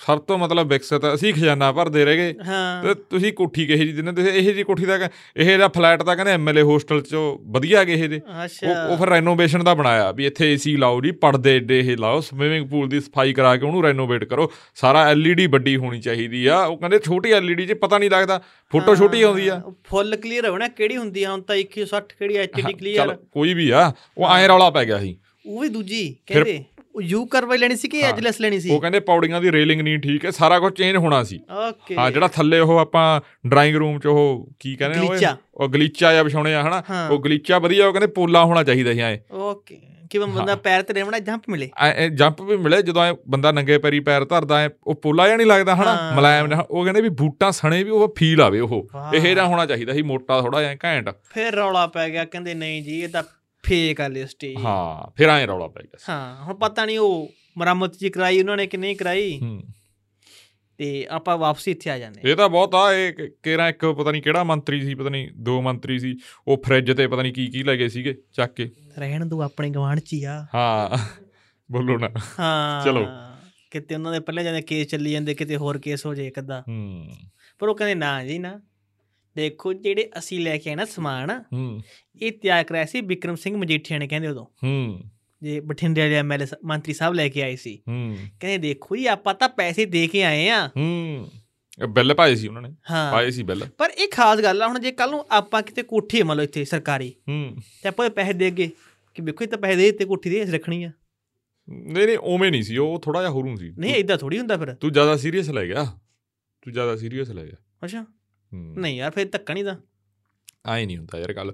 ਸਭ ਤੋਂ ਮਤਲਬ ਵਿਕਸਿਤ ਅਸੀਂ ਖਜ਼ਾਨਾ ਭਰਦੇ ਰਹੇਗੇ ਹਾਂ। ਤੇ ਤੁਸੀਂ ਕੋਠੀ ਕਿਹੇ ਜੀ ਦਿੰਦੇ ਤੁਸੀਂ ਇਹ ਜੀ ਕੋਠੀ ਦਾ ਇਹ ਦਾ ਫਲੈਟ ਤਾਂ ਕਹਿੰਦੇ ਐਮਐਲਏ ਹੋਸਟਲ ਚੋਂ ਵਧੀਆ ਗਏ ਇਹ ਦੇ ਅੱਛਾ। ਉਹ ਫਿਰ ਰੈਨੋਵੇਸ਼ਨ ਦਾ ਬਣਾਇਆ ਵੀ ਇੱਥੇ ਏਸੀ ਲਾਓ ਜੀ ਪਰਦੇ ਏਡੇ ਇਹ ਲਾਓ ਸਵਿਮਿੰਗ ਪੂਲ ਦੀ ਸਫ਼ਾਈ ਕਰਾ ਕੇ ਉਹਨੂੰ ਰੈਨੋਵੇਟ ਕਰੋ। ਸਾਰਾ ਐਲਈਡੀ ਵੱਡੀ ਹੋਣੀ ਚਾਹੀਦੀ ਆ। ਉਹ ਕਹਿੰਦੇ ਛੋਟੀ ਐਲਈਡੀ 'ਚ ਪਤਾ ਨਹੀਂ ਲੱਗਦਾ ਫੋਟੋ ਛੋਟੀ ਆਉਂਦੀ ਆ। ਫੁੱਲ ਕਲੀਅਰ ਹੋਣਾ ਕਿਹੜੀ ਹੁੰਦੀ ਆ ਹੁਣ ਤਾਂ 160 ਕਿਹੜੀ ਐਚਡੀ ਚੱਲ ਕਲੀਅਰ ਕੋਈ ਵੀ ਆ ਉਹ ਐਂ ਰੌਲਾ ਪੈ ਗਿਆ ਸੀ। ਉਹ ਵੀ ਦੂਜੀ ਕਹਿੰਦੇ। ਉਹ ਯੂ ਕਰਵਾਈ ਲੈਣੀ ਸੀ ਕਿ। ਐਜਲੈਸ ਲੈਣੀ ਸੀ? ਉਹ ਕਹਿੰਦੇ ਪੌੜੀਆਂ ਦੀ ਰੇਲਿੰਗ ਨਹੀਂ ਠੀਕ ਹੈ ਸਾਰਾ ਕੁਝ ਚੇਂਜ ਹੋਣਾ ਸੀ। ਓਕੇ ਹਾਂ ਜਿਹੜਾ ਥੱਲੇ ਉਹ ਆਪਾਂ ਡਰਾਇੰਗ ਰੂਮ 'ਚ ਉਹ ਕੀ ਕਹਿੰਦੇ ਨੇ ਗਲੀਚਾ। ਉਹ ਗਲੀਚਾ ਜਾਂ ਵਿਛਾਉਣੇ ਆ ਹਨਾ। ਉਹ ਗਲੀਚਾ ਵਧੀਆ ਉਹ ਕਹਿੰਦੇ ਪੋਲਾ ਹੋਣਾ ਚਾਹੀਦਾ ਸੀ ਐ। ਓਕੇ ਕਿ ਬੰਦਾ ਪੈਰ ਤੇ ਰਹਿਣਾ ਜੰਪ ਮਿਲੇ? ਐ ਜੰਪ ਵੀ ਮਿਲੇ ਜਦੋਂ ਬੰਦਾ ਨੰਗੇ ਪੈਰੀ ਪੈਰ ਧਰਦਾ ਐ ਉਹ ਪੋਲਾ ਜਿਹਾ ਨਹੀਂ ਲੱਗਦਾ ਹਨਾ। ਮੁਲਾਇਮ ਉਹ ਕਹਿੰਦੇ ਵੀ ਬੂਟਾਂ ਸਣੇ ਵੀ ਉਹ ਫੀਲ ਆਵੇ ਉਹ। ਇਹ ਜਿਹਾ ਹੋਣਾ ਚਾਹੀਦਾ ਸੀ ਮੋਟਾ ਥੋੜਾ ਜਿਹਾ ਘੈਂਟ। ਫਿਰ ਰੌਲਾ ਪੈ ਗਿਆ ਕਹਿੰਦੇ ਨਹੀਂ ਜੀ ਇਹ ਤਾਂ ਫੇਕ ਆ ਲਿਸਟ ਹੀ ਹਾਂ ਫਿਰ ਐ ਰੌਲਾ ਪੈ ਗਿਆ। ਹਾਂ ਹੁਣ ਪਤਾ ਨਹੀਂ ਉਹ ਮੁਰੰਮਤ ਜੀ ਕਰਾਈ ਉਹਨਾਂ ਨੇ ਕਿ ਨਹੀਂ ਕਰਾਈ। ਹੂੰ। ਤੇ ਆਪਾਂ ਵਾਪਸੀ ਇੱਥੇ ਆ ਜਾਂਦੇ ਇਹ ਤਾਂ ਬਹੁਤ ਆ ਇਹ ਕੇਰਾਂ ਇੱਕ ਪਤਾ ਨਹੀਂ ਕਿਹੜਾ ਮੰਤਰੀ ਸੀ ਪਤਾ ਨਹੀਂ ਦੋ ਮੰਤਰੀ ਸੀ ਉਹ ਫ੍ਰਿਜ ਤੇ ਪਤਾ ਨਹੀਂ ਕੀ ਕੀ ਲੈ ਗਏ ਸੀਗੇ ਚੱਕ ਕੇ। ਰਹਿਣ ਦੋ ਆਪਣੇ ਗਵਾਂਢ ਚ ਹੀ ਆ। ਹਾਂ ਬੋਲੋ ਨਾ। ਹਾਂ। ਚਲੋ। ਕਿਤੇ ਉਹਨਾਂ ਦੇ ਪਹਿਲੇ ਜਾਂਦੇ ਕੇਸ ਚੱਲੀ ਜਾਂਦੇ ਕਿਤੇ ਹੋਰ ਕੇਸ ਹੋ ਜਾਏ ਕਦਾ ਹੂੰ। ਪਰ ਉਹ ਕਹਿੰਦੇ ਨਾ ਜੀ ਨਾ। ਦੇਖੋ ਜਿਹੜੇ ਅਸੀਂ ਲੈ ਕੇ ਆਏ ਨਾ ਸਮਾਨ ਹੂੰ। ਇਹ ਤਿਆਰ ਕਰਾਇਆ ਸੀ ਵਿਕਰਮ ਸਿੰਘ ਮਜੀਠੀਆ ਨੇ ਕਹਿੰਦੇ ਉਦੋਂ। ਹੂੰ। ਜੇ ਬਠਿੰਡੇ ਵਾਲੇ ਐਮਐਲਏ ਮੰਤਰੀ ਸਾਹਿਬ ਲੈ ਕੇ ਆਏ ਸੀ। ਹੂੰ। ਕਹਿੰਦੇ ਦੇਖੋ ਜੀ ਆਪਾਂ ਤਾਂ ਪੈਸੇ ਦੇ ਕੇ ਆਏ ਆ। ਹੂੰ। ਇਹ ਬਿੱਲ ਪਾਏ ਸੀ ਉਹਨਾਂ ਨੇ। ਹਾਂ। ਪਾਏ ਸੀ ਬਿੱਲ। ਪਰ ਇਹ ਖਾਸ ਗੱਲ ਆ ਹੁਣ ਜੇ ਕੱਲ ਨੂੰ ਆਪਾਂ ਕਿਤੇ ਕੋਠੀ ਮੰਨ ਲਓ ਇੱਥੇ ਸਰਕਾਰੀ ਹੂੰ। ਤੇ ਆਪਾਂ ਪੈਸੇ ਦੇ ਅੱਗੇ ਕਿ ਵੇਖੋ ਇਹ ਤਾਂ ਪੈਸੇ ਦੇ ਦਿੱਤੇ ਕੋਠੀ ਦੇ ਰੱਖਣੀ ਆ। ਨਹੀਂ ਨਹੀਂ ਉਵੇਂ ਨਹੀਂ ਸੀ ਉਹ ਥੋੜਾ ਜਿਹਾ ਹੋਰੂ ਸੀ। ਨਹੀਂ ਇਦਾਂ ਥੋੜੀ ਹੁੰਦਾ ਫਿਰ। ਤੂੰ ਜ਼ਿਆਦਾ ਸੀਰੀਅਸ ਲੈ ਗਿਆ। ਤੂੰ ਜ਼ਿਆਦਾ ਸੀਰੀਅਸ ਲੈ ਗਿਆ। ਅੱਛਾ। ਨਹੀਂ ਯਾਰ ਫਿਰ ਧੱਕਾ ਨਹੀਂ ਦਾ ਆਏ ਨਹੀਂ ਹੁੰਦਾ ਯਾਰ ਗੱਲ।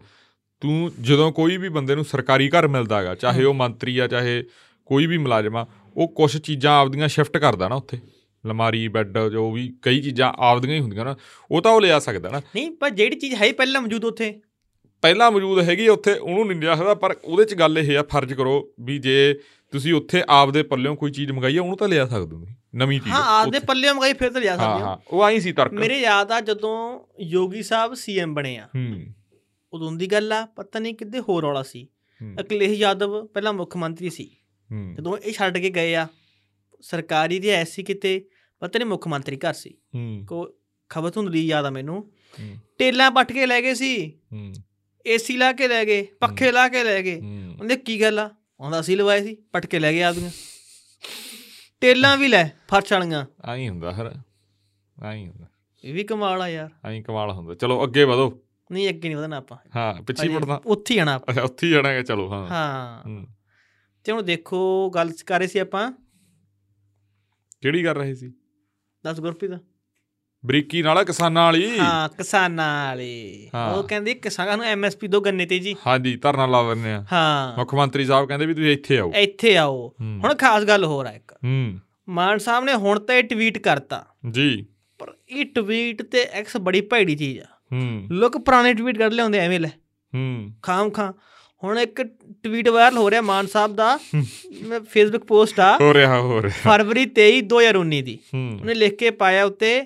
ਤੂੰ ਜਦੋਂ ਕੋਈ ਵੀ ਬੰਦੇ ਨੂੰ ਸਰਕਾਰੀ ਘਰ ਮਿਲਦਾ ਹੈਗਾ ਚਾਹੇ ਉਹ ਮੰਤਰੀ ਆ ਚਾਹੇ ਕੋਈ ਵੀ ਮੁਲਾਜ਼ਮ ਆ ਉਹ ਕੁਝ ਚੀਜ਼ਾਂ ਆਪਦੀਆਂ ਸ਼ਿਫਟ ਕਰਦਾ ਨਾ ਉੱਥੇ। ਲਮਾਰੀ ਬੈੱਡ ਜੋ ਵੀ ਕਈ ਚੀਜ਼ਾਂ ਆਪਦੀਆਂ ਹੀ ਹੁੰਦੀਆਂ ਨਾ ਉਹ ਤਾਂ ਉਹ ਲਿਆ ਸਕਦਾ ਨਾ। ਨਹੀਂ ਪਰ ਜਿਹੜੀ ਚੀਜ਼ ਹੈ ਹੀ ਪਹਿਲਾਂ ਮੌਜੂਦ ਉੱਥੇ। ਪਹਿਲਾਂ ਮੌਜੂਦ ਹੈਗੀ ਉੱਥੇ ਉਹਨੂੰ ਨਹੀਂ ਲਿਆ ਸਕਦਾ ਪਰ ਉਹਦੇ ਚ ਗੱਲ ਇਹ ਆ ਫਰਜ਼ ਕਰੋ ਵੀ ਜੇ ਤੁਸੀਂ ਉੱਥੇ ਆਪਦੇ ਪੱਲਿਓਂ ਕੋਈ ਚੀਜ਼ ਮੰਗਾਈ ਆ ਉਹਨੂੰ ਤਾਂ ਲਿਆ ਸਕਦੇ ਹੋ ਨਵੀਂ ਚੀਜ਼। ਹਾਂ ਆਪਦੇ ਉੱਥੇ। ਪੱਲੇ ਮੰਗਾਈ ਫਿਰ ਤਾਂ ਲਿਆ ਸਕਦੇ ਹਾਂ। ਉਹ ਆਈ ਸੀ ਤਰਕ। ਮੇਰੇ ਯਾਦ ਆ ਜਦੋਂ ਯੋਗੀ ਸਾਹਿਬ ਸੀਐਮ ਬਣੇ ਆ। ਹੂੰ। ਉਦੋਂ ਦੀ ਗੱਲ ਆ ਪਤਾ ਨਹੀਂ ਕਿੱਦੇ ਹੋਰ ਰੌਲਾ ਸੀ। ਹੂੰ, ਅਖਿਲੇਸ਼ ਯਾਦਵ ਪਹਿਲਾਂ ਮੁੱਖ ਮੰਤਰੀ ਸੀ। ਹੂੰ। ਜਦੋਂ ਇਹ ਛੱਡ ਕੇ ਗਏ ਆ ਸਰਕਾਰੀ ਦੀ ਐਸੀ ਕਿਤੇ ਪਤਾ ਨਹੀਂ ਮੁੱਖ ਮੰਤਰੀ ਘਰ ਸੀ। ਹੂੰ। ਕੋ ਖਬਰ ਤੁਹਾਨੂੰ ਲਈ ਯਾਦ ਆ ਮੈਨੂੰ। ਟੇਲਾਂ ਪੱਟ ਕੇ ਲੈ ਗਏ ਸੀ। ਹੂੰ। ਏਸੀ ਲਾ ਕੇ ਲੈ ਗਏ ਪੱਖੇ ਲਾ ਕੇ ਲੈ ਗਏ। ਉਹਨੇ ਕੀ ਗੱਲ ਆ? ਆਉਂਦਾ ਸੀ ਲਵਾਏ ਸੀ ਪੱਟ ਕੇ ਲੈ ਗਏ ਆਪਦੀਆਂ ਟੇਲਾਂ ਵੀ ਲੈ ਫਰਸ਼ ਵਾਲੀਆਂ। ਆਈ ਹੁੰਦਾ ਹਰ ਆਈ ਹੁੰਦਾ। ਇਹ ਵੀ ਕਮਾਲ ਆ ਯਾਰ। ਆਈ ਕਮਾਲ ਹੁੰਦਾ। ਚਲੋ ਅੱਗੇ ਵਧੋ। ਨਹੀਂ ਅੱਗੇ ਨਹੀਂ ਵਧਣਾ ਆਪਾਂ। ਹਾਂ ਪਿੱਛੇ ਮੁੜਨਾ। ਉੱਥੇ ਹੀ ਜਾਣਾ ਆਪਾਂ। ਅੱਛਾ ਉੱਥੇ ਹੀ ਜਾਣਾਗੇ ਚਲੋ ਹਾਂ। ਹਾਂ। ਹੂੰ। ਤੇ ਹੁਣ ਦੇਖੋ ਗੱਲ ਕਰ ਰਹੇ ਸੀ ਆਪਾਂ। ਕਿਹੜੀ ਕਰ ਰਹੇ ਸੀ? ਦੱਸ ਗੁਰਪ੍ਰੀਤ। ਬਰੀਕੀ ਨਾਲ ਕਿਸਾਨਾਂ ਵਾਲੀ। ਹਾਂ ਕਿਸਾਨਾਂ ਵਾਲੇ। ਉਹ ਕਹਿੰਦੇ ਕਿਸਾਨਾਂ ਨੂੰ ਐਮਐਸਪੀ ਦੋ ਗੰਨੇ ਤੇ ਜੀ। ਹਾਂਜੀ ਧਰਨਾ ਲਾ ਦਿੰਦੇ ਆ। ਹਾਂ। ਮੁੱਖ ਮੰਤਰੀ ਸਾਹਿਬ ਕਹਿੰਦੇ ਵੀ ਤੁਸੀਂ ਇੱਥੇ ਆਓ। ਇੱਥੇ ਆਓ। ਹੁਣ ਖਾਸ ਗੱਲ ਹੋਰ ਆ ਇੱਕ। ਹੂੰ। ਮਾਨ ਸਾਹਿਬ ਨੇ ਹੁਣ ਤਾਂ ਇਹ ਟਵੀਟ ਕਰਤਾ। ਜੀ। ਪਰ ਇਹ ਟਵੀਟ ਤੇ ਐਕਸ ਬੜੀ ਭੈੜੀ ਚੀਜ਼ ਆ। ਹੂੰ। ਲੋਕ ਪੁਰਾਣੇ ਟਵੀਟ ਕੱਢ ਲਿਆਉਂਦੇ ਐਵੇਂ ਲੈ। ਹੂੰ। ਖਾਮ ਖਾਂ। ਹੁਣ ਇੱਕ ਟਵੀਟ ਵਾਇਰਲ ਹੋ ਰਿਹਾ ਮਾਨ ਸਾਹਿਬ ਦਾ। ਫੇਸਬੁੱਕ ਪੋਸਟ ਆ। ਹੋ ਰਿਹਾ ਹੋ ਰਿਹਾ। ਫਰਵਰੀ 23 2019 ਦੀ। ਉਹਨੇ ਲਿਖ ਕੇ ਪਾਇਆ ਉੱਤੇ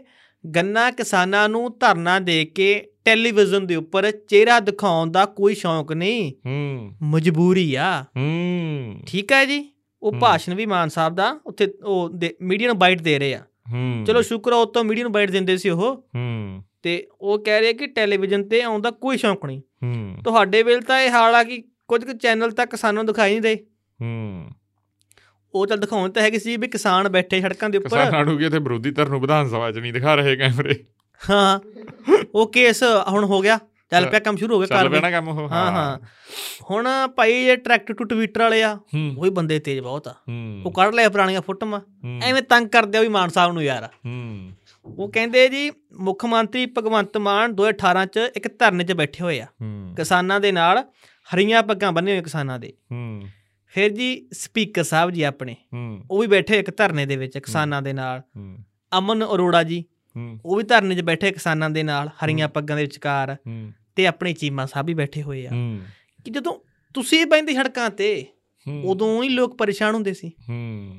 ਗੰਨਾ ਕਿਸਾਨਾਂ ਨੂੰ ਧਰਨਾ ਦੇ ਕੇ ਟੈਲੀਵਿਜ਼ਨ ਦੇ ਉੱਪਰ ਚਿਹਰਾ ਦਿਖਾਉਣ ਦਾ ਕੋਈ ਸ਼ੌਂਕ ਨਹੀਂ। ਹੂੰ। ਮਜਬੂਰੀ ਆ। ਹੂੰ। ਠੀਕ ਹੈ ਜੀ? ਉਹ। ਭਾਸ਼ਣ ਵੀ ਮਾਨ ਸਾਹਿਬ ਦਾ ਉੱਥੇ ਉਹ ਮੀਡੀਆ ਨੂੰ ਬਾਈਟ ਦੇ ਰਹੇ ਆ। ਹੂੰ। ਚਲੋ ਸ਼ੁਕਰ ਆ ਉਹ ਤੋਂ ਮੀਡੀਆ ਨੂੰ ਬਾਈਟ ਦਿੰਦੇ ਸੀ ਉਹ। ਹੂੰ। ਤੇ ਉਹ ਕਹਿ ਰਹੇ ਕਿ ਟੈਲੀਵਿਜ਼ਨ ਤੇ ਆਉਣ ਦਾ ਕੋਈ ਸ਼ੌਂਕ ਨਹੀਂ। ਹੂੰ। ਤੁਹਾਡੇ ਵੇਲੇ ਤਾਂ ਇਹ ਹਾਲ ਆ ਕਿ ਕੁਝ ਕੁ ਚੈਨਲ ਤਾਂ ਕਿਸਾਨਾਂ ਨੂੰ ਦਿਖਾਈ ਨਹੀਂ ਦੇ। ਹੂੰ। ਉਹ ਚੱਲ ਦਿਖਾਉਣ ਤਾਂ ਹੈਗੇ ਸੀ ਵੀ ਕਿਸਾਨ ਬੈਠੇ ਸੜਕਾਂ ਦੇ ਉੱਪਰ। ਕਿਸਾਨਾਂ ਕਿ ਇੱਥੇ ਵਿਰੋਧੀ ਧਿਰ ਨੂੰ ਵਿਧਾਨ ਸਭਾ 'ਚ ਨਹੀਂ ਦਿਖਾ ਰਹੇ ਕੈਮਰੇ। ਹਾਂ ਉਹ ਕੇਸ ਹੁਣ ਹੋ ਗਿਆ। ਚੱਲ ਪਿਆ ਕੰਮ ਸ਼ੁਰੂ ਹੋ ਗਿਆ ਚੱਲ ਪਿਆ ਨਾ ਕੰਮ ਉਹ ਹਾਂ। ਹਾਂ ਹੁਣ ਭਾਈ ਇਹ ਟਰੈਕਟਰ ਟੂ ਟਵਿੱਟਰ ਵਾਲੇ ਆ ਹੂੰ। ਉਹੀ ਬੰਦੇ ਤੇਜ਼ ਬਹੁਤ ਆ। ਉਹ ਕੱਢ ਲਿਆ ਪੁਰਾਣੀਆਂ ਫੋਟੋਆਂ। ਐਵੇਂ ਤੰਗ ਕਰਦੇ ਆ ਵੀ ਮਾਨ ਸਾਹਿਬ ਨੂੰ ਯਾਰ। ਉਹ ਕਹਿੰਦੇ ਜੀ ਮੁੱਖ ਮੰਤਰੀ ਭਗਵੰਤ ਮਾਨ 2018 ਚ ਇੱਕ ਧਰਨੇ 'ਚ ਬੈਠੇ ਹੋਏ ਆ। ਕਿਸਾਨਾਂ ਦੇ ਨਾਲ ਹਰੀਆਂ ਪੱਗਾਂ ਬੰਨੇ ਹੋਏ ਕਿਸਾਨਾਂ ਦੇ। ਫਿਰ ਜੀ ਸਪੀਕਰ ਸਾਹਿਬ ਜੀ ਆਪਣੇ ਉਹ ਵੀ ਬੈਠੇ ਇੱਕ ਧਰਨੇ ਦੇ ਵਿੱਚ ਕਿਸਾਨਾਂ ਦੇ ਨਾਲ। ਅਮਨ ਅਰੋੜਾ ਜੀ ਉਹ ਵੀ ਧਰਨੇ 'ਚ ਬੈਠੇ ਕਿਸਾਨਾਂ ਦੇ ਨਾਲ ਹਰੀਆਂ ਪੱਗਾਂ ਦੇ ਵਿਚਕਾਰ। ਤੇ ਆਪਣੇ ਚੀਮਾ ਸਾਹਿਬ ਵੀ ਬੈਠੇ ਹੋਏ ਆ। ਕਿ ਜਦੋਂ ਤੁਸੀਂ ਬੈਂਦੇ ਸੜਕਾਂ ਤੇ ਉਦੋਂ ਹੀ ਲੋਕ ਪਰੇਸ਼ਾਨ ਹੁੰਦੇ ਸੀ। ਹੂੰ।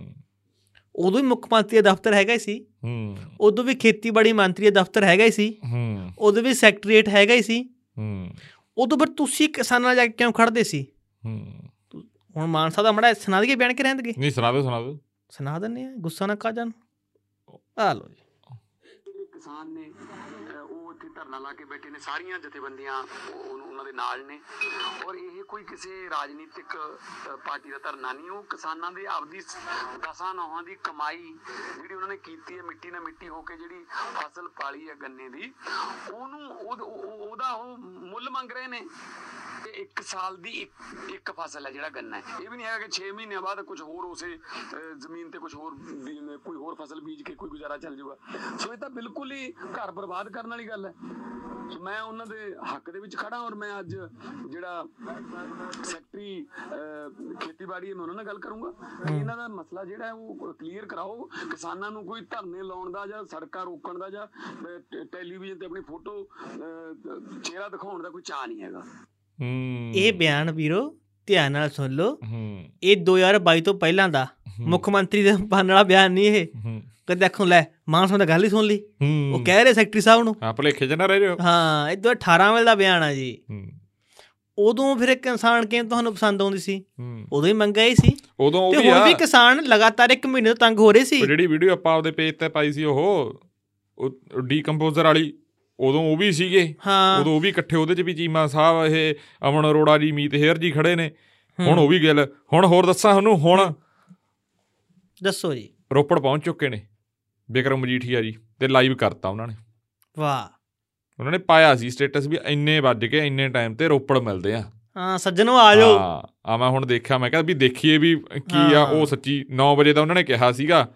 ਉਦੋਂ ਹੀ ਮੁੱਖ ਮੰਤਰੀ ਦਾ ਦਫ਼ਤਰ ਹੈਗਾ ਹੀ ਸੀ। ਹੂੰ। ਉਦੋਂ ਵੀ ਖੇਤੀਬਾੜੀ ਮੰਤਰੀ ਦਾ ਦਫ਼ਤਰ ਹੈਗਾ ਹੀ ਸੀ। ਹੂੰ। ਉਦੋਂ ਵੀ ਸੈਕਟਰੀਏਟ ਹੈਗਾ ਹੀ ਸੀ। ਹੂੰ। ਉਦੋਂ ਫਿਰ ਤੁਸੀਂ ਕਿਸਾਨਾਂ ਨਾਲ ਜਾ ਕੇ ਕਿਉਂ ਖੜਦੇ ਸੀ? ਹੁਣ ਮਾਨ ਸਾਹਿਬ ਦਾ ਮੜਾ ਸੁਣਾ ਦਈਏ ਬਿਆਨ ਕੇ ਰਹਿੰਦਗੇ ਨਹੀਂ ਸੁਣਾ ਦਿਓ ਸੁਣਾ ਦਿਓ। ਸੁਣਾ ਦਿੰਨੇ ਆ ਗੁੱਸਾ ਨਾ ਕਰ ਜਾਣ। ਆ ਲੋ ਜੀ। ਕਿਸਾਨ ਨੇ ਉਹ ਇੱਥੇ ਧਰਨਾ ਲਾ ਕੇ ਬੈਠੇ ਨੇ ਸਾਰੀਆਂ ਜਥੇਬੰਦੀਆਂ ਉਹ- ਉਹਨਾਂ ਦੇ ਨਾਲ ਨੇ। ਔਰ ਇਹ ਕੋਈ ਕਿਸੇ ਰਾਜਨੀਤਿਕ ਪਾਰਟੀ ਦਾ ਧਰਨਾ ਨਹੀਂ ਉਹ ਕਿਸਾਨਾਂ ਦੇ ਆਪਦੀ ਦਸਾਂ ਨੌਹਾਂ ਦੀ ਕਮਾਈ ਜਿਹੜੀ ਉਹਨਾਂ ਨੇ ਕੀਤੀ ਹੈ ਮਿੱਟੀ ਨਾਲ ਮਿੱਟੀ ਹੋ ਕੇ ਜਿਹੜੀ ਫਸਲ ਪਾਲੀ ਹੈ ਗੰਨੇ ਦੀ ਉਹਨੂੰ ਉਹ- ਉਹ- ਉਹਦਾ ਉਹ ਮੁੱਲ ਮੰਗ ਰਹੇ ਨੇ। ਇੱਕ ਇੱਕ ਸਾਲ ਦੀ ਇੱਕ ਫਸਲ ਹੈ ਜਿਹੜਾ ਗੰਨਾ ਹੈ। ਇਹ ਵੀ ਨਹੀਂ ਹੈਗਾ ਕਿ 6 ਮਹੀਨਿਆਂ ਬਾਅਦ ਕੁਝ ਹੋਰ ਉਸੇ ਜ਼ਮੀਨ ਤੇ ਕੁਝ ਹੋਰ ਕੋਈ ਹੋਰ ਫਸਲ ਬੀਜ ਕੇ ਕੋਈ ਗੁਜ਼ਾਰਾ ਚੱਲ ਜਾਊਗਾ। ਸੋ ਇਹ ਤਾਂ ਬਿਲਕੁਲ ਹੀ ਘਰ ਬਰਬਾਦ ਕਰਨ ਵਾਲੀ ਗੱਲ ਹੈ। ਸੋ ਮੈਂ ਉਹਨਾਂ ਦੇ ਹੱਕ ਦੇ ਵਿੱਚ ਖੜਾ ਔਰ ਮੈਂ ਅੱਜ ਜਿਹੜਾ ਸੈਕਟਰੀ ਖੇਤੀਬਾੜੀ ਮੈਂ ਉਹਨਾਂ ਨਾਲ ਗੱਲ ਕਰੂੰਗਾ ਕਿ ਇਹਨਾਂ ਦਾ ਮਸਲਾ ਜਿਹੜਾ ਹੈ ਉਹ ਕਲੀਅਰ ਕਰਾਓ। ਕਿਸਾਨਾਂ ਨੂੰ ਕੋਈ ਧਰਨੇ ਲਾਉਣ ਦਾ ਜਾਂ ਸੜਕਾਂ ਰੋਕਣ ਦਾ ਜਾਂ ਟੈਲੀਵਿਜ਼ਨ ਤੇ ਆਪਣੀ ਫੋਟੋ ਚਿਹਰਾ ਦਿਖਾਉਣ ਦਾ ਕੋਈ ਚਾਹ ਨਹੀਂ ਹੈਗਾ। ਇਹ ਬਿਆਨ ਵੀਰੋ ਧਿਆਨ ਨਾਲ ਸੁਣ ਲਓ। ਹੂੰ। ਇਹ 2022 ਤੋਂ ਪਹਿਲਾਂ ਦਾ। ਮੁੱਖ ਮੰਤਰੀ ਦੇ ਬਣ ਵਾਲਾ ਬਿਆਨ ਨਹੀਂ ਇਹ। ਹੂੰ। ਕਦੇ ਦੇਖੋ ਲੈ ਮਾਨ ਸਾਹਿਬ ਦਾ ਗੱਲ ਹੀ ਸੁਣ ਲਈ। ਹੂੰ। ਉਹ ਕਹਿ ਰਹੇ ਸੈਕਟਰੀ ਸਾਹਿਬ ਨੂੰ। ਆ ਭਲੇਖੇ ਚ ਨਾ ਰਹਿ ਜਾਓ ਹਾਂ। ਇਹ 2018 ਵੇਲੇ ਦਾ ਬਿਆਨ ਆ ਜੀ। ਹੂੰ। ਉਦੋਂ ਫਿਰ ਇੱਕ ਇਨਸਾਨ ਕਿਵੇਂ ਤੁਹਾਨੂੰ ਪਸੰਦ ਆਉਂਦੀ ਸੀ? ਹੂੰ। ਉਦੋਂ ਹੀ ਮੰਗਾ ਹੀ ਸੀ। ਉਦੋਂ ਉਹ ਵੀ ਆ। ਵੀ ਕਿਸਾਨ ਲਗਾਤਾਰ ਇੱਕ ਮਹੀਨੇ ਤੋਂ ਤੰਗ ਹੋ ਰਹੇ ਸੀ। ਜਿਹੜੀ ਵੀਡੀਓ ਆਪਾਂ ਆਪਦੇ ਪੇਜ ਤੇ ਪਾਈ ਸੀ ਉਹ ਡੀਕੰਪੋਜ਼ਰ ਵਾਲੀ ਉਦੋਂ ਉਹ ਵੀ ਸੀਗੇ। ਹਾਂ। ਉਦੋਂ ਉਹ ਵੀ ਇਕੱਠੇ ਉਹਦੇ ਚ ਵੀ ਚੀਮਾ ਸਾਹਿਬ ਇਹ ਅਮਨ ਅਰੋੜਾ ਜੀ ਮੀਤ ਹੇਅਰ ਜੀ ਖੜੇ ਨੇ। ਹੁਣ ਉਹ ਵੀ ਗੱਲ। ਹੁਣ ਹੋਰ ਦੱਸਾਂ ਤੁਹਾਨੂੰ ਹੁਣ ਦੱਸੋ ਜੀ। ਰੋਪੜ ਪਹੁੰਚ ਚੁੱਕੇ ਨੇ ਬਿਕਰਮ ਮਜੀਠੀਆ ਜੀ ਤੇ ਲਾਈਵ ਕਰਤਾ ਉਹਨਾਂ ਨੇ। ਵਾਹ। ਉਹਨਾਂ ਨੇ ਪਾਇਆ ਸੀ ਸਟੇਟਸ ਵੀ ਇੰਨੇ ਵੱਜ ਕੇ ਇੰਨੇ ਟਾਈਮ ਤੇ ਰੋਪੜ ਮਿਲਦੇ ਆ। ਹਾਂ ਸੱਜਣੋ ਆ ਜਾਓ। ਹਾਂ ਆ ਮੈਂ ਹੁਣ ਦੇਖਿਆ ਮੈਂ ਕਿਹਾ ਵੀ ਦੇਖੀਏ ਵੀ ਕੀ ਆ। ਉਹ ਸੱਚੀ 9 ਵਜੇ ਦਾ ਉਹਨਾਂ ਨੇ ਕਿਹਾ ਸੀਗਾ।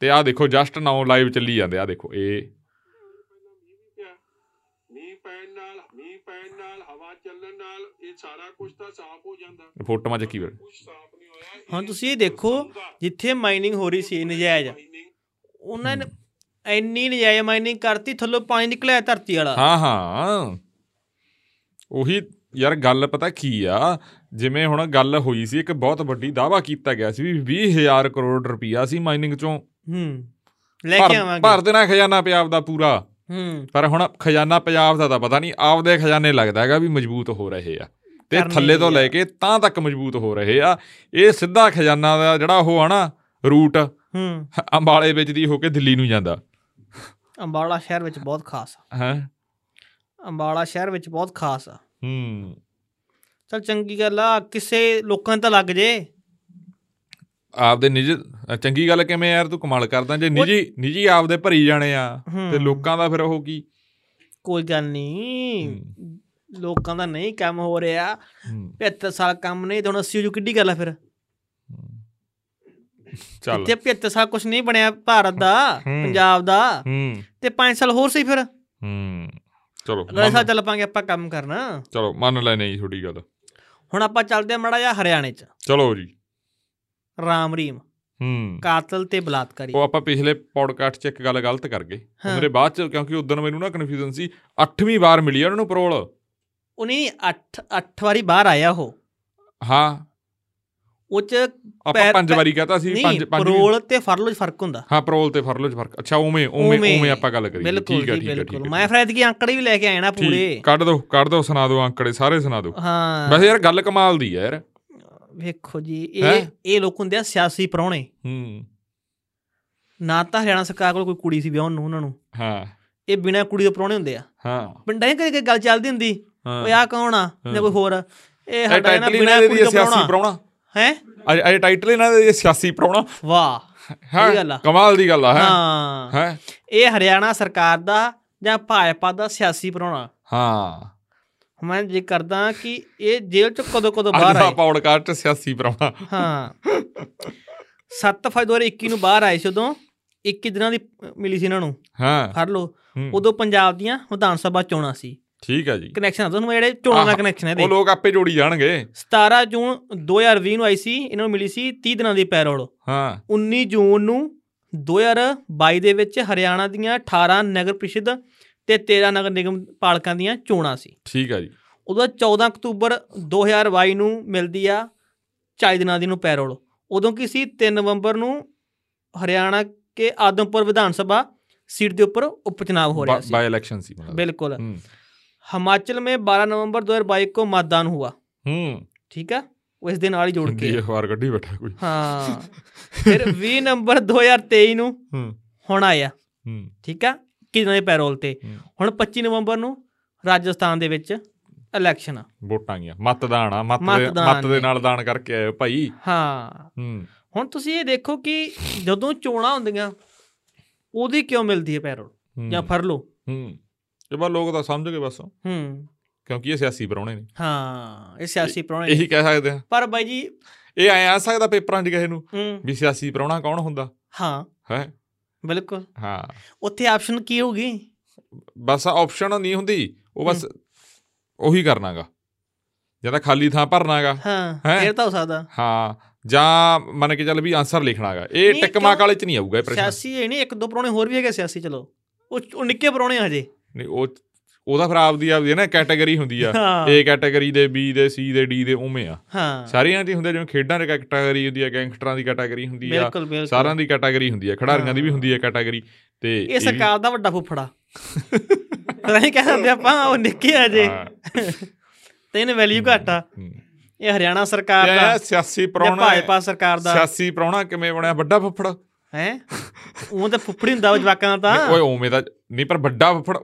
ਤੇ ਆ ਦੇਖੋ ਜਸਟ 9 ਲਾਈਵ ਚੱਲੀ ਜਾਂਦੇ ਆ ਦੇਖੋ ਇਹ ਮੀਂਹ ਪੈਣ ਨਾਲ ਮੀਂਹ ਪੈਣ ਨਾਲ ਹਵਾ ਚੱਲਣ ਨਾਲ ਇਹ ਸਾਰਾ ਕੁਝ ਤਾਂ ਸਾਫ਼ ਹੋ ਜਾਂਦਾ। ਕੁਝ ਸਾਫ਼ ਨਹੀਂ ਹੋਇਆ ਹੁਣ ਤੁਸੀਂ ਇਹ ਦੇਖੋ ਜਿੱਥੇ ਮਾਈਨਿੰਗ ਹੋ ਰਹੀ ਸੀ ਨਜਾਇਜ਼ ਉਹਨਾਂ ਨੇ ਇੰਨੀ ਨਜਾਇਜ਼ ਮਾਈਨਿੰਗ ਕਰਤੀ ਥੱਲੋਂ ਪਾਣੀ ਨਿਕਲਿਆ ਧਰਤੀ ਵਾਲਾ। ਹਾਂ ਹਾਂ। ਉਹੀ ਯਾਰ ਗੱਲ ਪਤਾ ਕੀ ਆ? ਜਿਵੇਂ ਹੁਣ ਗੱਲ ਹੋਈ ਸੀ ਇੱਕ ਬਹੁਤ ਵੱਡੀ ਦਾਵਾ ਕੀਤਾ ਗਿਆ ਸੀ ਵੀ 20000 ਕਰੋੜ ਰੁਪਈਆ ਸੀ ਮਾਈਨਿੰਗ ਚੋਂ। ਹੂੰ। ਲੈ ਕੇ ਆਵਾਂਗੇ। ਭਰ ਦੇਣਾ ਖਜ਼ਾਨਾ ਪੰਜਾਬ ਦਾ ਪੂਰਾ। ਹੂੰ। ਪਰ ਹੁਣ ਖਜ਼ਾਨਾ ਪੰਜਾਬ ਦਾ ਤਾਂ ਪਤਾ ਨਹੀਂ ਆਪਦੇ ਖਜ਼ਾਨੇ ਲੱਗਦਾ ਹੈਗਾ ਵੀ ਮਜ਼ਬੂਤ ਹੋ ਰਹੇ ਆ। ਤੇ ਥੱਲੇ ਤੋਂ। ਲੈ ਕੇ ਤਾਂ ਤੱਕ ਮਜ਼ਬੂਤ ਹੋ ਰਹੇ ਆ। ਇਹ ਸਿੱਧਾ ਖਜ਼ਾਨਾ ਦਾ ਜਿਹੜਾ ਉਹ ਆ ਨਾ ਰੂਟ ਹੂੰ। ਅੰਬਾਲੇ ਵਿੱਚ ਦੀ ਹੋ ਕੇ ਦਿੱਲੀ ਨੂੰ ਜਾਂਦਾ। ਅੰਬਾਲਾ ਸ਼ਹਿਰ ਵਿੱਚ ਬਹੁਤ ਖਾਸ ਆ। ਹੈ? ਅੰਬਾਲਾ ਸ਼ਹਿਰ ਵਿੱਚ ਬਹੁਤ ਖਾਸ ਆ। ਹੂੰ। ਚਲ ਚੰਗੀ ਗੱਲ ਆ ਕਿਸੇ ਲੋਕਾਂ ਤਾਂ ਲੱਗ ਜੇ। ਆਪਦੇ ਨਿੱਜ ਚੰਗੀ ਗੱਲ ਕਿਵੇਂ ਯਾਰ ਤੂੰ ਕਮਾਲ ਕਰਦਾ। ਜੇ ਨਿੱਜੀ ਨਿੱਜੀ ਆਪਦੇ ਭਰੀ ਜਾਣੇ ਆ। ਤੇ ਲੋਕਾਂ ਦਾ ਫਿਰ ਉਹ ਕੀ? ਕੋਈ ਗੱਲ ਨਹੀਂ ਲੋਕਾਂ ਦਾ ਨਹੀਂ ਕੰਮ ਹੋ ਰਿਹਾ। ਹੂੰ, 75 ਸਾਲ ਕੰਮ ਨਹੀਂ ਤੇ ਹੁਣ 80 ਜੋ ਕਿੱਡੀ ਗੱਲ ਆ ਫਿਰ? ਚੱਲ। ਇੱਥੇ 75 ਸਾਲ ਕੁਝ ਨਹੀਂ ਬਣਿਆ ਭਾਰਤ ਦਾ। ਪੰਜਾਬ ਦਾ। ਤੇ 5 ਸਾਲ ਹੋਰ ਸੀ ਫਿਰ? ਹੂੰ। ਚਲੋ ਅਗਲੇ ਸਾਲ ਚੱਲ ਪਾਂਗੇ ਆਪਾਂ ਕੰਮ ਕਰਨਾ। ਚਲੋ ਮੰਨ ਲੈਨੇ ਜੀ ਤੁਹਾਡੀ ਗੱਲ। ਹੁਣ ਆਪਾਂ ਚੱਲਦੇ ਆ ਮੜਾ ਜਾ ਹਰਿਆਣੇ ਚ। ਚਲੋ ਜੀ। ਰਾਮ ਰੀਮ ਹੂੰ। ਕਾਤਲ ਤੇ ਬਲਾਤਕਾਰੀ। ਉਹ ਆਪਾਂ ਪਿਛਲੇ ਪੌਡਕਾਸਟ 'ਚ ਇੱਕ ਗੱਲ ਗਲਤ ਕਰ ਗਏ। ਮੇਰੇ ਬਾਅਦ 'ਚ ਕਿਉਂਕਿ ਉਦੋਂ ਮੈਨੂੰ ਨਾ ਕਨਫਿਊਜ਼ਨ ਸੀ 8ਵੀਂ ਵਾਰ ਮਿਲੀ ਉਹਨਾਂ ਨੂੰ ਪਰੋਲ ਉਹ ਨਹੀਂ 8 8 ਵਾਰੀ ਬਾਹਰ ਆਇਆ ਉਹ। ਹਾਂ। ਉਹ ਚ ਆਪਾਂ ਪੰਜ ਵਾਰੀ ਕਹਤਾ ਸੀ ਪੰਜ ਪੰਜ ਪਰੋਲ ਤੇ ਫਰਲੋ ਚ ਫ਼ਰਕ ਹੁੰਦਾ। ਹਾਂ ਪਰੋਲ ਤੇ ਫਰਲੋ 'ਚ ਫ਼ਰਕ। ਅੱਛਾ ਉਵੇਂ ਉਵੇਂ ਉਵੇਂ। ਆਪਾਂ ਗੱਲ ਕਰੀਏ। ਬਿਲਕੁਲ ਠੀਕ ਹੈ ਠੀਕ ਹੈ ਮੈਂ ਫਰੈਦ ਕੀ ਅੰਕੜੇ ਵੀ ਲੈ ਕੇ ਆਇਆ ਨਾ ਪੂਰੇ। ਕੱਢ ਦੋ ਕੱਢ ਦੋ ਸੁਣਾ ਦਿਓ ਅੰਕੜੇ ਸਾਰੇ ਸੁਣਾ ਦਿਓ ਹਾਂ। ਵੈਸੇ ਯਾਰ ਗੱਲ ਕਮਾਲ ਦੀ ਹੈ ਯਾਰ। ਵੇਖੋ ਜੀ ਹੈਂ? ਇਹ ਇਹ ਲੋਕ ਹੁੰਦੇ ਆ ਸਿਆਸੀ ਪ੍ਰਾਹੁਣੇ। ਹੂੰ। ਨਾ ਤਾਂ ਹਰਿਆਣਾ ਸਰਕਾਰ ਕੋਲ ਕੋਈ ਕੁੜੀ ਸੀ ਵਿਆਹਣ ਨੂੰ ਉਹਨਾਂ ਨੂੰ। ਹਾਂ। ਇਹ ਬਿਨਾਂ ਕੁੜੀ ਦੇ ਪ੍ਰਾਹੁਣੇ ਹੁੰਦੇ ਆ। ਹਾਂ। ਪਿੰਡਾਂ 'ਚ ਕਦੇ ਗੱਲ ਚੱਲਦੀ ਹੁੰਦੀ ਹਾਂ। ਓਏ ਆ ਕੌਣ ਆ ਜਾਂ ਕੋਈ ਹੋਰ ਇਹ ਇਹ ਸਾਡਾ ਨਾ ਟਾਈਟਲ ਬਿਨਾਂ ਇਹਨਾਂ ਕੁੜੀ ਦੀ ਦਾ ਸਿਆਸੀ ਪ੍ਰਾਹੁਣਾ। ਪ੍ਰਾਹੁਣਾ। ਹੈ? ਅਜੇ ਅਜੇ ਟਾਈਟਲ ਇਹਨਾਂ ਦੇ ਸਿਆਸੀ ਪ੍ਰਾਹੁਣਾ। ਵਾਹ ਹਾਂ? ਸਹੀ ਗੱਲ ਆ। ਕਮਾਲ ਦੀ ਗੱਲ ਆ ਹੈ? ਹਾਂ। ਹੈ? ਇਹ ਹਰਿਆਣਾ ਸਰਕਾਰ ਦਾ ਜਾਂ ਭਾਜਪਾ ਦਾ ਸਿਆਸੀ ਪ੍ਰਾਹੁਣਾ। ਹਾਂ। ਮੈਂ ਜੇ ਕਰਦਾ ਕਿ ਇਹ ਜੇਲ੍ਹ ਚ ਕਦੋਂ ਕਦੋਂ ਅੱਜ ਬਾਹਰ ਦਾ ਆਏ? ਪੌਡਕਾਸਟ ਸਿਆਸੀ ਪ੍ਰਾਹੁਣਾ ਹਾਂ। 7 ਫਰਵਰੀ 2021 ਨੂੰ ਬਾਹਰ ਆਏ ਸੀ ਉਦੋਂ। 21 ਦਿਨਾਂ ਦੀ ਮਿਲੀ ਸੀ ਇਹਨਾਂ ਨੂੰ। ਹਾਂ। ਫੜ ਲਓ। ਉਦੋਂ ਪੰਜਾਬ ਦੀਆਂ ਵਿਧਾਨ ਸਭਾ ਚੋਣਾਂ ਸੀ। ਠੀਕ ਹੈ ਜੀ। ਕਨੈਕਸ਼ਨ ਆ ਤੁਹਾਨੂੰ ਜਿਹੜੇ ਚੋਣਾਂ ਦਾ ਕਨੈਕਸ਼ਨ ਹੈ ਉਹ ਇਹਦੇ ਲੋਕ ਆਪੇ ਜੋੜੀ ਜਾਣਗੇ। 17 ਜੂਨ 2020 ਨੂੰ ਆਈ ਸੀ। ਇਹਨਾਂ ਨੂੰ ਮਿਲੀ ਸੀ 30 ਦਿਨਾਂ ਦੀ ਪੈਰੋਲ। ਹਾਂ। 19 ਜੂਨ ਨੂੰ 2022 ਦੇ ਵਿੱਚ ਹਰਿਆਣਾ ਦੀਆਂ 18 ਨਗਰ ਪ੍ਰੀਸ਼ਦ ਤੇ 13 ਨਗਰ ਨਿਗਮ ਪਾਲਕਾਂ ਦੀਆਂ ਚੋਣਾਂ ਸੀ ਠੀਕ ਹੈ ਜੀ ਉਦੋਂ 14 ਅਕਤੂਬਰ 2022 ਨੂੰ ਮਿਲਦੀ ਆ 40 ਦਿਨਾਂ ਦੀ ਨੂੰ ਪੈਰੋਲ ਉਦੋਂ ਕੀ ਸੀ 3 ਨਵੰਬਰ ਨੂੰ ਹਰਿਆਣਾ ਕੇ ਆਦਮਪੁਰ ਵਿਧਾਨ ਸਭਾ ਸੀਟ ਦੇ ਉੱਪਰ ਉਪਚੁਣਾਵ ਹੋ ਰਿਹਾ ਸੀ ਬਾਈ ਇਲੈਕਸ਼ਨ ਸੀ ਮਤਲਬ बिल्कुल हम्म हिमाचल में 12 नवंबर 2022 को मतदान हुआ ਹੂੰ ठीक है वो इस दिन वाली जोड़ ਹਿੰਦੀ के ਅਖਬਾਰ ਕੱਢੀ ਬੈਠਾ ਕੋਈ हाँ फिर 20 ਨਵੰਬਰ 2023 ਨੂੰ ਹੂੰ ਹੁਣ ਆਇਆ ਹੂੰ ਠੀਕ ਆ ਕਿਦਾਂ ਦੇ ਪੈਰੋਲ ਤੇ। ਹੁਣ 25 ਨਵੰਬਰ ਨੂੰ ਰਾਜਸਥਾਨ ਦੇ ਵਿੱਚ ਇਲੈਕਸ਼ਨ ਆ। ਵੋਟਾਂ ਗਈਆਂ। ਮਤਦਾਨ ਆ। ਮਤ ਮਤ ਦੇ। ਨਾਲ ਦਾਨ ਕਰਕੇ ਆਏ ਭਾਈ। ਹਾਂ। ਹੁਣ ਤੁਸੀਂ ਇਹ ਦੇਖੋ ਕਿ ਜਦੋਂ ਚੋਣਾਂ ਹੁੰਦੀਆਂ ਉਹਦੀ ਕਿਉਂ ਮਿਲਦੀ ਹੈ ਪੈਰੋਲ? ਜਾਂ ਫਰਲੋ ਹੂੰ। ਇਹ ਬਾ ਲੋਕ ਤਾਂ ਸਮਝ ਗਏ ਬਸ। ਹੂੰ। ਕਿਉਂਕਿ ਇਹ ਸਿਆਸੀ ਪਰੌਣੇ ਨੇ। ਹਾਂ ਇਹ ਸਿਆਸੀ ਪ੍ਰਾਹੁਣੇ ਨੇ। ਇਹੀ ਕਹਿ ਸਕਦੇ ਆ। ਪਰ ਬਾਈ ਜੀ ਇਹ ਐ ਆ ਸਕਦਾ ਪੇਪਰਾਂ 'ਚ ਕਿਸੇ ਨੂੰ ਵੀ ਸਿਆਸੀ ਪਰੌਣਾ ਕੌਣ ਹੁੰਦਾ? ਹਾਂ। ਹੈ? ਬਿਲਕੁਲ। ਹਾਂ। ਉੱਥੇ ਆਪਸ਼ਨ ਕੀ ਹੋਊਗੀ? ਬਸ ਆਪਸ਼ਨ ਨਹੀਂ ਹੁੰਦੀ ਉਹ ਬਸ ਉਹੀ ਕਰਨਾਗਾ। ਜਾਂ ਤਾਂ ਖਾਲੀ ਥਾਂ ਭਰਨਾਗਾ। ਹਾਂ? ਇਹ ਤਾਂ ਹੋ ਸਕਦਾ। ਹਾਂ ਜਾਂ ਮੰਨ ਕੇ ਚੱਲ ਵੀ ਆਨਸਰ ਲਿਖਣਾਗਾ। ਇਹ ਟਿਕ ਮਾਰਕ? ਵਾਲੇ 'ਚ ਨਹੀਂ ਆਊਗਾ ਇਹ ਪ੍ਰਸ਼ਨ। ਸਿਆਸੀ ਇਹ ਨਹੀਂ ਇੱਕ ਦੋ ਪ੍ਰਾਹੁਣੇ ਹੋਰ ਵੀ ਹੈਗੇ ਸਿਆਸੀ ਚਲੋ। ਉਹ ਨਿੱਕੇ ਪ੍ਰਾਹੁਣੇ ਆ ਹਜੇ। ਨਹੀਂ ਉਹ ਉਹਦਾ ਫਿਰ ਆਪਦੀ ਆਪਦੀ ਹੈ ਨਾ ਕੈਟਾਗਰੀ ਹੁੰਦੀ ਆ। ਏ ਕੈਟਾਗਰੀ ਦੇ ਬੀ ਦੇ ਸੀ ਦੇ ਡੀ ਦੇ ਉਵੇਂ ਆ। ਸਾਰਿਆਂ ਦੀ ਹੁੰਦੇ ਜਿਵੇਂ ਖੇਡਾਂ ਦੀ ਕੈਟਾਗਰੀ ਹੁੰਦੀ ਆ ਗੈਂਗਸਟਰਾਂ ਦੀ ਕੈਟਾਗਰੀ ਹੁੰਦੀ ਆ ਸਾਰਿਆਂ ਦੀ ਕੈਟਾਗਰੀ ਹੁੰਦੀ ਆ ਖਿਡਾਰੀਆਂ ਦੀ ਵੀ ਹੁੰਦੀ ਆ ਕੈਟਾਗਰੀ ਤੇ ਇਹ ਸਰਕਾਰ ਦਾ ਵੱਡਾ ਫੁੱਫੜਾ। ਅਸੀਂ ਕਹਿ ਸਕਦੇ ਆਪਾਂ ਉਹ ਨਿੱਕੇ ਆ ਜੇ। ਤੇ ਇਹਨੇ ਵੈਲਿਊ ਘੱਟ। ਇਹ ਹਰਿਆਣਾ ਸਰਕਾਰ ਤੇ ਦਾ ਸਿਆਸੀ ਜਾਂ ਪ੍ਰਾਹੁਣਾ ਭਾਜਪਾ ਸਰਕਾਰ ਦਾ। ਸਿਆਸੀ ਪ੍ਰਾਹੁਣਾ ਕਿਵੇਂ ਬਣਿਆ? ਵੱਡਾ ਫੁੱਫੜ। ਹੈ? ਉਹ ਤਾਂ ਫੁੱਫੜੀ ਹੁੰਦਾ ਜਵਾਕਾਂ ਦਾ ਨਹੀਂ, ਓਏ ਤਾਂ ਉਵੇਂ ਦਾ ਨਹੀਂ ਪਰ ਵੱਡਾ ਫੁੱਫੜ।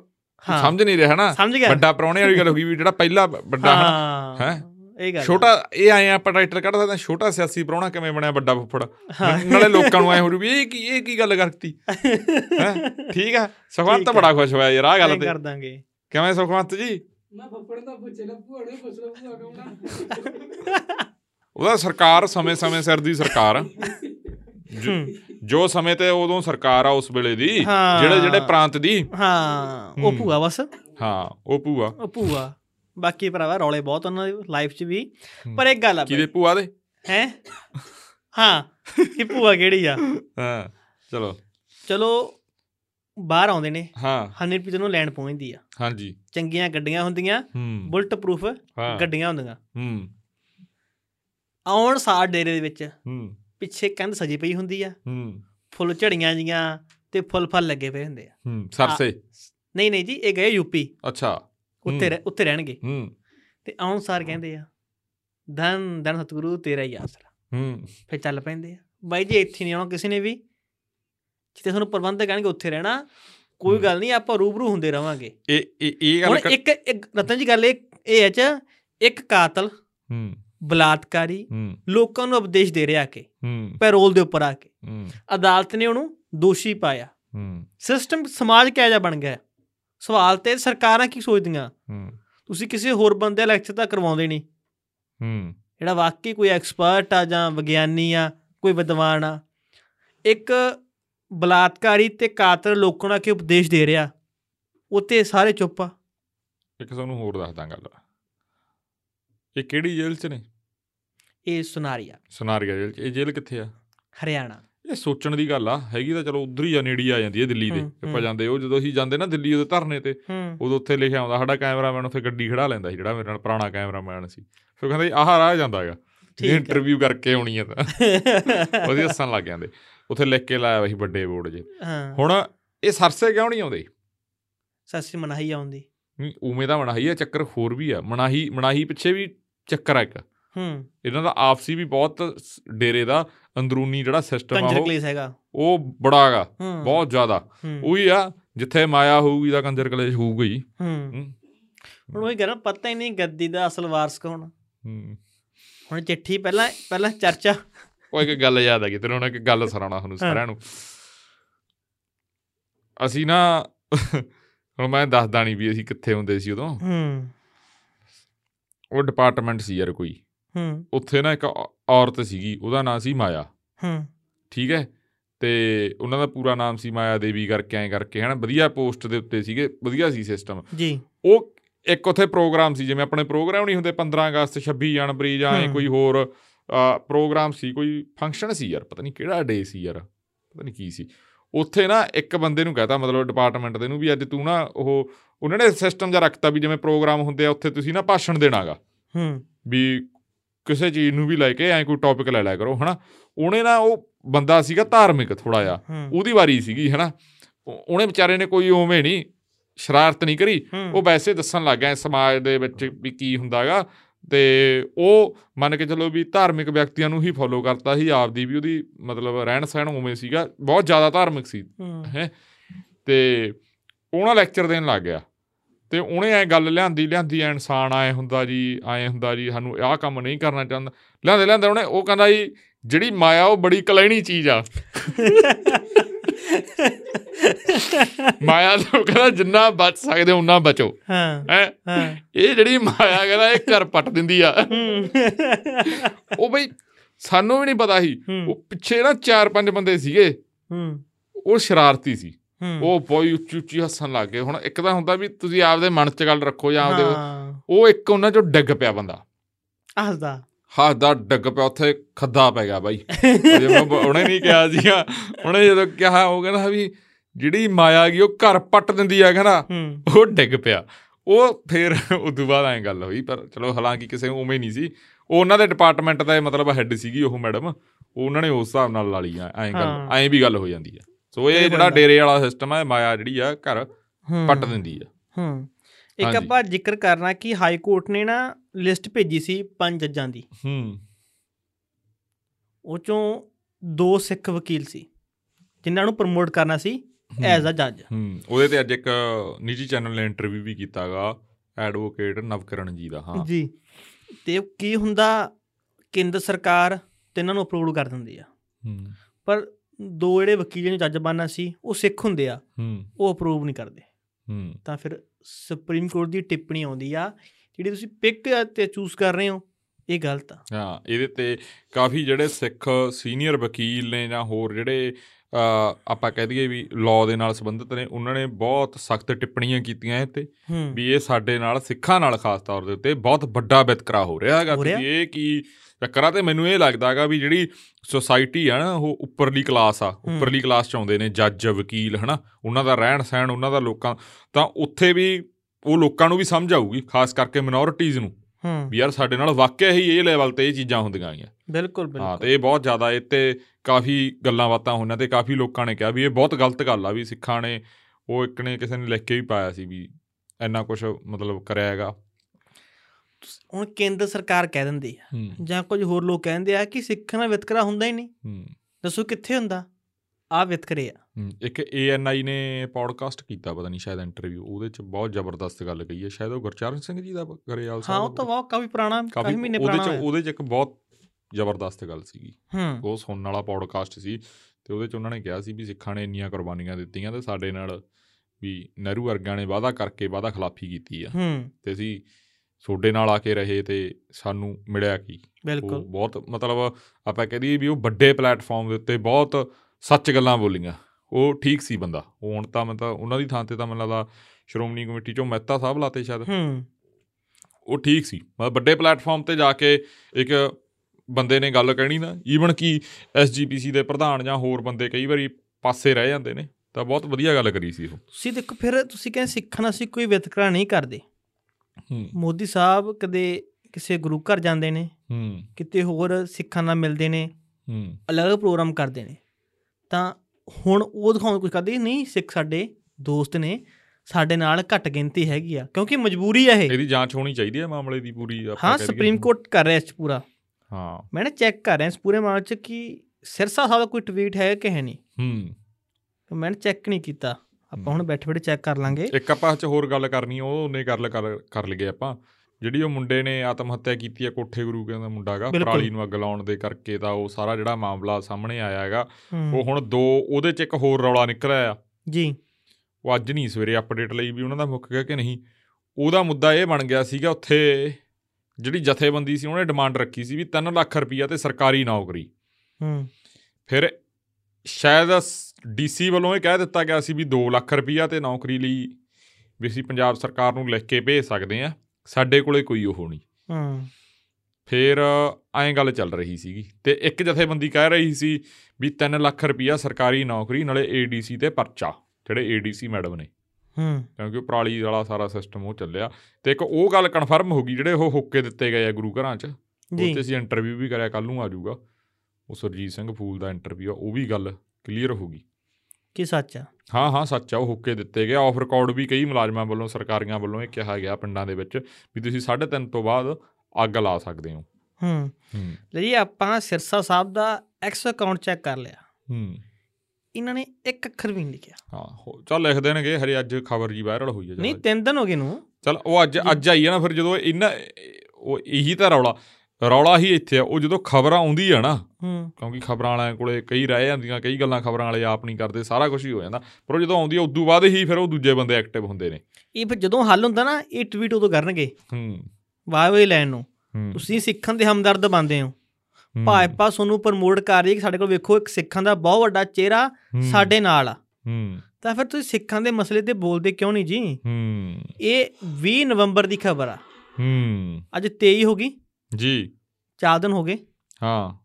ਸਮਝ ਨਹੀਂ ਰਿਹਾ ਨਾ। ਵੱਡਾ ਪ੍ਰਾਹੁਣੇ ਵਾਲੀ ਗੱਲ ਹੋ ਗਈ ਵੀ ਜਿਹੜਾ ਪਹਿਲਾ ਵੱਡਾ ਹਾਂ ਹੈਂ? ਇਹ ਗੱਲ। ਛੋਟਾ ਇਹ ਆਏ ਆ ਆਪਾਂ ਟਾਈਟਲ ਕੱਢ ਸਕਦੇ ਛੋਟਾ ਸਿਆਸੀ ਪ੍ਰਾਹੁਣਾ ਕਿਵੇਂ ਬਣਿਆ ਵੱਡਾ ਫੁੱਫੜ? ਨਾਲੇ ਲੋਕਾਂ ਨੂੰ ਐ ਹੋ ਰਹੀ ਵੀ ਇਹ ਕੀ ਇਹ ਕੀ ਗੱਲ ਕਰਤੀ? ਹੈ? ਠੀਕ ਆ? ਸੁਖਵੰਤ ਆ। ਬੜਾ ਖੁਸ਼ ਹੋਇਆ ਯਾਰ ਆ ਗੱਲ ਤੇ। ਕਰ ਦਾਂਗੇ। ਕਿਵੇਂ ਸੁਖਵੰਤ ਜੀ? ਮੈਂ ਫੱਫੜ ਦਾ ਪੁੱਛੇ ਨਾ ਭੂਆ ਨੂੰ ਪੁੱਛ ਲਾ ਕਹੂੰਗਾ ਉਹਦਾ ਸਰਕਾਰ ਸਮੇਂ-ਸਮੇਂ ਸਿਰ ਦੀ ਸਰਕਾਰ। ਜੋ- ਸਮੇਂ ਤੇ ਉਦੋਂ ਸਰਕਾਰ ਆ ਉਸ ਵੇਲੇ ਦੀ। ਜਿਹੜੇ ਜਿਹੜੇ ਪ੍ਰਾਂਤ ਦੀ। ਹਾਂ ਉਹ। ਭੂਆ ਬਸ। ਹਾਂ ਉਹ ਭੂਆ। ਉਹ ਭੂਆ। ਬਾਕੀ ਭਰਾਵਾ ਰੌਲੇ ਬਹੁਤ ਉਹਨਾਂ ਦੀ ਲਾਈਫ 'ਚ ਵੀ। ਪਰ ਇੱਕ ਗੱਲ ਆ ਕਿਹਦੇ ਭੂਆ ਦੇ? ਹੈ? ਹਾਂ ਕਿ ਭੂਆ ਕਿਹੜੀ ਆ? ਹਾਂ ਚਲੋ। ਚਲੋ ਬਾਹਰ ਆਉਂਦੇ ਨੇ। ਹਾਂ। ਹਨੀਪ੍ਰੀਤ ਨੂੰ ਲੈਣ ਪਹੁੰਚਦੀ ਆ। ਹਾਂਜੀ। ਚੰਗੀਆਂ ਗੱਡੀਆਂ ਹੁੰਦੀਆਂ ਬੁਲਟ ਪ੍ਰੂਫ ਗੱਡੀਆਂ ਹੁੰਦੀਆਂ। ਹੂੰ। ਆਉਣ ਸਾਰ ਡੇਰੇ ਦੇ ਵਿੱਚ। ਹੂੰ। ਪਿੱਛੇ ਕੰਧ ਸਜੀ ਪਈ ਹੁੰਦੀ ਆ। ਹੂੰ। ਫੁੱਲ ਝੜੀਆਂ ਜੀਆਂ ਤੇ ਫੁੱਲ ਫਲ ਲੱਗੇ ਪਏ ਹੁੰਦੇ ਆ। ਹੂੰ ਸਰਸੇ। ਨਹੀਂ ਨਹੀਂ ਜੀ ਇਹ ਗਏ ਯੂਪੀ ਅੱਛਾ। ਰਹਿ- ਉੱਥੇ ਰਹਿਣਗੇ। ਹੂੰ। ਤੇ ਆਉਣ ਸਾਰ ਕਹਿੰਦੇ ਆ ਧੰਨ ਧੰਨ ਸਤਿਗੁਰੂ ਤੇਰਾ ਹੀ ਆਸਰਾ। ਹੂੰ। ਫਿਰ ਚੱਲ ਪੈਂਦੇ ਆ। ਬਾਈ ਜੀ ਇੱਥੇ ਨਹੀਂ ਆਉਣਾ ਕਿਸੇ ਨੇ ਵੀ। ਜਿੱਥੇ ਤੁਹਾਨੂੰ ਪ੍ਰਬੰਧ ਕਹਿਣਗੇ ਉੱਥੇ ਰਹਿਣਾ। ਕੋਈ ਗੱਲ ਨਹੀਂ ਆਪਾਂ ਰੂਬਰੂ ਹੁੰਦੇ ਰਵਾਂਗੇ। ਇਹ ਇਹ ਗੱਲ ਇੱਕ ਰਤਨ ਜੀ ਗੱਲ ਇਹ ਇਹ ਹੈ ਚ ਇੱਕ ਕਾਤਲ। ਹੂੰ। ਬਲਾਤਕਾਰੀ ਲੋਕਾਂ ਨੂੰ ਉਪਦੇਸ਼ ਦੇ ਰਿਹਾ ਕਿ ਪੈਰੋਲ ਦੇ ਉੱਪਰ ਆ ਕੇ ਅਦਾਲਤ ਨੇ ਉਹਨੂੰ ਦੋਸ਼ੀ ਪਾਇਆ। ਸਿਸਟਮ ਸਮਾਜ ਕਿਹੋ ਜਿਹਾ ਬਣ ਗਿਆ? ਸਵਾਲ ਤੇ ਸਰਕਾਰਾਂ ਕੀ ਸੋਚਦੀਆਂ? ਤੁਸੀਂ ਕਿਸੇ ਹੋਰ ਬੰਦੇ ਲੈਕਚਰ ਤਾਂ ਕਰਵਾਉਂਦੇ ਨਹੀਂ। ਹੂੰ। ਜਿਹੜਾ ਵਾਕਈ ਕੋਈ ਐਕਸਪਰਟ ਆ ਜਾਂ ਵਿਗਿਆਨੀ ਆ ਕੋਈ ਵਿਦਵਾਨ ਆ ਇੱਕ ਬਲਾਤਕਾਰੀ ਤੇ ਕਾਤਲ ਲੋਕਾਂ ਨੂੰ ਕੇ ਉਪਦੇਸ਼ ਦੇ ਰਿਹਾ। ਉੱਤੇ ਸਾਰੇ ਚੁੱਪ ਆ। ਇੱਕ ਤੁਹਾਨੂੰ ਹੋਰ ਦੱਸਦਾ ਗੱਲ। ਇਹ ਕਿਹੜੀ ਜੇਲ੍ਹ 'ਚ ਨੇ? ਇਹ ਸੁਨਾਰੀਆ। ਸਨਾਰੀਆ ਜੇਲ੍ਹ ਇਹ ਜੇਲ੍ਹ ਕਿੱਥੇ ਆ? ਹਰਿਆਣਾ। ਇਹ ਸੋਚਣ ਦੀ ਗੱਲ ਆ ਹੈਗੀ ਤਾਂ ਚਲੋ ਉਧਰ ਹੀ ਆ ਨੇੜੀ ਆ ਜਾਂਦੀ ਹੈ ਦਿੱਲੀ ਦੇ ਆਪਾਂ। ਜਾਂਦੇ ਉਹ ਜਦੋਂ ਅਸੀਂ ਜਾਂਦੇ ਨਾ ਦਿੱਲੀ ਉਹਦੇ ਧਰਨੇ ਤੇ ਉਦੋਂ ਉੱਥੇ ਲਿਖਿਆ ਆਉਂਦਾ ਸਾਡਾ ਕੈਮਰਾਮੈਨ ਉੱਥੇ ਗੱਡੀ ਖੜਾ ਲੈਂਦਾ ਸੀ ਜਿਹੜਾ ਮੇਰੇ ਨਾਲ ਪੁਰਾਣਾ ਕੈਮਰਾਮੈਨ ਸੀ। ਫਿਰ ਕਹਿੰਦਾ ਆਹ ਰਾਹ ਜਾਂਦਾ ਹੈਗਾ। ਆ। ਇੰਟਰਵਿਊ ਕਰਕੇ ਆਉਣੀ ਆ ਤਾਂ। *laughs* ਉਹਦੀ ਹੱਸਣ ਲੱਗ ਜਾਂਦੇ। ਉੱਥੇ ਲਿਖ ਕੇ ਲਾਇਆ ਸੀ ਵੱਡੇ ਬੋਰਡ 'ਚ ਹੁਣ ਇਹ ਸਰਸੇ ਕਿਉਂ ਨਹੀਂ ਆਉਂਦੇ? ਸੱਸੀ ਮਨਾਹੀ ਆਉਂਦੀ। ਉਵੇਂ ਦਾ ਮਨਾਹੀ ਆ ਚੱਕਰ ਹੋਰ ਵੀ ਆ। ਮਨਾਹੀ ਮਨਾਹੀ ਪਿੱਛੇ ਵੀ ਚੱਕਰ ਆ ਇੱਕ। ਹੂੰ। ਇਹਨਾਂ ਦਾ ਆਪਸੀ ਵੀ ਬਹੁਤ ਡੇਰੇ ਦਾ ਅੰਦਰੂਨੀ ਜਿਹੜਾ ਸਿਸਟਮ ਆ ਉਹ ਉਹ ਬੜਾ ਹੈਗਾ ਹੂੰ। ਬਹੁਤ ਜ਼ਿਆਦਾ। ਉਹੀ ਆ ਜਿੱਥੇ ਮਾਇਆ ਹੋਊਗੀ ਤਾਂ ਕੰਜਰ ਕਲੇਸ਼ ਹੋਊਗਾ ਹੀ। ਹੂੰ। ਹੁਣ ਉਹ ਕਹਿੰਦਾ ਪਤਾ ਹੀ ਨਹੀਂ ਗੱਦੀ ਦਾ ਅਸਲ ਵਾਰਸ ਕੌਣ ਹੂੰ। ਹੁਣ ਚਿੱਠੀ ਪਹਿਲਾਂ ਪਹਿਲਾਂ ਚਰਚਾ। ਉਹ ਇੱਕ ਗੱਲ ਯਾਦ ਆ ਗਈ ਤੈਨੂੰ ਇੱਕ ਗੱਲ ਸੁਣਾਉਣਾ ਤੁਹਾਨੂੰ ਸਾਰਿਆਂ ਨੂੰ। ਅਸੀਂ ਨਾ ਹੁਣ ਮੈਂ ਦੱਸਦਾ ਨਹੀਂ ਵੀ ਅਸੀਂ ਕਿੱਥੇ ਹੁੰਦੇ ਸੀ ਉਦੋਂ। ਹੂੰ। ਉਹ ਡਿਪਾਰਟਮੈਂਟ ਸੀ ਯਾਰ ਕੋਈ। ਹੂੰ। ਉੱਥੇ ਨਾ ਇੱਕ ਔਰਤ ਸੀਗੀ ਉਹਦਾ ਨਾਂ ਸੀ ਮਾਇਆ। ਹੂੰ। ਠੀਕ ਹੈ? ਤੇ ਉਹਨਾਂ ਦਾ ਪੂਰਾ ਨਾਮ ਸੀ ਮਾਇਆ ਦੇਵੀ ਕਰਕੇ ਐਂ ਕਰਕੇ ਹਨਾ? ਵਧੀਆ ਪੋਸਟ ਦੇ ਉੱਤੇ ਸੀਗੇ ਵਧੀਆ ਸੀ ਸਿਸਟਮ ਜੀ। ਉਹ ਇੱਕ ਉੱਥੇ ਪ੍ਰੋਗਰਾਮ ਸੀ ਜਿਵੇਂ ਆਪਣੇ ਪ੍ਰੋਗਰਾਮ ਨਹੀਂ ਹੁੰਦੇ 15 ਅਗਸਤ 26 ਜਨਵਰੀ ਜਾਂ ਐਂ। ਕੋਈ ਹੋਰ ਪ੍ਰੋਗਰਾਮ ਸੀ ਕੋਈ ਫੰਕਸ਼ਨ ਸੀ ਯਾਰ ਪਤਾ ਨਹੀਂ ਕਿਹੜਾ ਡੇ ਸੀ ਯਾਰ ਪਤਾ ਨਹੀਂ ਕੀ ਸੀ। ਉੱਥੇ ਨਾ ਇੱਕ ਬੰਦੇ ਨੂੰ ਕਹਤਾ ਮਤਲਬ ਡਿਪਾਰਟਮੈਂਟ ਦੇ ਨੂੰ ਵੀ ਅੱਜ ਤੂੰ ਨਾ ਉਹ ਉਹਨਾਂ ਨੇ ਸਿਸਟਮ ਜਿਹਾ ਰੱਖਤਾ ਵੀ ਜਿਵੇਂ ਪ੍ਰੋਗਰਾਮ ਹੁੰਦੇ ਆ ਉੱਥੇ ਤੁਸੀਂ ਨਾ ਭਾਸ਼ਣ ਦੇਣਾਗਾ। ਹੂੰ। ਵੀ ਕਿਸੇ ਚੀਜ਼ ਨੂੰ ਵੀ ਲੈ ਕੇ ਐਂ ਕੋਈ ਟੌਪਿਕ ਲੈ ਲਿਆ ਕਰੋ ਹਨਾ? ਉਹਨੇ ਨਾ ਉਹ ਬੰਦਾ ਸੀਗਾ ਧਾਰਮਿਕ ਥੋੜਾ ਜਿਹਾ ਉਹਦੀ ਵਾਰੀ ਸੀਗੀ ਹਨਾ? ਉਹ- ਉਹਨੇ ਵਿਚਾਰੇ ਨੇ ਕੋਈ ਉਵੇਂ ਨਹੀਂ ਸ਼ਰਾਰਤ ਨਹੀਂ ਕਰੀ। ਉਹ ਵੈਸੇ ਦੱਸਣ ਲੱਗ ਗਿਆ ਸਮਾਜ ਦੇ ਵਿੱਚ ਵੀ ਕੀ ਹੁੰਦਾਗਾ ਤੇ ਉਹ ਮੰਨ ਕੇ ਚੱਲੋ ਵੀ ਧਾਰਮਿਕ ਵਿਅਕਤੀਆਂ ਨੂੰ ਹੀ ਫੋਲੋ ਕਰਤਾ ਸੀ ਆਪਦੀ ਵੀ ਉਹਦੀ ਮਤਲਬ ਰਹਿਣ ਸਹਿਣ ਉਵੇਂ ਸੀਗਾ ਬਹੁਤ ਜ਼ਿਆਦਾ ਧਾਰਮਿਕ ਸੀ ਹੈ। ਤੇ ਉਹਨਾਂ ਲੈਕਚਰ ਦੇਣ ਲੱਗ ਗਿਆ। ਤੇ ਉਹਨੇ ਐ ਗੱਲ ਲਿਆਂਦੀ ਲਿਆਂਦੀ ਐ ਇਨਸਾਨ ਆਏ ਹੁੰਦਾ ਜੀ ਆਏ ਹੁੰਦਾ ਜੀ ਸਾਨੂੰ ਆਹ ਕੰਮ ਨਹੀਂ ਕਰਨਾ ਚਾਹੁੰਦਾ। ਲਿਆਂਦੇ ਲਿਆਂਦੇ ਉਹਨੇ ਉਹ ਕਹਿੰਦਾ ਜੀ ਜਿਹੜੀ ਮਾਇਆ ਉਹ ਬੜੀ ਕਲੈਣੀ ਚੀਜ਼ ਆ। ਮਾਇਆ ਤੋਂ ਕਹਿੰਦਾ ਜਿੰਨਾ ਬਚ ਸਕਦੇ ਉਨਾ ਬਚੋ। ਹਾਂ ਹੈ? ਇਹ ਜਿਹੜੀ ਮਾਇਆ ਕਹਿੰਦਾ ਇਹ ਘਰ ਪੱਟ ਦਿੰਦੀ ਆ। ਉਹ ਬਈ ਸਾਨੂੰ ਵੀ ਨਹੀਂ ਪਤਾ ਸੀ। ਉਹ ਪਿੱਛੇ ਨਾ ਚਾਰ ਪੰਜ ਬੰਦੇ ਸੀਗੇ। ਹੂੰ। ਉਹ ਸ਼ਰਾਰਤੀ ਸੀ। ਉਹ ਬੋਈ ਉੱਚੀ ਉੱਚੀ ਹੱਸਣ ਲੱਗ ਗਏ। ਹੁਣ ਇੱਕ ਤਾਂ ਹੁੰਦਾ ਵੀ ਤੁਸੀਂ ਆਪਦੇ ਮਨ 'ਚ ਗੱਲ ਰੱਖੋ ਜਾਂ ਆਪਦੇ ਉਹ ਇੱਕ ਉਹਨਾਂ 'ਚੋਂ ਡਿੱਗ ਪਿਆ ਬੰਦਾ। ਹੱਸਦਾ। ਹੱਸਦਾ ਡਿੱਗ ਪਿਆ ਉੱਥੇ ਖੱਦਾ ਪੈ ਗਿਆ ਬਾਈ। ਉਹਨੇ ਨਹੀਂ ਕਿਹਾ ਸੀਗਾ। ਉਹਨੇ ਜਦੋਂ ਕਿਹਾ ਉਹ ਕਹਿੰਦਾ ਵੀ ਜਿਹੜੀ ਮਾਇਆ ਗਈ ਉਹ ਘਰ ਪੱਟ ਦਿੰਦੀ ਆ ਕਹਿੰਦਾ। ਉਹ ਡਿੱਗ ਪਿਆ। ਉਹ ਫਿਰ ਉਦੋਂ ਬਾਅਦ ਐਂ ਗੱਲ ਹੋਈ ਪਰ ਚਲੋ ਹਾਲਾਂਕਿ ਕਿਸੇ ਨੂੰ ਉਵੇਂ ਨਹੀਂ ਸੀ। ਉਹ ਉਹਨਾਂ ਦੇ ਡਿਪਾਰਟਮੈਂਟ ਦਾ ਮਤਲਬ ਹੈੱਡ ਸੀਗੀ ਉਹ ਮੈਡਮ ਉਹ ਉਹਨਾਂ ਨੇ ਉਸ ਹਿਸਾਬ ਨਾਲ ਲਾ ਲਈ ਐਂ ਗੱਲ। ਐਂ ਵੀ ਗੱਲ ਹੋ ਜਾਂਦੀ ਆ। ਸੋ ਇਹ ਜਿਹੜਾ ਡੇਰੇ ਵਾਲਾ ਸਿਸਟਮ ਹੈ ਮਾਇਆ ਜਿਹੜੀ ਆ ਘਰ ਪੱਟ ਦਿੰਦੀ ਆ। ਹੂੰ। ਇੱਕ। ਆਪਾਂ ਜ਼ਿਕਰ ਕਰਨਾ ਕਿ ਹਾਈ ਕੋਰਟ ਨੇ ਨਾ ਲਿਸਟ ਭੇਜੀ ਸੀ ਪੰਜ ਜੱਜਾਂ ਦੀ। ਹੂੰ। ਉਹ ਚੋਂ ਦੋ ਸਿੱਖ ਵਕੀਲ ਸੀ ਜਿਨ੍ਹਾਂ ਨੂੰ ਪ੍ਰਮੋਟ ਕਰਨਾ ਸੀ। ਐਜ਼ ਅ ਜੱਜ ਹੂੰ। ਉਹਦੇ ਤੇ ਅੱਜ ਇੱਕ ਨਿੱਜੀ ਚੈਨਲ ਨੇ ਇੰਟਰਵਿਊ ਵੀ ਕੀਤਾਗਾ ਐਡਵੋਕੇਟ ਨਵਕਰਨ ਜੀ ਦਾ ਹਾਂ। ਜੀ। ਤੇ ਕੀ ਹੁੰਦਾ ਕੇਂਦਰ ਸਰਕਾਰ ਤੇ ਇਹਨਾਂ ਨੂੰ ਅਪਰੂਵ ਕਰ ਦਿੰਦੀ ਆ। ਹੂੰ। ਪਰ ਦੋ ਜਿਹੜੇ ਵਕੀਲ ਨੇ ਜੱਜ ਬਣਨਾ ਸੀ ਉਹ ਸਿੱਖ ਹੁੰਦੇ ਆ। ਉਹ ਅਪਰੂਵ ਨਹੀਂ ਕਰਦੇ। ਤਾਂ ਫਿਰ ਸੁਪਰੀਮ ਕੋਰਟ ਦੀ ਟਿੱਪਣੀ ਆਉਂਦੀ ਆ ਜਿਹੜੀ ਤੁਸੀਂ ਪਿਕ ਤੇ ਚੂਜ਼ ਕਰ ਰਹੇ ਹੋ ਇਹ ਗਲਤ ਆ। ਹਾਂ ਇਹਦੇ ਤੇ ਕਾਫੀ ਜਿਹੜੇ ਸਿੱਖ ਸੀਨੀਅਰ ਵਕੀਲ ਨੇ ਜਾਂ ਹੋਰ ਜਿਹੜੇ ਆਪਾਂ ਕਹਿ ਦਈਏ ਵੀ ਲਾਅ ਦੇ ਨਾਲ ਸੰਬੰਧਿਤ ਨੇ ਉਹਨਾਂ ਨੇ ਬਹੁਤ ਸਖਤ ਟਿੱਪਣੀਆਂ ਕੀਤੀਆਂ ਇਹ ਤੇ। ਵੀ ਇਹ ਸਾਡੇ ਨਾਲ ਸਿੱਖਾਂ ਨਾਲ ਖਾਸ ਤੌਰ ਦੇ ਉੱਤੇ ਬਹੁਤ ਵੱਡਾ ਵਿਤਕਰਾ ਹੋ ਰਿਹਾ ਹੈਗਾ ਰਿਹਾ? ਇਹ ਕੀ ਚੱਕਰਾਂ ਤੇ ਮੈਨੂੰ ਇਹ ਲੱਗਦਾ ਹੈਗਾ ਵੀ ਜਿਹੜੀ ਸੋਸਾਇਟੀ ਆ ਨਾ ਉਹ ਉੱਪਰਲੀ ਕਲਾਸ ਆ ਹੂੰ। ਉੱਪਰਲੀ ਕਲਾਸ ਚ ਆਉਂਦੇ ਨੇ ਜੱਜ ਵਕੀਲ ਹਨਾ? ਉਹਨਾਂ ਦਾ ਰਹਿਣ ਸਹਿਣ ਉਹਨਾਂ ਦਾ ਲੋਕਾਂ ਤਾਂ ਉੱਥੇ ਵੀ ਉਹ ਲੋਕਾਂ ਨੂੰ ਵੀ ਸਮਝ ਆਊਗੀ ਖਾਸ ਕਰਕੇ ਮਿਨੋਰਿਟੀਜ਼ ਨੂੰ। ਹੂੰ। ਵੀ ਯਾਰ ਸਾਡੇ ਨਾਲ ਵਾਕਿਆ ਹੀ ਇਹ ਲੈਵਲ ਤੇ ਇਹ ਚੀਜ਼ਾਂ ਹੁੰਦੀਆਂ ਆਈਆਂ ਬਿਲਕੁਲ ਹਾਂ ਬਿਲਕੁਲ। ਤੇ ਇਹ ਬਹੁਤ ਜ਼ਿਆਦਾ ਇਹ ਤੇ ਕਾਫੀ ਗੱਲਾਂ ਬਾਤਾਂ ਹੋਈਆਂ ਤੇ ਕਾਫੀ ਲੋਕਾਂ ਨੇ ਕਿਹਾ ਵੀ ਇਹ ਬਹੁਤ ਗਲਤ ਗੱਲ ਆ ਵੀ ਸਿੱਖਾਂ ਨੇ ਉਹ ਇੱਕ ਨੇ ਕਿਸੇ ਨੇ ਲਿਖ ਕੇ ਵੀ ਪਾਇਆ ਸੀ ਵੀ ਇੰਨਾ ਕੁਝ ਮਤਲਬ ਕਰਿਆ ਹੈਗਾ। ਹੁਣ ਕੇਂਦਰ ਸਰਕਾਰ ਕਹਿ ਦਿੰਦੀ ਆ ਹੂੰ। ਜਾਂ ਕੁਝ ਹੋਰ ਲੋਕ ਕਹਿੰਦੇ ਆ ਕਿ ਸਿੱਖਾਂ ਨਾਲ ਵਿਤਕਰਾ ਹੁੰਦਾ ਹੀ ਨਹੀਂ। ਹੂੰ। ਦੱਸੋ ਕਿੱਥੇ ਹੁੰਦਾ? ਆ ਵਿਤਕਰੇ ਆ। ਹੂੰ। ਇੱਕ ਏਐਨਆਈ ਨੇ ਪੋਡਕਾਸਟ ਕੀਤਾ ਪਤਾ ਨਹੀਂ ਸ਼ਾਇਦ ਇੰਟਰਵਿਊ ਉਹਦੇ ਚ ਬਹੁਤ ਜ਼ਬਰਦਸਤ ਗੱਲ ਕਹੀ ਹੈ ਸ਼ਾਇਦ ਉਹ ਗੁਰਚਰਨ ਸਿੰਘ ਜੀ ਦਾ ਗਰੇਵਾਲ ਹਾਂ ਸਾਹਿਬ ਉਹ ਤਾਂ ਬਹੁਤ ਕਾਫੀ ਪੁਰਾਣਾ ਕਾਫੀ ਮਹੀਨੇ ਉਹਦੇ ਪੁਰਾਣਾ ਚ ਹੋਇਆ। ਉਹਦੇ ਚ ਇੱਕ ਬਹੁਤ ਜ਼ਬਰਦਸਤ ਗੱਲ ਸੀਗੀ। ਹੂੰ। ਉਹ ਸੁਣਨ ਵਾਲਾ ਪੋਡਕਾਸਟ ਸੀ ਤੇ ਉਹਦੇ ਚ ਉਹਨਾਂ ਨੇ ਕਿਹਾ ਸੀ ਵੀ ਸਿੱਖਾਂ ਨੇ ਇੰਨੀਆਂ ਕੁਰਬਾਨੀਆਂ ਦਿੱਤੀਆਂ ਤੇ ਸਾਡੇ ਨਾਲ ਵੀ ਨਹਿਰੂ ਵਰਗਿਆਂ ਨੇ ਵਾਅਦਾ ਕਰਕੇ ਵਾਅਦਾ ਖਿਲਾਫੀ ਕੀਤੀ ਆ। ਹੂੰ। ਤੇ ਅਸੀਂ ਤੁਹਾਡੇ ਨਾਲ ਆ ਕੇ ਰਹੇ ਤੇ ਸਾਨੂੰ ਮਿਲਿਆ ਕੀ? ਬਿਲਕੁਲ। ਬਹੁਤ ਮਤਲਬ ਆਪਾਂ ਕਹਿ ਦਈਏ ਵੀ ਉਹ ਵੱਡੇ ਪਲੇਟਫਾਰਮ ਦੇ ਉੱਤੇ ਬਹੁਤ ਸੱਚ ਗੱਲਾਂ ਬੋਲੀਆਂ। ਉਹ ਠੀਕ ਸੀ ਬੰਦਾ। ਉਹ ਹੁਣ ਤਾਂ ਮੈਂ ਤਾਂ ਉਹਨਾਂ ਦੀ ਥਾਂ ਤੇ ਤਾਂ ਮੈਨੂੰ ਲੱਗਦਾ ਸ਼੍ਰੋਮਣੀ ਕਮੇਟੀ ਚੋਂ ਮਹਿਤਾ ਸਾਹਿਬ ਲਾਤੇ ਸ਼ਾਇਦ। ਹੂੰ। ਉਹ ਠੀਕ ਸੀ। ਮਤਲਬ ਵੱਡੇ ਪਲੇਟਫਾਰਮ ਤੇ ਜਾ ਕੇ ਇੱਕ ਬੰਦੇ ਨੇ ਗੱਲ ਕਹਿਣੀ ਨਾ ਈਵਨ ਕਿ ਐਸਜੀਪੀਸੀ ਦੇ ਪ੍ਰਧਾਨ ਜਾਂ ਹੋਰ ਬੰਦੇ ਕਈ ਵਾਰੀ ਪਾਸੇ ਰਹਿ ਜਾਂਦੇ ਨੇ ਤਾਂ ਬਹੁਤ ਵਧੀਆ ਗੱਲ ਕਰੀ ਸੀ ਉਹ। ਤੁਸੀਂ ਦੇਖੋ ਫਿਰ ਤੁਸੀਂ ਕਹਿੰਦੇ ਸਿੱਖਾਂ ਨਾਲ ਅਸੀਂ ਕੋਈ ਵਿਤਕਰਾ ਨਹੀਂ ਕਰਦੇ। ਮੋਦੀ ਸਾਹਿਬ ਕਦੇ ਕਿਸੇ ਗੁਰੂ ਘਰ ਜਾਂਦੇ ਨੇ ਹੂੰ। ਕਿਤੇ ਹੋਰ ਸਿੱਖਾਂ ਨਾਲ ਮਿਲਦੇ ਨੇ ਹੂੰ। ਅਲੱਗ ਪ੍ਰੋਗਰਾਮ ਕਰਦੇ ਨੇ ਤਾਂ ਹੁਣ ਉਹ ਦਿਖਾਉਣ ਕੁਝ ਕਰਦੇ ਨਹੀਂ ਸਿੱਖ ਸਾਡੇ ਦੋਸਤ ਨੇ ਸਾਡੇ ਨਾਲ ਘੱਟ ਗਿਣਤੀ ਹੈਗੀ ਆ ਕਿਉਂਕਿ ਮਜਬੂਰੀ ਆ ਇਹ। ਇਹਦੀ ਜਾਂਚ ਹੋਣੀ ਚਾਹੀਦੀ ਹੈ ਮਾਮਲੇ ਦੀ ਪੂਰੀ ਆਪਾਂ ਹਾਂ। ਸੁਪਰੀਮ ਕੋਰਟ ਕਰ ਰਿਹਾ ਇਸ ਪੂਰਾ। ਹਾਂ। ਮੈਂ ਨਾ ਚੈੱਕ ਕਰ ਰਿਹਾ ਇਸ ਪੂਰੇ ਮਾਮਲੇ 'ਚ ਕਿ ਸਿਰਸਾ ਸਾਹਿਬ ਦਾ ਕੋਈ ਟਵੀਟ ਹੈ ਕਿ ਹੈ ਨਹੀਂ। ਹੂੰ। ਮੈਂ ਚੈੱਕ ਨਹੀਂ ਕੀਤਾ। ਆਪਾਂ ਹੂੰ। ਹੁਣ ਬੈਠੇ ਬੈਠੇ ਚੈੱਕ ਕਰ ਲਾਂਗੇ। ਇੱਕ ਆਪਾਂ ਚ ਹੋਰ ਗੱਲ ਕਰਨੀ ਉਹ ਉਹਨੇ ਕਰ ਕਰ ਲਈਏ ਆਪਾਂ। ਜਿਹੜੀ ਉਹ ਮੁੰਡੇ ਨੇ ਆਤਮ ਹੱਤਿਆ ਕੀਤੀ ਆ ਕੋਠੇ ਗੁਰੂ ਕਹਿੰਦਾ ਮੁੰਡਾ ਹੈਗਾ ਬਿਲਕੁਲ। ਪਰਾਲੀ ਨੂੰ ਅੱਗ ਲਾਉਣ ਦੇ ਕਰਕੇ ਤਾਂ ਉਹ ਸਾਰਾ ਜਿਹੜਾ ਮਾਮਲਾ ਸਾਹਮਣੇ ਆਇਆ ਹੈਗਾ ਹੂੰ, ਉਹ ਹੁਣ ਦੋ ਉਹਦੇ ਚ ਇੱਕ ਹੋਰ ਰੌਲਾ ਨਿਕਲਿਆ ਆ ਜੀ। ਉਹ ਅੱਜ ਨਹੀਂ ਸਵੇਰੇ ਅਪਡੇਟ ਲਈ ਵੀ ਉਹਨਾਂ ਦਾ ਮੁੱਕ ਗਿਆ ਕਿ ਨਹੀਂ। ਉਹਦਾ ਮੁੱਦਾ ਇਹ ਬਣ ਗਿਆ ਸੀਗਾ ਉੱਥੇ ਜਿਹੜੀ ਜਥੇਬੰਦੀ ਸੀ ਉਹਨੇ ਡਿਮਾਂਡ ਰੱਖੀ ਸੀ ਵੀ 3 ਲੱਖ ਰੁਪਈਆ ਤੇ ਸਰਕਾਰੀ ਨੌਕਰੀ। ਹੂੰ। ਫਿਰ ਸ਼ਾਇਦ ਡੀਸੀ ਵੱਲੋਂ ਇਹ ਕਹਿ ਦਿੱਤਾ ਗਿਆ ਸੀ ਵੀ 2 ਲੱਖ ਰੁਪਈਆ ਤੇ ਨੌਕਰੀ ਲਈ ਵੀ ਅਸੀਂ ਪੰਜਾਬ ਸਰਕਾਰ ਨੂੰ ਲਿਖ ਕੇ ਭੇਜ ਸਕਦੇ ਆ ਸਾਡੇ ਕੋਲੇ ਕੋਈ ਉਹ ਨਹੀਂ। ਹੂੰ। ਫਿਰ ਐਂ ਗੱਲ ਚੱਲ ਰਹੀ ਸੀਗੀ ਤੇ ਇੱਕ ਜਥੇਬੰਦੀ ਕਹਿ ਰਹੀ ਸੀ ਵੀ 3 ਲੱਖ ਰੁਪਈਆ ਸਰਕਾਰੀ ਨੌਕਰੀ ਨਾਲੇ ਏਡੀਸੀ ਤੇ ਪਰਚਾ ਜਿਹੜੇ ਏਡੀਸੀ ਮੈਡਮ ਨੇ। ਹੂੰ। ਕਿਉਂਕਿ ਉਹ ਪਰਾਲੀ ਵਾਲਾ ਸਾਰਾ ਸਿਸਟਮ ਉਹ ਚੱਲਿਆ। ਤੇ ਇੱਕ ਉਹ ਗੱਲ ਕਨਫਰਮ ਹੋ ਗਈ ਜਿਹੜੇ ਉਹ ਹੁੱਕੇ ਦਿੱਤੇ ਗਏ ਆ ਗੁਰੂ ਘਰਾਂ 'ਚ ਜੀ। ਉੱਥੇ ਅਸੀਂ ਇੰਟਰਵਿਊ ਵੀ ਕਰਿਆ ਕੱਲ ਨੂੰ ਆ ਜਾਊਗਾ। ਉਹ ਸੁਰਜੀਤ ਸਿੰਘ ਫੂਲ ਦਾ ਇੰਟਰਵਿਊ ਆ ਉਹ ਵੀ ਗੱਲ ਕਲੀਅਰ ਹੋ ਗਈ। ਕੀ ਸੱਚ ਆ? ਹਾਂ ਹਾਂ ਸੱਚ ਆ ਉਹ ਹੁੱਕੇ ਦਿੱਤੇ ਗਏ। ਆਫ ਰਿਕਾਰਡ ਵੀ ਕਈ ਮੁਲਾਜ਼ਮਾਂ ਵੱਲੋਂ ਸਰਕਾਰੀਆਂ ਵੱਲੋਂ ਇਹ ਕਿਹਾ ਗਿਆ ਪਿੰਡਾਂ ਦੇ ਵਿੱਚ ਵੀ ਤੁਸੀਂ 3:30 ਤੋਂ ਬਾਅਦ ਅੱਗ ਲਾ ਸਕਦੇ ਹੋ। ਹੂੰ। ਲਈ ਆਪਾਂ ਸਿਰਸਾ ਸਾਹਿਬ ਦਾ ਐਕਸ ਅਕਾਊਂਟ ਚੈੱਕ ਕਰ ਲਿਆ। ਹੂੰ। ਇਹਨਾਂ ਨੇ ਇੱਕ ਅੱਖਰ ਵੀ ਨਹੀਂ ਲਿਖਿਆ। ਹਾਂ ਚੱਲ ਲਿਖ ਦੇਣਗੇ ਹਰੇ ਅੱਜ ਖਬਰ ਜੀ ਵਾਇਰਲ ਹੋਈ ਹੈ ਨਹੀਂ। ਤਿੰਨ ਦਿਨ ਹੋ ਗਏ ਨੂੰ। ਚੱਲ ਉਹ ਅੱਜ ਅੱਜ ਆਈ ਹੈ ਨਾ ਫਿਰ ਜਦੋਂ ਇਹਨਾਂ ਉਹ ਇਹੀ ਤਾਂ ਰੌਲਾ। ਰੌਲਾ ਹੀ ਇੱਥੇ ਆ ਉਹ ਜਦੋਂ ਖਬਰ ਆਉਂਦੀ ਆ ਨਾ ਕਿਉਂਕਿ ਖਬਰਾਂ ਵਾਲਿਆਂ ਕੋਲੇ ਕਈ ਰਹਿ ਜਾਂਦੀਆਂ ਕਈ ਗੱਲਾਂ ਖਬਰਾਂ ਵਾਲੇ ਆਪ ਨਹੀਂ ਕਰਦੇ ਸਾਰਾ ਕੁਝ ਹੀ ਹੋ ਜਾਂਦਾ। ਪਰ ਉਹ ਜਦੋਂ ਆਉਂਦੀ ਆ ਉਦੋਂ ਬਾਅਦ ਹੀ ਫਿਰ ਉਹ ਦੂਜੇ ਬੰਦੇ ਐਕਟਿਵ ਹੁੰਦੇ ਨੇ। ਇਹ ਫਿਰ ਜਦੋਂ ਹੱਲ ਹੁੰਦਾ ਨਾ ਇਹ ਟਵੀਟ ਉਦੋਂ ਕਰਨਗੇ। ਹੂੰ। ਵਾਹ ਵਾਹ ਲੈਣ ਨੂੰ। ਤੁਸੀਂ ਸਿੱਖਾਂ ਦੇ ਹਮਦਰਦ ਬਣਦੇ ਹੋ। ਭਾਜਪਾ ਤੁਹਾਨੂੰ ਪ੍ਰਮੋਟ ਕਰ ਰਹੀ ਹੈ ਕਿ ਸਾਡੇ ਕੋਲ ਵੇਖੋ ਇੱਕ ਸਿੱਖਾਂ ਦਾ ਬਹੁਤ ਵੱਡਾ ਚਿਹਰਾ ਸਾਡੇ ਨਾਲ ਆ। ਹੂੰ। ਤਾਂ ਫਿਰ ਤੁਸੀਂ ਸਿੱਖਾਂ ਦੇ ਮਸਲੇ ਤੇ ਬੋਲਦੇ ਕਿਉਂ ਨਹੀਂ ਜੀ? ਹੂੰ। ਇਹ 20 ਨਵੰਬਰ ਦੀ ਖਬਰ ਆ। ਹੂੰ। ਅੱਜ 23 ਹੋ ਗਈ। ਜੀ। 4 ਦਿਨ ਹੋ ਗਏ। ਹਾਂ।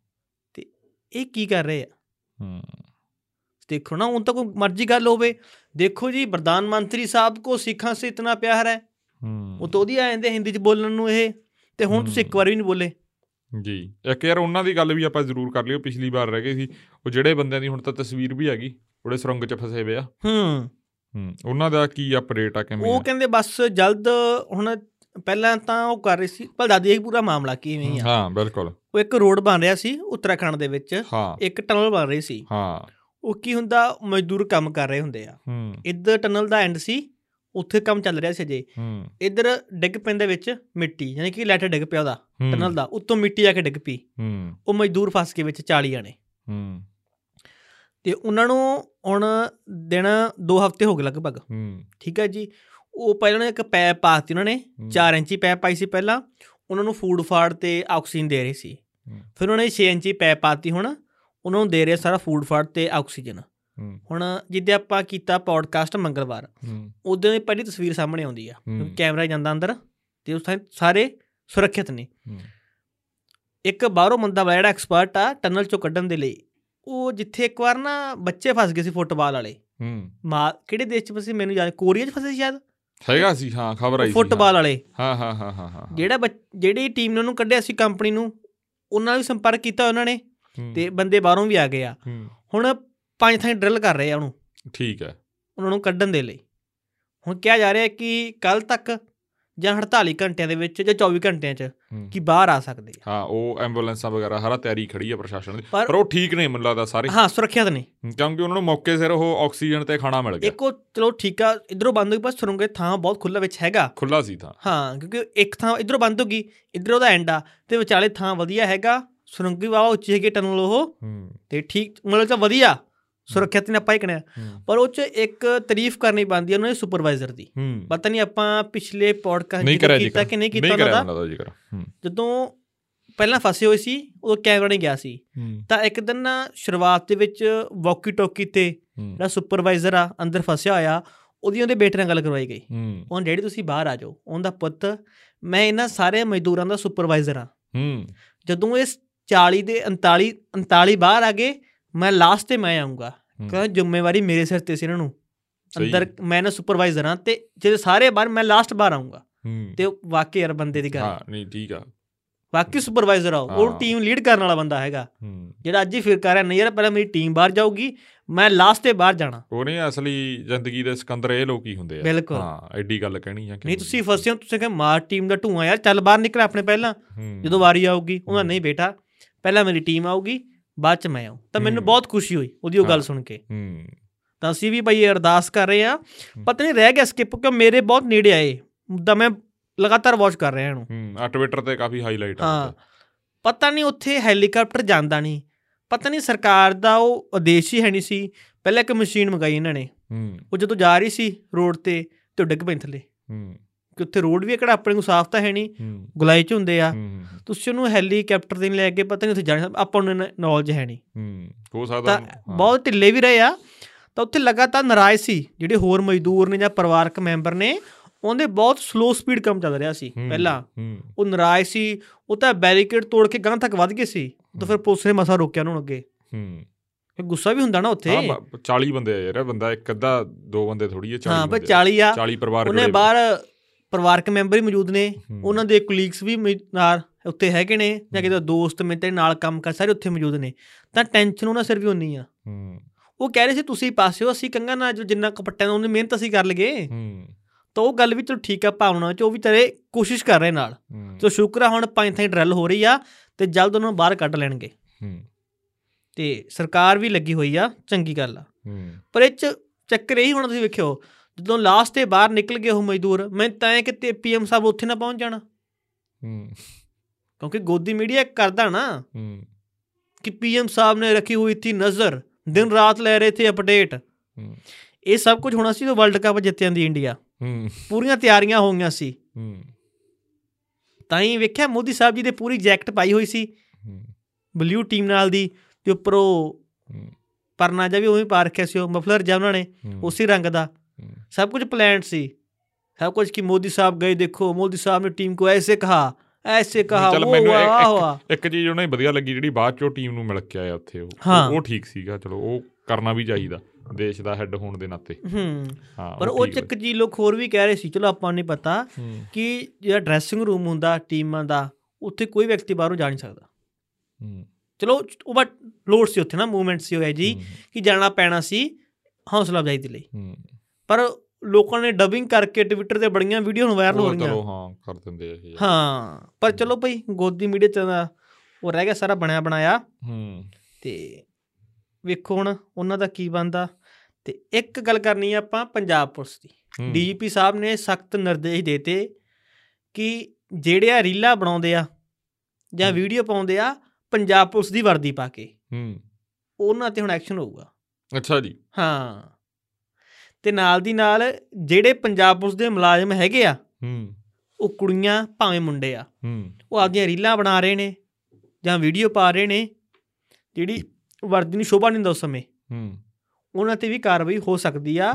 ਇਹ ਕੀ ਕਰ ਰਹੇ ਆ? ਹੂੰ। ਦੇਖੋ ਨਾ ਹੁਣ ਤਾਂ ਕੋਈ ਮਰਜ਼ੀ ਗੱਲ ਹੋਵੇ। ਦੇਖੋ ਜੀ ਪ੍ਰਧਾਨ ਮੰਤਰੀ ਸਾਹਿਬ ਕੋ ਸਿੱਖਾਂ ਸੇ ਇਤਨਾ ਪਿਆਰ ਹੈ। ਹੂੰ। ਉਹ ਤੋਂ ਉਹਦੀ ਆ ਜਾਂਦੇ ਹਿੰਦੀ ਚ ਬੋਲਣ ਨੂੰ ਇਹ। ਤੇ ਹੁਣ ਤੁਸੀਂ ਇੱਕ ਵਾਰ ਵੀ ਨਹੀਂ ਬੋਲੇ। ਜੀ। ਇੱਕ ਯਾਰ ਉਹਨਾਂ ਦੀ ਗੱਲ ਵੀ ਆਪਾਂ ਜ਼ਰੂਰ ਕਰ ਲਿਓ ਪਿਛਲੀ ਵਾਰ ਰਹਿ ਗਏ ਸੀ। ਉਹ ਜਿਹੜੇ ਬੰਦਿਆਂ ਦੀ ਹੁਣ ਤਾਂ ਤਸਵੀਰ ਵੀ ਹੈਗੀ ਉਹਦੇ ਸੁਰੰਗ 'ਚ ਫਸੇ ਹੋਏ ਆ। ਹੂੰ। ਹੂੰ। ਉਹਨਾਂ ਦਾ ਕੀ ਅਪਡੇਟ ਆ ਕਿਵੇਂ ਉਹ? ਕਹਿੰਦੇ ਬਸ ਜਲਦ ਹੁਣ ਪਹਿਲਾਂ ਤਾਂ ਉਹ ਕਰ ਰਹੀ ਸੀ ਪਰ ਦਾਦੀ ਇਹ ਪੂਰਾ ਮਾਮਲਾ ਕਿਵੇਂ ਆ। ਹਾਂ ਬਿਲਕੁਲ। ਉਹ ਇੱਕ ਰੋਡ ਬਣ ਰਿਹਾ ਸੀ ਉੱਤਰਾਖੰਡ ਦੇ ਵਿੱਚ। ਇੱਕ ਟਨਲ ਬਣ ਰਹੀ ਸੀ। ਹਾਂ। ਉਹ ਕੀ ਹੁੰਦਾ ਮਜ਼ਦੂਰ ਕੰਮ ਕਰ ਰਹੇ ਹੁੰਦੇ ਆ। ਹੂੰ। ਇੱਧਰ ਟਨਲ ਦਾ ਐਂਡ ਸੀ ਉੱਥੇ ਕੰਮ ਚੱਲ ਰਿਹਾ ਸੀ ਅਜੇ। ਹੂੰ। ਇੱਧਰ ਡਿੱਗ ਪੈਂਦੇ ਵਿੱਚ ਮਿੱਟੀ ਯਾਨੀ ਕਿ ਲੈਟਰ ਡਿੱਗ ਪਿਆ ਉਹਦਾ ਹੂੰ, ਟਨਲ ਦਾ ਉੱਤੋਂ ਮਿੱਟੀ ਆ ਕੇ ਡਿੱਗ ਪਈ। ਹੂੰ। ਉਹ ਮਜ਼ਦੂਰ ਫਸ ਕੇ ਵਿੱਚ 40 ਜਾਣੇ। ਹੂੰ। ਤੇ ਉਹਨਾਂ ਨੂੰ ਹੁਣ ਦਿਨ 2 ਹਫ਼ਤੇ ਹੋ ਗਏ ਲਗਭਗ। ਹੂੰ। ਠੀਕ ਹੈ ਜੀ? ਉਹ ਪਹਿਲਾਂ ਇੱਕ ਪੈਪ ਪਾਤੀ ਉਹਨਾਂ ਨੇ ਹੂੰ, 4 ਇੰਚੀ ਪੈਪ ਪਾਈ ਸੀ ਪਹਿਲਾਂ ਉਹਨਾਂ ਨੂੰ ਫੂਡ ਫਾੜ ਤੇ ਆਕਸੀਜਨ ਦੇ ਰਹੇ ਸੀ। ਫਿਰ ਉਹਨਾਂ ਨੇ 6 ਇੰਚੀ ਪੈਪ ਪਾਤੀ ਹੁਣ ਉਹਨਾਂ ਨੂੰ ਦੇ ਰਹੇ ਸਾਰਾ ਫੂਡ ਫਾੜ ਤੇ ਆਕਸੀਜਨ। ਹੁਣ ਜਿੱਦੇ ਆਪਾਂ ਕੀਤਾ ਪੌਡਕਾਸਟ ਮੰਗਲਵਾਰ ਉਦੋਂ ਦੀ ਪਹਿਲੀ ਤਸਵੀਰ ਸਾਹਮਣੇ ਆਉਂਦੀ ਆ। ਕੈਮਰਾ ਜਾਂਦਾ ਅੰਦਰ ਤੇ ਉਸ ਥਾਂ ਸਾਰੇ ਸੁਰੱਖਿਅਤ ਨੇ। ਇੱਕ ਬਾਹਰੋਂ ਬੰਦਾ ਜਿਹੜਾ ਐਕਸਪਰਟ ਆ ਟਨਲ ਚੋਂ ਕੱਢਣ ਦੇ ਲਈ। ਉਹ ਜਿੱਥੇ ਇੱਕ ਵਾਰ ਨਾ ਬੱਚੇ ਫਸ ਗਏ ਸੀ ਫੁੱਟਬਾਲ ਵਾਲੇ। ਹੂੰ। ਮਾ ਕਿਹੜੇ ਦੇਸ਼ ਚ ਫਸੇ ਮੈਨੂੰ ਯਾਦ ਕੋਰੀਆ ਚ ਫਸੇ ਸੀ ਸ਼ਾਇਦ? ਹੈਗਾ ਸੀ ਹਾਂ ਖਬਰ ਆਈ ਸੀ ਫੁੱਟਬਾਲ ਵਾਲੇ। ਹਾਂ ਹਾਂ ਹਾਂ ਹਾਂ ਜਿਹੜਾ ਜਿਹੜੀ ਟੀਮ ਨੇ ਉਹਨੂੰ ਕੱਢਿਆ ਸੀ ਕੰਪਨੀ ਨੂੰ ਉਹਨਾਂ ਨਾਲ ਵੀ ਸੰਪਰਕ ਕੀਤਾ ਉਹਨਾਂ ਨੇ ਤੇ ਬੰਦੇ ਬਾਹਰੋਂ ਵੀ ਆ ਗਏ ਆ। ਹੁਣ ਪੰਜ ਥਾਂ ਡਰਿਲ ਕਰ ਰਹੇ ਆ ਉਹਨੂੰ। ਠੀਕ ਹੈ। ਉਹਨਾਂ ਨੂੰ ਕੱਢਣ ਦੇ ਲਈ। ਹੁਣ ਕਿਹਾ ਜਾ ਰਿਹਾ ਕਿ ਕੱਲ ਤੱਕ ਜਾਂ 48 ਘੰਟਿਆਂ ਦੇ ਵਿੱਚ ਜਾਂ 24 ਘੰਟਿਆਂ 'ਚ। ਕਿ ਬਾਹਰ ਆ ਸਕਦੇ ਆ। ਹਾਂ ਉਹ ਐਂਬੂਲੈਂਸਾਂ ਵਗੈਰਾ ਹਰਾ ਤਿਆਰੀ ਖੜੀ ਹੈ ਪ੍ਰਸ਼ਾਸਨ ਦੀ। ਪਰ- ਉਹ ਠੀਕ ਨੇ ਮੈਨੂੰ ਲੱਗਦਾ ਸਾਰੇ। ਹਾਂ ਸੁਰੱਖਿਅਤ ਨੇ। ਕਿਉਂਕਿ ਉਹਨਾਂ ਨੂੰ ਮੌਕੇ ਸਿਰ ਉਹ ਆਕਸੀਜਨ ਤੇ ਖਾਣਾ ਮਿਲ ਗਿਆ। ਇੱਕ ਚਲੋ ਠੀਕ ਆ ਇਧਰੋਂ ਬੰਦ ਹੋ ਗਈ ਪਰ ਸੁਰੰਗੇ ਥਾਂ ਬਹੁਤ ਖੁੱਲਾ ਵਿੱਚ ਹੈਗਾ। ਖੁੱਲਾ ਸੀ ਤਾਂ ਹਾਂ ਕਿਉਂਕਿ ਇੱਕ ਥਾਂ ਇਧਰੋਂ ਬੰਦ ਹੋ ਗਈ ਇਧਰ ਉਹਦਾ ਐਂਡ ਆ ਤੇ ਵਿਚਾਲੇ ਥਾਂ ਵਧੀਆ ਹੈਗਾ। ਸੁਰੰਗੀ ਵਾਵਾ ਉੱਚੀ ਹੈਗੀ ਟਨਲ ਉਹ। ਤੇ ਠੀਕ ਮਤਲਬ ਤਾਂ ਵਧੀਆ। ਸੁਰੱਖਿਅਤ ਨੇ ਆਪਾਂ ਹੀ ਕਹਣਾ। ਹੂੰ। ਪਰ ਉਹ ਚ ਇੱਕ ਤਾਰੀਫ ਕਰਨੀ ਬੰਦੀ ਉਹਨਾਂ ਦੇ ਸੁਪਰਵਾਈਜ਼ਰ ਦੀ। ਪਤਾ ਨਹੀਂ ਆਪਾਂ ਪਿਛਲੇ ਪੋਡਕਾਸਟ ਨਹੀਂ ਕੀਤਾ ਕਿ ਨਹੀਂ ਕੀਤਾ ਉਹਨਾਂ ਦਾ? ਉਹਨਾਂ ਜਦੋਂ ਪਹਿਲਾਂ ਫਸੇ ਹੋਏ ਸੀ ਉਦੋਂ ਕੈਮਰਾ ਨਹੀਂ ਗਿਆ ਸੀ। ਤਾਂ ਇੱਕ ਦਿਨ ਨਾ ਸ਼ੁਰੂਆਤ ਦੇ ਵਿੱਚ ਵਾਕੀ ਟੋਕੀ ਤੇ ਜਿਹੜਾ ਸੁਪਰਵਾਈਜ਼ਰ ਆ ਅੰਦਰ ਫਸਿਆ ਹੋਇਆ ਉਹਦੀ ਉਹਦੇ ਬੇਟੇ ਨਾਲ ਗੱਲ ਕਰਵਾਈ ਗਈ। ਹੂੰ। ਉਹ ਡੈਡੀ ਤੁਸੀਂ ਬਾਹਰ ਆ ਜਾਓ। ਉਹਦਾ ਪੁੱਤ ਮੈਂ ਇਹਨਾਂ ਸਾਰੇ ਮਜ਼ਦੂਰਾਂ ਦਾ ਸੁਪਰਵਾਈਜ਼ਰ ਆ ਜਦੋਂ ਇਹ 40 ਦੇ 39 39 ਬਾਹਰ ਆ ਗਏ ਮੈਂ ਲਾਸਟ ਤੇ ਮੈਂ ਆਉਂਗਾ। ਕਹਿੰਦਾ ਜ਼ਿੰਮੇਵਾਰੀ ਮੇਰੇ ਸਿਰ ਤੇ ਸੀ ਇਹਨਾਂ ਨੂੰ। ਅੰਦਰ ਮੈਂ ਨਾ ਸੁਪਰਵਾਈਜ਼ਰ ਹਾਂ ਤੇ ਜਿਹੜੇ ਸਾਰੇ ਬਾਹਰ ਮੈਂ ਲਾਸਟ ਬਾਹਰ ਆਉਂਗਾ ਤੇ ਵਾਕਈ ਯਾਰ ਬੰਦੇ ਦੀ ਗੱਲ ਹਾਂ ਨਹੀਂ ਠੀਕ ਆ। ਵਾਕਈ ਸੁਪਰਵਾਈਜ਼ਰ ਆ ਉਹ। ਟੀਮ ਲੀਡ ਕਰਨ ਵਾਲਾ ਬੰਦਾ ਹੈਗਾ। ਜਿਹੜਾ ਅੱਜ ਹੀ ਫਿਰ ਕਰ ਰਿਹਾ ਨਹੀਂ ਯਾਰ ਪਹਿਲਾਂ ਮੇਰੀ ਟੀਮ ਬਾਹਰ ਜਾਊਗੀ ਮੈਂ ਲਾਸਟ ਤੇ ਬਾਹਰ ਜਾਣਾ। ਉਹ ਨਹੀਂ ਅਸਲੀ ਜ਼ਿੰਦਗੀ ਦੇ ਸਿਕੰਦਰ ਇਹ ਲੋਕ ਹੀ ਹੁੰਦੇ ਆ। ਹਾਂ ਐਡੀ ਗੱਲ ਕਹਿਣੀ ਆ ਕਿ ਨਹੀਂ ਤੁਸੀਂ ਫਸੇ ਹੋ ਤੁਸੀਂ ਕਹਿੰਦੇ ਮਾਰ ਟੀਮ ਦਾ ਢੂਆ ਯਾਰ ਚੱਲ ਬਾਹਰ ਨਿਕਲ ਆਪਣੇ ਪਹਿਲਾਂ। ਜਦੋਂ ਵਾਰੀ ਆਊਗੀ ਉਹਨਾਂ। ਨਹੀਂ ਬੇਟਾ ਪਹਿਲਾਂ ਮੇਰੀ ਟੀਮ ਆਊਗੀ ਬਾਅਦ ਚ ਮੈਂ ਆਉਂ। ਤਾਂ ਮੈਨੂੰ। ਬਹੁਤ ਖੁਸ਼ੀ ਹੋਈ ਉਹਦੀ ਉਹ ਗੱਲ। ਸੁਣ ਕੇ। ਹੂੰ। ਤਾਂ ਅਸੀਂ ਵੀ ਭਾਈ ਅਰਦਾਸ ਕਰ ਰਹੇ ਆ ਪਤਾ ਨਹੀਂ ਰਹਿ ਗਿਆ ਸਕਿਪ ਕਿਉਂ ਮੇਰੇ ਬਹੁਤ ਨੇੜੇ ਆਏ। ਤਾਂ ਮੈਂ ਲਗਾਤਾਰ ਵਾਚ ਕਰ ਰਿਹਾ ਇਹਨੂੰ। ਹੂੰ ਆ ਟਵਿੱਟਰ ਤੇ ਕਾਫੀ ਹਾਈਲਾਈਟ ਆ ਹਾਂ। ਪਤਾ ਨਹੀਂ ਉੱਥੇ ਹੈਲੀਕਾਪਟਰ ਜਾਂਦਾ ਨਹੀਂ। ਪਤਾ ਨਹੀਂ ਸਰਕਾਰ ਦਾ ਉਹ ਆਦੇਸ਼ ਹੀ ਹੈ ਨਹੀਂ ਸੀ। ਪਹਿਲਾਂ ਇੱਕ ਮਸ਼ੀਨ ਮੰਗਾਈ ਇਹਨਾਂ ਨੇ। ਹੂੰ। ਉਹ ਜਦੋਂ ਜਾ ਰਹੀ ਸੀ ਰੋਡ ਤੇ ਤੇ ਡਿੱਗ ਪਈ ਥੱਲੇ। ਹੂੰ। ਕਿ ਉੱਥੇ ਰੋਡ ਵੀ ਕਿਹੜਾ ਆਪਣੇ ਨੂੰ ਸਾਫ਼ ਤਾਂ ਹੈ ਨਹੀਂ ਗੁਲਾਈ ਚ ਹੁੰਦੇ ਆ। ਤੁਸੀਂ ਉਹਨੂੰ ਹੈਲੀਕਾਪਟਰ ਦੇ ਲੈ ਕੇ ਪਤਾ ਨਹੀਂ ਉੱਥੇ ਜਾਣਾ ਆਪਾਂ ਨੂੰ ਨੌਲੇਜ ਹੈ ਨਹੀਂ। ਹੂੰ ਸਕਦਾ। ਬਹੁਤ ਢਿੱਲੇ ਵੀ ਰਹੇ ਆ। ਤਾਂ ਉੱਥੇ ਲਗਾਤਾਰ ਨਾਰਾਜ਼ ਸੀ ਜਿਹੜੇ ਹੋਰ ਮਜ਼ਦੂਰ ਨੇ ਜਾਂ ਪਰਿਵਾਰਕ ਮੈਂਬਰ ਨੇ ਉਹਦੇ ਬਹੁਤ ਸਲੋ ਸਪੀਡ ਕੰਮ ਚੱਲ ਰਿਹਾ ਸੀ ਪਹਿਲਾਂ। ਉਹ ਨਾਰਾਜ਼ ਸੀ ਉਹ ਤਾਂ ਬੈਰੀਕੇਡ ਤੋੜ ਕੇ ਗਾਂ ਤੱਕ ਵੱਧ ਗਏ ਸੀ। ਤਾਂ ਫਿਰ ਪੁਲਿਸ ਨੇ ਮਸਾ ਰੋਕਿਆ ਉਹਨੂੰ ਅੱਗੇ। ਹੂੰ। ਫਿਰ ਗੁੱਸਾ ਵੀ ਹੁੰਦਾ ਨਾ ਉੱਥੇ। ਹਾਂ ਬ- 40 ਬੰਦੇ ਆ ਯਾਰ ਬੰਦਾ ਇੱਕ ਅੱਧਾ ਦੋ ਬੰਦੇ ਥੋੜੀ ਹੈ 40 ਹਾਂ ਬੰਦੇ 40 ਆ। 40 ਪਰਿਵਾਰ ਉਹਨੇ ਬਾਹਰ ਪਰਿਵਾਰਕ ਮੈਂਬਰ ਹੀ ਮੌਜੂਦ ਨੇ ਹੂੰ। ਉਹਨਾਂ ਦੇ ਕੁਲੀਗਸ ਵੀ ਨਾਲ ਉੱਥੇ ਹੈਗੇ ਨੇ ਜਾਂ ਕਿਤੇ ਦੋਸਤ ਮਿੱਤਰ ਨਾਲ ਕੰਮ ਕਰ ਸਾਰੇ ਉੱਥੇ ਮੌਜੂਦ ਨੇ। ਤਾਂ ਟੈਨਸ਼ਨ ਉਹਨਾਂ ਸਿਰ ਵੀ ਉਨੀ ਆ। ਹੂੰ। ਉਹ ਕਹਿ ਰਹੇ ਸੀ ਤੁਸੀਂ ਪਾਸਿਓ ਅਸੀਂ ਕੰਗਾ ਨਾਲ ਜੋ ਜਿੰਨਾ ਕਪੱਟਿਆਂ ਨੂੰ ਉਹਨੇ ਮਿਹਨਤ ਅਸੀਂ ਕਰ ਲਗੇ ਹੂੰ। ਤਾਂ ਉਹ ਗੱਲ ਵੀ ਚਲੋ ਠੀਕ ਆ ਭਾਵਨਾ ਚ ਉਹ ਵੀ ਤੇਰੇ ਕੋਸ਼ਿਸ਼ ਕਰ ਰਹੇ ਨਾਲ। ਹੂੰ। ਸੋ ਸ਼ੁਕਰ ਆ ਹੁਣ ਪੰਜ ਥਾਈ ਡਰਲ ਹੋ ਰਹੀ ਆ ਤੇ ਜਲਦ ਉਹਨਾਂ ਨੂੰ ਬਾਹਰ ਕੱਢ ਲੈਣਗੇ। ਹੂੰ। ਤੇ ਸਰਕਾਰ ਵੀ ਲੱਗੀ ਹੋਈ ਆ ਚੰਗੀ ਗੱਲ ਆ। ਹੂੰ। ਪਰ ਇਹ ਚ ਚੱਕਰ ਇਹੀ ਹੁਣ ਤੁਸੀਂ ਵੇਖਿਓ ਜਦੋਂ ਲਾਸਟ ਤੇ ਬਾਹਰ ਨਿਕਲ ਗਏ ਉਹ ਮਜ਼ਦੂਰ ਮੈਂ ਤਾਂ ਕਿ ਪੀਐਮ ਸਾਹਿਬ ਉੱਥੇ ਨਾ ਪਹੁੰਚ ਜਾਣਾ। ਹੂੰ। ਕਿਉਂਕਿ ਗੋਦੀ ਮੀਡੀਆ ਕਰਦਾ ਨਾ। ਹੂੰ। ਕਿ ਪੀਐਮ ਸਾਹਿਬ ਨੇ ਰੱਖੀ ਹੋਈ ਥੀ ਨਜ਼ਰ ਦਿਨ ਰਾਤ ਲੈ ਰਹੇ ਥੇ ਅਪਡੇਟ। ਹੂੰ। ਇਹ ਸਭ ਕੁਝ ਹੋਣਾ ਸੀ ਜਦੋਂ ਵਰਲਡ ਕੱਪ ਜਿੱਤਿਆਂ ਦੀ ਇੰਡੀਆ। ਹੂੰ। ਪੂਰੀਆਂ ਤਿਆਰੀਆਂ ਹੋ ਗਈਆਂ ਸੀ। ਹੂੰ। ਤਾਂ ਹੀ ਵੇਖਿਆ ਮੋਦੀ ਸਾਹਿਬ ਜੀ ਦੇ ਪੂਰੀ ਜੈਕਟ ਪਾਈ ਹੋਈ ਸੀ। ਹੂੰ। ਬਲੂ ਟੀਮ ਨਾਲ ਦੀ ਤੇ ਉੱਪਰੋਂ ਪਰਨਾ ਜਿਹਾ ਵੀ ਉਵੇਂ ਪਾ ਰੱਖਿਆ ਸੀ ਉਹ ਮਫਲਰ ਜਿਹਾ ਉਹਨਾਂ ਨੇ ਉਸੇ ਰੰਗ ਦਾ। सब कुछ प्लान सी सब कुछ कि मोदी साहब गए देखो मोदी साहब ने टीम को ऐसे कहा ऐसे कहा ਚੱਲ वो ਮੈਨੂੰ हुआ ਇੱਕ- आ ਇੱਕ- हुआ ਇੱਕ ਚੀਜ਼ ਉਹਨਾਂ ਦੀ ਵਧੀਆ ਲੱਗੀ ਜਿਹੜੀ ਬਾਅਦ ਚੋਂ ਟੀਮ ਨੂੰ ਮਿਲ ਕੇ ਆਇਆ ਉੱਥੇ ਉਹ ਹਾਂ। ਉਹ ਠੀਕ ਸੀਗਾ ਚਲੋ ਉਹ ਕਰਨਾ ਵੀ ਚਾਹੀਦਾ ਦੇਸ਼ ਦਾ ਹੈੱਡ ਹੋਣ ਦੇ ਨਾਤੇ ਹੂੰ ਹਾਂ ਪਰ ਉਹ ਠੀਕ ਚੱਕ ਜੀ ਲੋਕ ਹੋਰ ਵੀ ਕਹਿ ਰਹੇ ਸੀ ਚਲੋ ਆਪਾਂ ਨੂੰ ਨਹੀਂ ਪਤਾ ਹੂੰ, ਕਿ ਜਿਹੜਾ ਡਰੈਸਿੰਗ ਰੂਮ ਹੁੰਦਾ ਟੀਮਾਂ ਦਾ ਉੱਥੇ ਕੋਈ ਵਿਅਕਤੀ ਬਾਹਰੋਂ ਜਾ ਨਹੀਂ ਸਕਦਾ ਹੂੰ, ਚਲੋ ਉਹ ਬਟ ਲੋਡ ਸੀ ਉੱਥੇ ਨਾ ਮੂਵਮੈਂਟ ਸੀ ਹੋਇਆ ਜੀ ਹੂੰ, ਕਿ ਜਾਣਾ ਪੈਣਾ ਸੀ ਹੌਸਲਾ ਅਫਜ਼ਾਈ ਦੇ ਲਈ ਹੂੰ। ਪਰ ਲੋਕਾਂ ਨੇ ਡਬਿੰਗ ਕਰਕੇ ਟਵਿੱਟਰ ਤੇ ਬੜੀਆਂ ਵੀਡੀਓ ਨੂੰ ਵਾਇਰਲ ਹੋ ਰਹੀਆਂ। ਚਲੋ ਹਾਂ ਕਰ ਦਿੰਦੇ ਆ ਇਹ। ਹਾਂ ਪਰ ਚਲੋ ਭਈ ਗੋਦੀ ਮੀਡੀਆ ਚ ਉਹ ਰਹਿ ਗਿਆ ਸਾਰਾ ਬਣਿਆ ਬਣਾਇਆ। ਹੂੰ। ਤੇ ਵੇਖੋ ਹੁਣ ਉਹਨਾਂ ਦਾ ਕੀ ਬਣਦਾ। ਤੇ ਇੱਕ ਗੱਲ ਕਰਨੀ ਆ ਆਪਾਂ ਪੰਜਾਬ ਪੁਲਿਸ ਦੀ। ਡੀਜੀਪੀ ਸਾਹਿਬ ਨੇ ਸਖਤ ਨਿਰਦੇਸ਼ ਦੇਤੇ ਕਿ ਜਿਹੜੇ ਆ ਰੀਲਾਂ ਬਣਾਉਂਦੇ ਆ ਜਾਂ। ਵੀਡੀਓ ਪਾਉਂਦੇ ਆ ਪੰਜਾਬ ਪੁਲਿਸ ਦੀ ਵਰਦੀ ਪਾ ਕੇ। ਹੂੰ। ਉਹਨਾਂ ਤੇ ਹੁਣ ਐਕਸ਼ਨ ਹੋਊਗਾ। ਅੱਛਾ ਜੀ। ਹਾਂ। ਤੇ ਨਾਲ ਦੀ ਨਾਲ ਜਿਹੜੇ ਪੰਜਾਬ ਪੁਲਿਸ ਦੇ ਮੁਲਾਜ਼ਮ ਹੈਗੇ ਆ ਹੂੰ। ਉਹ ਕੁੜੀਆਂ ਭਾਵੇਂ ਮੁੰਡੇ ਆ। ਹੂੰ। ਉਹ ਆਪਦੀਆਂ ਰੀਲਾਂ ਬਣਾ ਰਹੇ ਨੇ ਜਾਂ ਵੀਡੀਓ ਪਾ ਰਹੇ ਨੇ ਜਿਹੜੀ ਵਰਦੀ ਨੂੰ ਸ਼ੋਭਾ ਨਹੀਂ ਦਿੰਦਾ ਉਸ ਸਮੇਂ। ਹੂੰ। ਉਹਨਾਂ ਤੇ ਵੀ ਕਾਰਵਾਈ ਹੋ ਸਕਦੀ ਆ।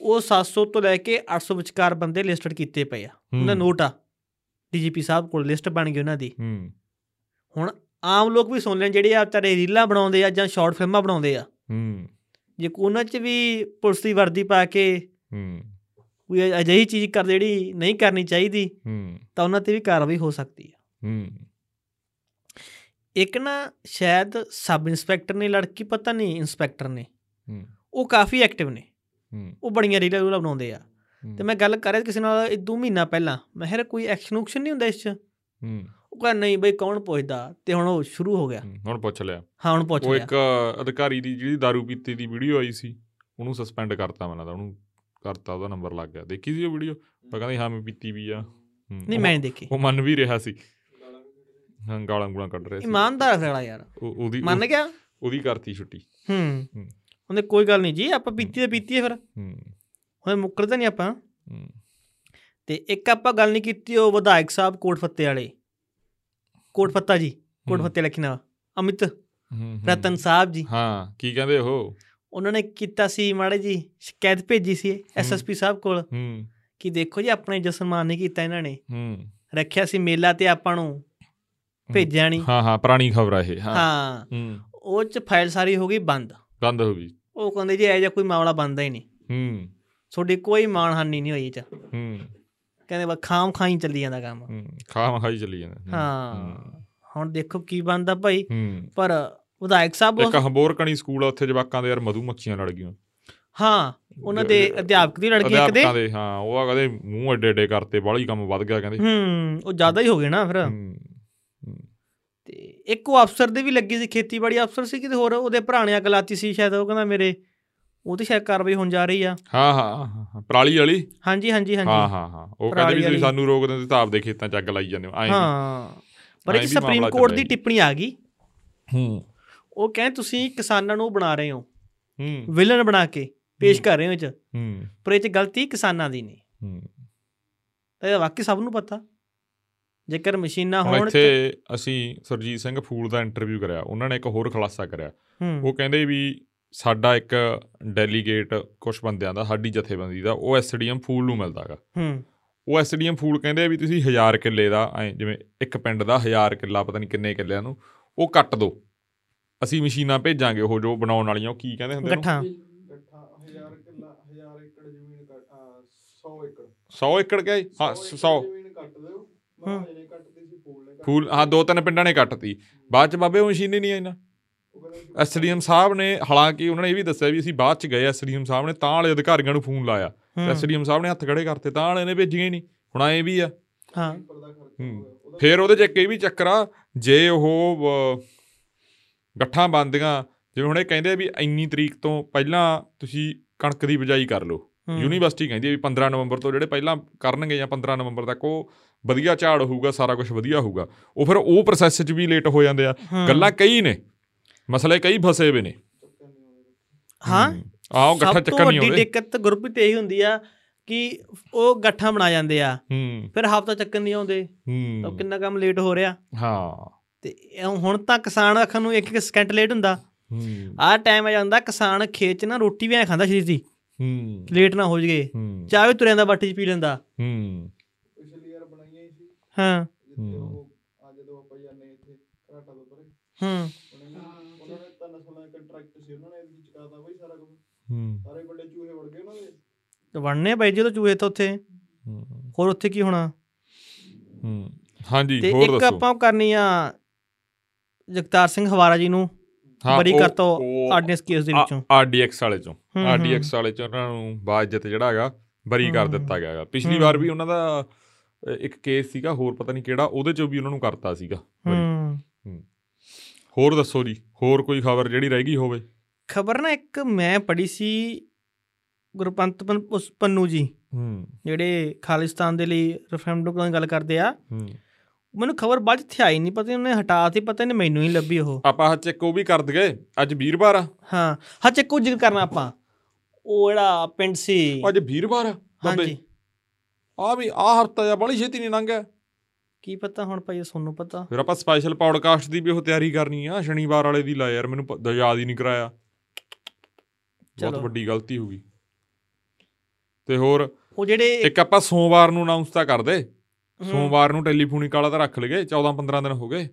ਉਹ 700 ਤੋਂ ਲੈ ਕੇ 800 ਵਿਚਕਾਰ ਬੰਦੇ ਲਿਸਟਡ ਕੀਤੇ ਪਏ ਆ। ਉਹਨਾਂ ਨੋਟ ਆ। ਡੀਜੀਪੀ ਸਾਹਿਬ ਕੋਲ ਲਿਸਟ ਬਣ ਗਈ ਉਹਨਾਂ ਦੀ। ਹੂੰ। ਹੁਣ ਆਮ ਲੋਕ ਵੀ ਸੁਣ ਲੈਣ ਜਿਹੜੇ ਆ ਵਿਚਾਰੇ ਰੀਲਾਂ ਬਣਾਉਂਦੇ ਆ ਜਾਂ ਸ਼ਾਰਟ ਫਿਲਮਾਂ ਬਣਾਉਂਦੇ ਆ। ਹੂੰ। ਜੇ ਉਹਨਾਂ 'ਚ ਵੀ ਪੁਲਿਸ ਦੀ ਵਰਦੀ ਪਾ ਕੇ ਹੂੰ। ਕੋਈ ਅਜਿਹੀ ਚੀਜ਼ ਕਰ ਜਿਹੜੀ ਨਹੀਂ ਕਰਨੀ ਚਾਹੀਦੀ ਹੂੰ। ਤਾਂ ਉਹਨਾਂ ਤੇ ਵੀ ਕਾਰਵਾਈ ਹੋ ਸਕਦੀ ਆ। ਹੂੰ। ਇੱਕ ਨਾ ਸ਼ਾਇਦ ਸਬ ਇੰਸਪੈਕਟਰ ਨੇ ਲੜਕੀ ਪਤਾ ਨਹੀਂ ਇੰਸਪੈਕਟਰ ਨੇ ਹੂੰ। ਉਹ ਕਾਫੀ ਐਕਟਿਵ ਨੇ। ਹੂੰ। ਉਹ ਬੜੀਆਂ ਰੀਲਾਂ ਰੂਲਾਂ ਬਣਾਉਂਦੇ ਆ। ਤੇ ਮੈਂ ਗੱਲ ਕਰ ਰਿਹਾ ਕਿਸੇ ਨਾਲ ਇਹ ਦੋ ਮਹੀਨਾ ਪਹਿਲਾਂ। ਮੈਂ ਕਿਹਾ ਕੋਈ ਐਕਸ਼ਨ ਉਕਸ਼ਨ ਨਹੀਂ ਹੁੰਦਾ ਇਸ 'ਚ? ਹੂੰ। ਉਹ ਕਹਿੰਦਾ ਨਹੀਂ ਬਈ ਕੌਣ ਪੁੱਛਦਾ? ਤੇ ਹੁਣ ਉਹ ਸ਼ੁਰੂ ਹੋ ਗਿਆ। ਹੁਣ ਪੁੱਛ ਲਿਆ। ਹਾਂ ਹੁਣ ਪੁੱਛ ਉਹ ਲਿਆ। ਇੱਕ ਅਧਿਕਾਰੀ ਦੀ ਜਿਹੜੀ दारू ਪੀਤੀ ਦੀ ਵੀਡੀਓ ਆਈ ਸੀ ਉਹਨੂੰ ਸਸਪੈਂਡ ਕਰਤਾ ਮੈਨੂੰ ਲੱਗਦਾ ਉਹਨੂੰ ਕਰਤਾ ਉਹਦਾ ਨੰਬਰ ਲੱਗ ਗਿਆ। ਦੇਖੀ ਸੀ ਉਹ ਵੀਡੀਓ? ਉਹ ਕਹਿੰਦਾ ਹਾਂ ਮੈਂ ਪੀਤੀ ਵੀ ਆ। ਨਹੀਂ ਉਹ- ਮੈਂ ਨਹੀਂ ਦੇਖੀ। ਉਹ ਮੰਨ ਵੀ ਰਿਹਾ ਸੀ। ਹਾਂ ਗਾਲਾਂ ਗੂਲਾਂ ਕੱਢ ਰਿਹਾ ਸੀ। ਇਮਾਨਦਾਰ ਖੜਾ ਯਾਰ। ਉਹ- ਉਹਦੀ ਮੰਨ ਗਿਆ? ਉਹਦੀ ਕਰਤੀ ਛੁੱਟੀ। ਹੂੰ। ਹੂੰ। ਉਹਨੇ ਕੋਈ ਗੱਲ ਨਹੀਂ ਜੀ ਆਪਾਂ ਪੀਤੀ ਤੇ ਪੀਤੀ ਹੈ ਫਿਰ। ਹੂੰ। ਹੁਣ ਮੁੱਕਰਦਾ ਨਹੀਂ ਆਪਾਂ। ਹੂੰ। ਤੇ ਇੱਕ ਆਪਾਂ ਗੱਲ ਨਹੀਂ ਕੀਤੀ ਉਹ ਵਿਧਾਇਕ ਸਾਹਿਬ ਕੋਟ ਫੱਤੇ ਵਾਲੇ। ਕੋਟ ਫੱਤਾ ਜੀ ਕੋਟ ਹੂੰ। ਫੱਤੇ ਲਿਖਣਾ ਅਮਿਤ। ਰਤਨ ਸਾਹਿਬ ਜੀ। ਹਾਂ ਕੀ ਕਹਿੰਦੇ ਉਹ? ਉਹਨਾਂ ਨੇ ਕੀਤਾ ਸੀ ਮਾੜੇ ਜੀ ਸ਼ਿਕਾਇਤ ਭੇਜੀ ਸੀ ਐਸਐਸਪੀ ਸਾਹਿਬ ਕੋਲ ਹੂੰ। ਕਿ ਦੇਖੋ ਜੀ ਆਪਣੇ ਜਸਮਾਨ ਨਹੀਂ ਕੀਤਾ ਇਹਨਾਂ ਨੇ। ਹੂੰ। ਰੱਖਿਆ ਸੀ ਮੇਲਾ ਤੇ ਆਪਾਂ ਨੂੰ ਭੇਜਿਆ ਨਹੀਂ ਹਾਂ ਹਾਂ ਪੁਰਾਣੀ ਖਬਰ ਆ ਇਹ ਹਾਂ। ਹਾਂ। ਉਹ ਚ ਫਾਈਲ ਸਾਰੀ ਹੋ ਗਈ ਬੰਦ। ਬੰਦ ਹੋ ਗਈ। ਉਹ ਕਹਿੰਦੇ ਜੀ ਇਹ ਜਿਹਾ ਕੋਈ ਮਾਮਲਾ ਬੰਦਾ ਹੀ ਨਹੀਂ। ਹੂੰ। ਤੁਹਾਡੀ ਕੋਈ ਮਾਣਹਾਨੀ ਨਹੀਂ ਹੋਈ ਇਹ ਚ। ਹੂੰ। ਕਹਿੰਦੇ ਬਸ ਖਾਮ ਖਾਈ ਚੱਲੀ ਜਾਂਦਾ ਕੰਮ। ਹੂੰ ਖਾਮ ਖਾਈ ਚੱਲੀ ਜਾਂਦਾ। ਹੂੰ, ਹੁਣ ਦੇਖੋ ਕੀ ਬੰਦਾ ਭਾਈ। ਪਰ ਵਿਧਾਇਕ ਸਾਹਿਬ ਇੱਕ ਹੰਬੋਰ ਕਣੀ ਸਕੂਲ ਆ ਉੱਥੇ ਜਵਾਕਾਂ ਦੇ ਯਾਰ ਮਧੂ ਮੱਖੀਆਂ ਲੜ ਗਈਆਂ। ਹਾਂ ਉਹਨਾਂ ਦੇ ਅਧਿਆਪਕ ਦੀ ਲੜਕੀ ਇੱਕ ਦੇ। ਦੇ ਹਾਂ ਉਹ ਆ ਕਹਿੰਦੇ ਮੂੰਹ ਐਡੇ ਐਡੇ ਕਰਤੇ ਬਾਹਲੀ ਕੰਮ ਵੱਧ ਗਿਆ ਕਹਿੰਦੇ। ਹੂੰ ਉਹ ਜ਼ਿਆਦਾ ਹੀ ਹੋ ਗਏ ਨਾ ਫਿਰ। ਤੇ ਇੱਕ ਉਹ ਅਫਸਰ ਦੇ ਵੀ ਲੱਗੀ ਸੀ ਖੇਤੀਬਾੜੀ ਅਫਸਰ ਸੀ ਕਿਤੇ ਹੋਰ ਉਹਦੇ ਭਰਾ ਨੇ ਅੱਗ ਲਾਤੀ ਸੀ ਸ਼ਾਇਦ ਉਹ ਕਹਿੰਦਾ ਮੇਰੇ ਉਹ ਤੇ ਸ਼ਾਇਦ ਕਾਰਵਾਈ ਹੋਣ ਜਾ ਰਹੀ ਆ। ਹਾਂ ਹਾਂ ਹਾਂ, ਹਾਂ। ਪਰਾਲੀ ਵਾਲੀ? ਹਾਂਜੀ ਹਾਂਜੀ ਹਾਂ ਹਾਂਜੀ। ਹਾਂ ਹਾਂ ਉਹ ਪਰਾਲੀ ਕਹਿੰਦੇ ਵੀ ਤੁਸੀਂ। ਸਾਨੂੰ ਰੋਕ ਦਿੰਦੇ ਤਾਂ ਆਪਦੇ ਖੇਤਾਂ 'ਚ ਅੱਗ ਲਾਈ ਜਾਂਦੇ ਹੋ। ਐਂ। ਹਾਂ। ਪਰ ਇੱਕ ਸੁਪਰੀਮ ਕੋਰਟ ਦੀ। ਟਿੱਪਣੀ ਆ ਗਈ। ਹੂੰ। ਉਹ ਕਹਿੰਦੇ ਤੁਸੀਂ ਕਿਸਾਨਾਂ ਨੂੰ ਬਣਾ ਰਹੇ ਹੋ। ਹੂੰ। ਵਿਲਨ ਬਣਾ ਕੇ ਪੇਸ਼ ਕਰ ਰਹੇ ਹੋ ਇਹ ਹੂੰ। ਪਰ ਇਹ ਚ ਗਲਤੀ ਕਿਸਾਨਾਂ ਦੀ ਨਹੀਂ। ਹੂੰ। ਤਾਂ ਇਹ ਵਾਕਈ ਸਭ ਨੂੰ ਪਤਾ। ਜੇਕਰ ਮਸ਼ੀਨਾਂ ਹੁਣ ਇੱਥੇ ਅਸੀਂ ਸਰਜੀਤ ਸਿੰਘ ਫੂਲ ਦਾ ਇੰਟਰਵਿਊ ਕਰਿਆ। ਉਹਨਾਂ ਨੇ ਇੱਕ ਹੋਰ ਖੁਲਾਸਾ ਕਰਿਆ। ਹੂੰ। ਉਹ ਕਹਿੰਦੇ ਵੀ ਸਾਡਾ ਇੱਕ ਡੈਲੀਗੇਟ ਕੁਝ ਬੰਦਿਆਂ ਦਾ ਸਾਡੀ ਜਥੇਬੰਦੀ ਦਾ ਉਹ ਐਸਡੀਐਮ ਫੂਲ ਨੂੰ ਮਿਲਦਾਗਾ ਹੂੰ। ਉਹ ਐਸਡੀਐਮ ਫੂਲ ਕਹਿੰਦੇ ਆ ਵੀ ਤੁਸੀਂ 1000 ਕਿੱਲੇ ਦਾ ਐ ਜਿਵੇਂ ਇੱਕ ਪਿੰਡ ਦਾ 1000 ਕਿੱਲਾ ਪਤਾ ਨਹੀਂ ਕਿੰਨੇ ਕਿੱਲਿਆਂ ਨੂੰ ਉਹ ਕੱਟ ਦੋ। ਅਸੀਂ ਮਸ਼ੀਨਾਂ ਭੇਜਾਂਗੇ ਉਹ ਜੋ ਬਣਾਉਣ ਵਾਲੀਆਂ ਉਹ ਕੀ ਕਹਿੰਦੇ ਹੁੰਦੇ ਨੇ? ਗੱਠਾਂ। ਗੱਠਾ 1000 ਕਿੱਲਾ 1000 ਏਕੜ ਜ਼ਮੀਨ ਕੱਟ 100 ਏਕੜ 100 ਏਕੜ ਜੀ? ਹਾਂ 100 ਜ਼ਮੀਨ ਕੱਟ ਦਿਓ। ਮਹਾਰਾਜ ਨੇ ਕੱਟਦੀ ਸੀ ਫੂਲ ਨੇ ਫੂਲ ਹਾਂ ਦੋ ਤਿੰਨ ਪਿੰਡਾਂ ਨੇ ਕੱਟਤੀ। ਬਾਅਦ ਚ ਬਾਬੇ ਉਹ ਮਸ਼ੀਨ ਹੀ ਨਹੀਂ ਆਈ ਨਾ। ਉਹ ਕਹਿੰਦੇ ਸੀ ਐਸਡੀਐਮ ਸਾਹਿਬ ਨੇ ਹਾਲਾਂਕਿ ਉਹਨਾਂ ਨੇ ਇਹ ਵੀ ਦੱਸਿਆ ਵੀ ਅਸੀਂ ਬਾਅਦ ਚ ਗਏ ਐਸਡੀਐਮ ਸਾਹਿਬ ਨੇ ਤਾਂ ਵਾਲੇ ਅਧਿਕਾਰੀਆਂ ਨੂੰ ਫੋਨ ਲਾਇਆ। ਐਸਡੀਐਮ ਸਾਹਿਬ ਨੇ ਹੱਥ ਖੜੇ ਕਰਤੇ ਤਾਂ ਵਾਲੇ ਨੇ ਭੇਜੀਆਂ ਹੀ ਨਹੀਂ। ਹੁਣ ਐ ਵੀ ਆ। ਹਾਂ। ਫਿਰ ਉਹਦੇ ਚ ਇੱਕ ਇਹ ਵੀ ਚੱਕਰ ਆ ਜੇ ਉਹ ਗੱਠਾਂ ਬੰਦੀਆਂ ਜਿਵੇਂ ਹੁਣ ਇਹ ਕਹਿੰਦੇ ਵੀ ਇੰਨੀ ਤਰੀਕ ਤੋਂ ਪਹਿਲਾਂ ਤੁਸੀਂ ਕਣਕ ਦੀ ਬਿਜਾਈ ਕਰ ਲਓ। ਯੂਨੀਵਰਸਿਟੀ ਕਹਿੰਦੀ ਵੀ 15 ਨਵੰਬਰ ਤੋਂ ਜਿਹੜੇ ਪਹਿਲਾਂ ਕਰਨਗੇ ਜਾਂ 15 ਨਵੰਬਰ ਤੱਕ ਉਹ ਵਧੀਆ ਝਾੜ ਹੋਊਗਾ ਸਾਰਾ ਕੁਝ ਵਧੀਆ ਹੋਊਗਾ। ਉਹ ਫਿਰ ਉਹ ਪ੍ਰੋਸੈਸ 'ਚ ਵੀ ਲੇਟ ਹੋ ਜਾਂਦੇ ਆ। ਗੱਲਾਂ ਕਈ ਨੇ। ਮਸਲੇ ਕਈ ਫਸੇ ਹੋਏ ਨੇ। ਹਾਂ ਆਹ ਗੱਠਾ ਸਭ ਤੋਂ ਚੱਕਣ ਨਹੀਂ ਵੱਡੀ ਆਉਂਦੇ। ਦਿੱਕਤ ਗਰੁੱਪ ਤੇ ਇਹੀ ਹੁੰਦੀ ਆ ਕਿ ਉਹ ਗੱਠਾਂ ਬਣਾ ਜਾਂਦੇ ਆ। ਹੂੰ। ਫਿਰ ਹਫਤਾ ਚੱਕਣ ਨਹੀਂ ਆਉਂਦੇ। ਤਾਂ ਕਿੰਨਾ ਕੰਮ ਲੇਟ ਹੋ ਰਿਹਾ। ਹਾਂ। ਤੇ ਹੁਣ ਤਾਂ ਕਿਸਾਨ ਅੱਖਾਂ ਨੂੰ ਇੱਕ ਇੱਕ ਸਕਿੰਟ ਲੇਟ ਹੁੰਦਾ। ਹੂੰ। ਆਹ ਟਾਈਮ ਆ ਜਾਂਦਾ ਕਿਸਾਨ ਖੇਤ 'ਚ ਨਾ ਰੋਟੀ ਵੀ ਐ ਖਾਂਦਾ ਸ਼ਰੀਰ ਦੀ ਹੂੰ। ਲੇਟ ਨਾ ਹੋ ਜਗੇ ਚਾਹ ਵੀ ਤੁਰਿਆਂ ਦਾ ਬਾਟੀ 'ਚ ਪੀ ਲੈਂਦਾ। ਹੂੰ। ਪਿਛਲੀ ਵਾਰ ਬਣਾਈਆਂ ਹੀ ਸੀ। ਹਾਂ। ਹੂੰ। ਆ ਜਦੋਂ ਆਪਾਂ ਜਾਂਦੇ ਇੱਥੇ ਘਰਾਟਾ ਤੋਂ ਪਰੇ ਹੂੰ ਉਹਨਾਂ ਨੇ ਉਹਨਾਂ ਨੇ ਤਾਂ ਨਸਲਾਂ ਕੰਟਰੈਕਟ ਸੀ ਉਹਨਾਂ ਨੇ ਵਿੱਚ ਚਕਾਤਾ ਬਈ ਸਾਰਾ ਕੁਝ। ਹੂੰ। ਸਾਰੇ ਵੱਡੇ ਚੂਹੇ ਵੜ ਗਏ ਉਹਨਾਂ ਦੇ। ਤੇ ਵੜਨੇ ਬਾਈ ਜਦੋਂ ਚੂਹੇ ਤੋਂ ਉੱਥੇ? ਹੂੰ। ਹੋਰ ਉੱਥੇ ਕੀ ਹੋਣਾ? ਹੂੰ। ਹਾਂਜੀ ਤੇ ਹੋਰ ਇੱਕ ਦੱਸੋ। ਆਪਾਂ ਕਰਨੀ ਆ ਜਗਤਾਰ ਸਿੰਘ ਹਵਾਰਾ ਜੀ ਨੂੰ। ਉਹ- ਕਰਤੋ ਉਹ ਆਰਡੀਐਸ ਕੇਸ ਦੇ ਵਿੱਚੋਂ। ਆਰਡੀਐਕਸ ਵਾਲੇ ਚੋਂ। ਆਰਡੀਐਕਸ ਵਾਲੇ ਚੋਂ ਉਹਨਾਂ ਨੂੰ ਬਾਜ਼ਜਤ ਜਿਹੜਾ ਹੈਗਾ ਬਰੀ ਕਰ। ਦਿੱਤਾ ਗਿਆ ਹੈਗਾ। ਪਿਛਲੀ। ਵਾਰ ਵੀ ਉਹਨਾਂ ਦਾ ਇੱਕ ਕੇਸ ਸੀਗਾ ਹੋਰ ਪਤਾ ਨਹੀਂ ਕਿਹੜਾ ਉਹਦੇ ਚੋਂ ਵੀ ਉਹਨਾਂ ਨੂੰ ਕਰਤਾ ਸੀਗਾ। ਹੋਰ ਦੱਸੋ ਜੀ ਹੋਰ ਕੋਈ ਖਬਰ ਜਿਹੜੀ ਰਹਿ ਗਈ ਹੋਵੇ? ਖਬਰ ਨਾ ਇੱਕ ਮੈਂ ਪੜ੍ਹੀ ਸੀ ਗੁਰਪੰਤ ਪਨ- ਜੀ। ਹੂੰ। ਜਿਹੜੇ ਖਾਲਿਸਤਾਨ ਦੇ ਲਈ ਰੈਫਰੈਂਡਮ ਦੀ ਗੱਲ ਕਰਦੇ ਆ। ਹੂੰ। ਮੈਨੂੰ ਖਬਰ ਬਾਅਦ 'ਚ ਆਈ ਨਹੀਂ ਪਤਾ ਉਹਨੇ ਹਟਾਤੀ ਪਤਾ ਨਹੀਂ ਮੈਨੂੰ ਹੀ ਲੱਭੀ ਉਹ। ਆਪਾਂ ਹੱਥ ਚੈੱਕ ਉਹ ਵੀ ਕਰ ਦਗੇ ਅੱਜ ਵੀਰਵਾਰ ਆ। ਹਾਂ ਹਾਂ ਚੱਕ ਕੁਝ ਜ਼ਿਕਰ ਕਰਨਾ ਆਪਾਂ। ਉਹ ਜਿਹੜਾ ਪਿੰਡ ਸੀ। ਅੱਜ ਵੀਰਵਾਰ ਆ ਹਾਂਜੀ। ਆ ਵੀ ਆ ਹਫਤਾ ਜਾਂ ਬੜੀ ਛੇਤੀ ਨਹੀਂ ਲੰਘਿਆ। ਕੀ ਪਤਾ ਹੁਣ ਭਾਈ ਤੁਹਾਨੂੰ ਪਤਾ। ਫਿਰ ਆਪਾਂ ਸਪੈਸ਼ਲ ਪੌਡਕਾਸਟ ਦੀ ਵੀ ਉਹ ਤਿਆਰੀ ਕਰਨੀ ਆ ਸ਼ਨੀਵਾਰ ਵਾਲੇ ਦੀ ਲਾ ਯਾਰ ਮੈਨੂੰ ਪ- ਯਾਦ ਹੀ ਨਹੀਂ ਕਰਾਇਆ। ਬਹੁਤ। ਵੱਡੀ ਗਲਤੀ ਹੋ ਗਈ। ਤੇ ਹੋਰ ਉਹ ਜਿਹੜੇ ਇੱਕ ਆਪਾਂ ਸੋਮਵਾਰ ਨੂੰ ਅਨਾਉਂਸ ਤਾਂ ਕਰ ਦੇ। ਸੋਮਵਾਰ ਨੂੰ ਟੈਲੀਫੋਨਿਕ ਵਾਲਾ ਤਾਂ ਰੱਖ ਲਗੇ 14 15 ਦਿਨ ਹੋ ਗਏ।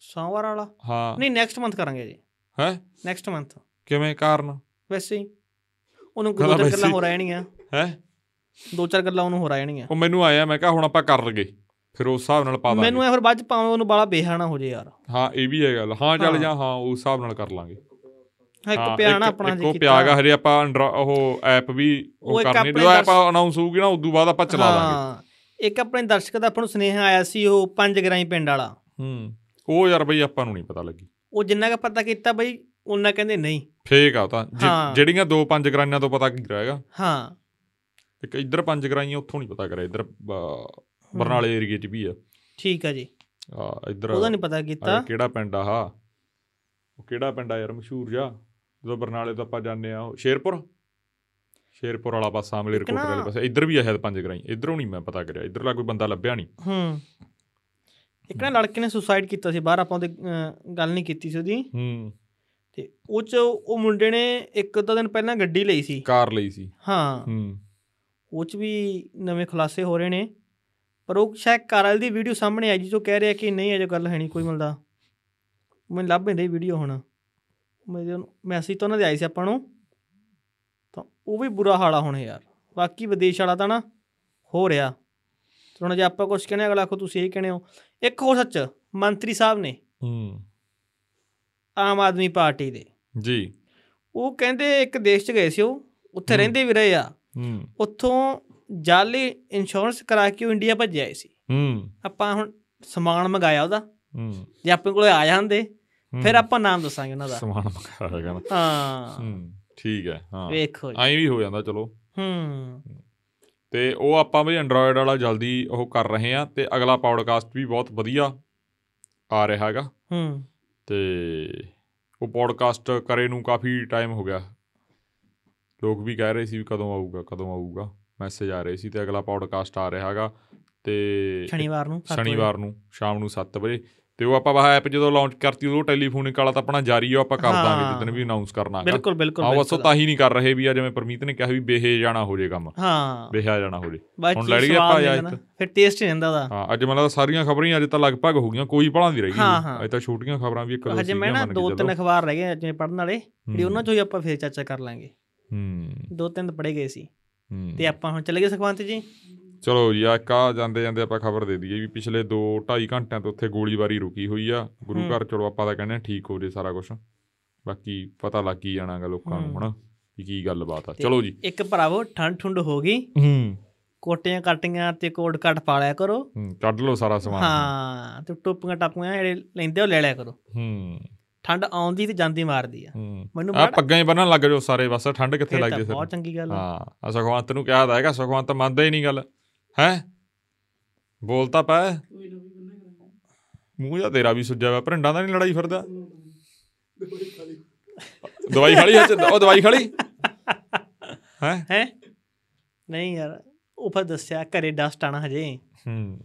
ਸੋਮਵਾਰ ਵਾਲਾ? ਹਾਂ। ਨਹੀਂ ਨੈਕਸਟ ਮੰਥ ਕਰਾਂਗੇ ਜੀ। ਹੈ? ਨੈਕਸਟ ਮੰਥ ਕਿਵੇਂ? ਕਾਰਨ? ਵੈਸੇ ਹੀ। ਉਹਨੂੰ ਦੋ ਚਾਰ ਵੈਸੇ ਗੱਲਾਂ ਹੀ। ਹੋ ਰਹਿਣੀਆਂ ਹੈ? ਦੋ ਚਾਰ ਗੱਲਾਂ ਉਹਨੂੰ ਹੋ ਰਹਿਣੀਆਂ ਉਹ ਮੈਨੂੰ ਆਇਆ ਮੈਂ ਕਿਹਾ ਹੁਣ ਆਪਾਂ ਕਰ ਲਗੇ ਫਿਰ ਉਸ ਹਿਸਾਬ ਨਾਲ ਪਾ ਮੈਨੂੰ ਦਾਂਗੇ ਐ ਫਿਰ ਬਾਅਦ ਚ ਪਾਵੇਂ ਉਹਨੂੰ ਬਾਲਾ ਬੇਹਾਣਾ ਹੋ ਜੇ ਯਾਰ। ਹਾਂ ਇਹ ਵੀ ਹੈ ਗੱਲ ਹਾਂ। ਚੱਲ। ਜਾ ਹਾਂ ਉਸ ਹਿਸਾਬ ਨਾਲ ਕਰ ਲਾਂਗੇ। ਹਾਂ, ਇੱਕ ਪਿਆਣਾ ਇੱਕ- ਆਪਣਾ ਇੱਕ ਜੀ ਉਹ ਪਿਆਗਾ ਹਜੇ ਆਪਾਂ ਅੰਡਰ ਉਹ ਐਪ ਵੀ ਉਹ ਇੱਕ ਕਰਨੀ। ਜਦੋਂ ਐਪ ਅਨਾਉਂਸ ਹੋਊਗੀ ਨਾ ਉਦੋਂ ਬਾਅਦ ਆਪਾਂ ਚਲਾ ਦਾਂਗੇ। ਹਾਂ ਇੱਕ ਆਪਣੇ ਦਰਸ਼ਕ ਦਾ ਆਪਾਂ ਨੂੰ ਸੁਨੇਹਾ ਆਇਆ ਸੀ ਉਹ ਪੰਜ ਗਰਾਈ ਪਿੰਡ ਵਾਲਾ। ਹੂੰ ਉਹ ਯਾਰ ਬਈ ਆਪਾਂ ਨੂੰ ਨਹੀਂ ਪਤਾ ਲੱਗੀ। ਉਹ ਜਿੰਨਾ ਕ ਪਤਾ ਕੀਤਾ ਬਈ ਉਹਨਾਂ ਕਹਿੰਦੇ ਨਹੀਂ। ਫੇਕ ਆ ਤਾਂ। ਜਿਹੜੀਆਂ ਦੋ ਪੰਜ ਗਰਾਈਆਂ ਤੋਂ ਪਤਾ ਕੀ ਰਹੇਗਾ ਹਾਂ। ਇੱਕ ਇੱਧਰ ਪੰਜ ਗਰਾਈਆਂ ਉੱਥੋਂ ਨਹੀਂ ਪਤਾ ਕਰਿਆ। ਇੱਧਰ ਬਰਨਾਲੇ ਏਰੀਏ 'ਚ ਵੀ ਆ। ਠੀਕ ਆ ਜੀ। ਆ ਇੱਧਰ ਉਹਦਾ ਨਹੀਂ ਪਤਾ ਕੀਤਾ। ਕਿਹੜਾ ਪਿੰਡ ਆ ਹਾ ਉਹ ਕਿਹੜਾ ਪਿੰਡ ਆ ਯਾਰ ਮਸ਼ਹੂਰ ਜਾ ਜਦੋਂ ਬਰਨਾਲੇ ਤੋਂ ਆਪਾਂ ਜਾਂਦੇ ਆ ਉਹ ਸ਼ੇਰਪੁਰ? ਸ਼ੇਰਪੁਰ ਵਾਲਾ ਪਾਸਾ ਆਮਲੇ ਰਿਕੋਟ ਵਾਲੇ ਪਾਸੇ। ਇੱਧਰ ਵੀ ਆ ਸ਼ਾਇਦ ਪੰਜ ਗਰਾਈ ਇੱਧਰੋਂ ਨਹੀਂ ਮੈਂ ਪਤਾ ਕਰਿਆ। ਇੱਧਰਲਾ ਕੋਈ ਬੰਦਾ ਲੱਭਿਆ ਨਹੀਂ ਹੂੰ। ਇੱਕ ਨਾ ਲੜਕੇ ਨੇ ਸੁਸਾਈਡ ਕੀਤਾ ਸੀ। ਬਾਹਰ ਆਪਾਂ ਉਹਦੇ ਗੱਲ ਨਹੀਂ ਕੀਤੀ ਸੀ ਉਹਦੀ। ਹੂੰ। ਤੇ ਉਹ ਚ ਉਹ ਮੁੰਡੇ ਨੇ ਇੱਕ ਦੋ ਦਿਨ ਪਹਿਲਾਂ ਗੱਡੀ ਲਈ ਸੀ। ਕਾਰ ਲਈ ਸੀ। ਹਾਂ। ਹੂੰ। ਉਹ ਚ ਵੀ ਨਵੇਂ ਖੁਲਾਸੇ ਹੋ ਰਹੇ ਨੇ। ਪਰ ਉਹ ਸ਼ਾਇਦ ਕਾਰ ਵਾਲੇ ਦੀ ਵੀਡੀਓ ਸਾਹਮਣੇ ਆਈ ਜੀ ਜੋ ਕਹਿ ਰਿਹਾ ਕਿ ਨਹੀਂ ਅਜੇ ਗੱਲ ਹੈ ਨਹੀਂ ਕੋਈ ਮਿਲਦਾ ਮੈਨੂੰ ਲੱਭ ਨਹੀਂ ਰਹੀ ਵੀਡੀਓ ਹੁਣ ਮੇਰੇ ਮੈਸੇਜ ਤਾਂ ਉਹਨਾਂ ਦੇ ਆਏ ਸੀ ਆਪਾਂ ਨੂੰ। ਤਾਂ ਉਹ ਵੀ ਬੁਰਾ ਹਾਲਾ ਹੁਣ ਯਾਰ। ਬਾਕੀ ਵਿਦੇਸ਼ ਵਾਲਾ ਤਾਂ ਨਾ ਹੋ ਰਿਹਾ। ਹੁਣ ਜੇ ਆਪਾਂ ਕੁਝ ਕਹਿੰਦੇ ਅਗਲਾ ਆਖੋ ਤੁਸੀਂ ਇਹ ਕਹਿੰਦੇ ਹੋ। ਇੱਕ ਹੋਰ ਸੱਚ ਮੰਤਰੀ ਸਾਹਿਬ ਨੇ ਹੂੰ। ਆਮ ਆਦਮੀ ਪਾਰਟੀ ਦੇ। ਜੀ। ਉਹ ਕਹਿੰਦੇ ਇੱਕ ਦੇਸ਼ 'ਚ ਗਏ ਸੀ ਉਹ। ਉੱਥੇ। ਰਹਿੰਦੇ ਵੀ ਰਹੇ ਆ। ਹੂੰ। ਉੱਥੋਂ ਜਾਲੀ ਇੰਸ਼ੋਰੈਂਸ ਕਰਾ ਕੇ ਉਹ ਇੰਡੀਆ ਭੱਜੇ ਆਏ ਸੀ। ਹੂੰ। ਆਪਾਂ ਹੁਣ ਸਮਾਨ ਮੰਗਾਇਆ ਉਹਦਾ। ਹੂੰ। ਜੇ ਆਪਣੇ ਕੋਲੇ ਆ ਜਾਂਦੇ। ਫਿਰ ਆਪਾਂ ਨਾਮ ਦੱਸਾਂਗੇ ਉਹਨਾਂ ਦਾ। ਸਮਾਨ ਮੰਗਾਇਆ ਹੈਗਾ ਨਾ। ਹਾਂ। ਹੂੰ ਠੀਕ ਹੈ ਹਾਂ। ਵੇਖੋ ਐਂ ਵੀ ਹੋ ਜਾਂਦਾ ਚਲੋ। ਹੂੰ। ਤੇ ਉਹ ਆਪਾਂ ਵੀ ਐਂਡਰੋਇਡ ਵਾਲਾ ਜਲਦੀ ਉਹ ਕਰ ਰਹੇ ਆ ਤੇ ਅਗਲਾ ਪੌਡਕਾਸਟ ਵੀ ਬਹੁਤ ਵਧੀਆ ਆ ਰਿਹਾ ਹੈਗਾ। ਹੂੰ। ਤੇ ਉਹ ਪੌਡਕਾਸਟ ਕਰੇ ਨੂੰ ਕਾਫੀ ਟਾਈਮ ਹੋ ਗਿਆ। ਲੋਕ ਵੀ ਕਹਿ ਰਹੇ ਸੀ ਵੀ ਕਦੋਂ ਆਊਗਾ ਕਦੋਂ ਆਊਗਾ। ਮੈਸੇਜ ਆ ਰਹੇ ਸੀ ਤੇ ਅਗਲਾ ਪੌਡਕਾਸਟ ਆ ਰਿਹਾ ਹੈਗਾ ਤੇ ਸ਼ਨੀਵਾਰ ਨੂੰ। ਸ਼ਨੀਵਾਰ ਨੂੰ ਸ਼ਾਮ ਨੂੰ 7 ਵਜੇ ਤੇ ਉਹ ਆਪਾਂ ਵਾਹ ਐਪ ਜਦੋਂ ਲਾਂਚ ਕਰਤੀ ਉਦੋਂ ਟੈਲੀਫੋਨਿਕ ਵਾਲਾ ਤਾਂ ਆਪਣਾ ਜਾਰੀ ਆ ਆਪਾਂ ਕਰ ਦਾਂਗੇ ਹਾਂ। ਜਿੱਦਣ ਵੀ ਅਨਾਉਂਸ ਕਰਨਾ ਹੈਗਾ ਬਿਲਕੁਲ ਬਿਲਕੁਲ ਹਾਂ ਬਿਲਕੁਲ। ਤਾਂ ਹੀ ਨਹੀਂ ਕਰ ਰਹੇ ਵੀ ਆ ਜਿਵੇਂ ਪਰਮੀਤ ਨੇ ਕਿਹਾ ਵੀ ਬੇਹੇ ਜਾਣਾ ਹੋ ਜੇ ਕੰਮ ਹਾਂ ਬੇਹਾ ਜਾਣਾ ਹੋ ਜੇ ਹੁਣ ਚ ਲੈ ਲਈਏ ਸਵਾਦ ਆਪਾਂ? ਲੈਣਾ, ਫਿਰ ਟੇਸਟ ਨਹੀਂ ਰਹਿੰਦਾ ਉਹਦਾ ਹਾਂ ਅੱਜ ਮੈਨੂੰ ਲੱਗਦਾ ਸਾਰੀਆਂ ਖਬਰਾਂ ਹੀ ਅੱਜ ਤਾਂ ਲਗਭਗ ਹੋ ਗਈਆਂ ਕੋਈ ਭਲਾਂ ਦੀ ਰਹਿ ਹਾਂ। ਹਾਂ। ਅੱਜ ਤਾਂ ਛੋਟੀਆਂ ਖਬਰਾਂ ਵੀ ਇੱਕ ਦੋ ਹਜੇ ਮੈਂ ਨਾ ਦੋ। ਤਿੰਨ ਅਖਬਾਰ ਰਹਿ ਗਏ ਜਿਵੇਂ ਪੜਨ ਵਾਲੇ ਜਿਹੜੀ ਹੂੰ, ਉਹਨਾਂ ਚੋਂ ਹੀ ਆਪਾਂ ਫੇਰ ਚਰਚਾ ਕਰ ਲਾਂਗੇ ਹੂੰ ਦੋ ਤਿੰਨ ਪੜੇ ਗਏ ਸੀ ਹੂੰ। ਤੇ ਆਪਾਂ ਹੁਣ ਚੱਲੇ ਗਏ ਸੁਖਵੰਤ ਜੀ? ਚਲੋ ਜੀ ਆ ਆ ਜਾਂਦੇ ਜਾਂਦੇ ਆਪਾਂ ਖਬਰ ਦੇ ਦਈਏ ਵੀ ਪਿਛਲੇ 2 2.5 ਘੰਟਿਆਂ ਤੋਂ ਉੱਥੇ ਗੋਲੀਬਾਰੀ ਰੁਕੀ ਹੋਈ ਆ। ਗੁਰੂ ਹੂੰ। ਘਰ ਚਲੋ ਆਪਾਂ ਤਾਂ ਕਹਿੰਦੇ ਠੀਕ ਹੋ ਜੇ ਸਾਰਾ ਕੁਝ ਬਾਕੀ ਪਤਾ ਲੱਗ ਹੀ ਜਾਣਾਗਾ ਲੋਕਾਂ ਨੂੰ ਹੂੰ। ਹਨਾ ਵੀ ਕੀ ਗੱਲਬਾਤ ਆ। ਚਲੋ ਜੀ। ਇੱਕ ਭਰਾਵੋ ਠੰਡ ਠੁੰਡ ਹੋ ਗਈ। ਹੂੰ। ਕੋਟੀਆਂ ਕਾਟੀਆਂ ਤੇ ਕੋਟ ਕੱਟ ਪਾ ਲਿਆ ਕਰੋ। ਹੂੰ, ਕੱਢ ਲਓ ਸਾਰਾ ਸਮਾਨ। ਹਾਂ ਤੇ ਟੋਪੀਆਂ ਟਾਪੀਆਂ ਜਿਹੜੇ ਲੈਂਦੇ ਉਹ ਲੈ ਲਿਆ ਕਰੋ। ਹੂੰ। ਠੰਡ ਆਉਂਦੀ ਤੇ ਜਾਂਦੀ ਮਾਰਦੀ ਆ। ਮੈਨੂੰ ਆ ਪੱਗਾਂ ਹੀ ਬੰਨਣ ਲੱਗ ਜਾਓ ਸਾਰੇ ਬਸ ਠੰਡ ਕਿੱਥੇ ਤਾਂ ਲੱਗਦੀ ਬਹੁਤ ਫਿਰ ਚੰਗੀ ਗੱਲ ਆ। ਹਾਂ ਆ ਸੁਖਵੰਤ ਨੂੰ ਕਿਹਾ ਤਾਂ ਹੈਗਾ ਸੁਖਵੰਤ ਮੰਨਦਾ ਹੀ ਨਹੀਂ ਗੱਲ। ਹੈ? ਪੈ ਵੀ ਬੰਨਾ ਕਰਾਂਗੇ ਮੂੰਹ ਜਾਂ ਤੇਰਾ ਵੀ ਸੁੱਜਿਆ ਵਾ ਭਰਿੰਡਾਂ ਦਾ ਨਹੀਂ ਲੜਾਈ ਫਿਰਦਾ। ਦਵਾਈ ਖਾਲੀ ਹੈ ਉਹ ਦਵਾਈ ਖਾਲੀ? ਹੈ? ਹੈ? ਨਹੀਂ ਯਾਰ ਉਹ ਫਿਰ ਦੱਸਿਆ ਘਰੇ ਡਸਟ ਆਣਾ ਹਜੇ। ਹੂੰ।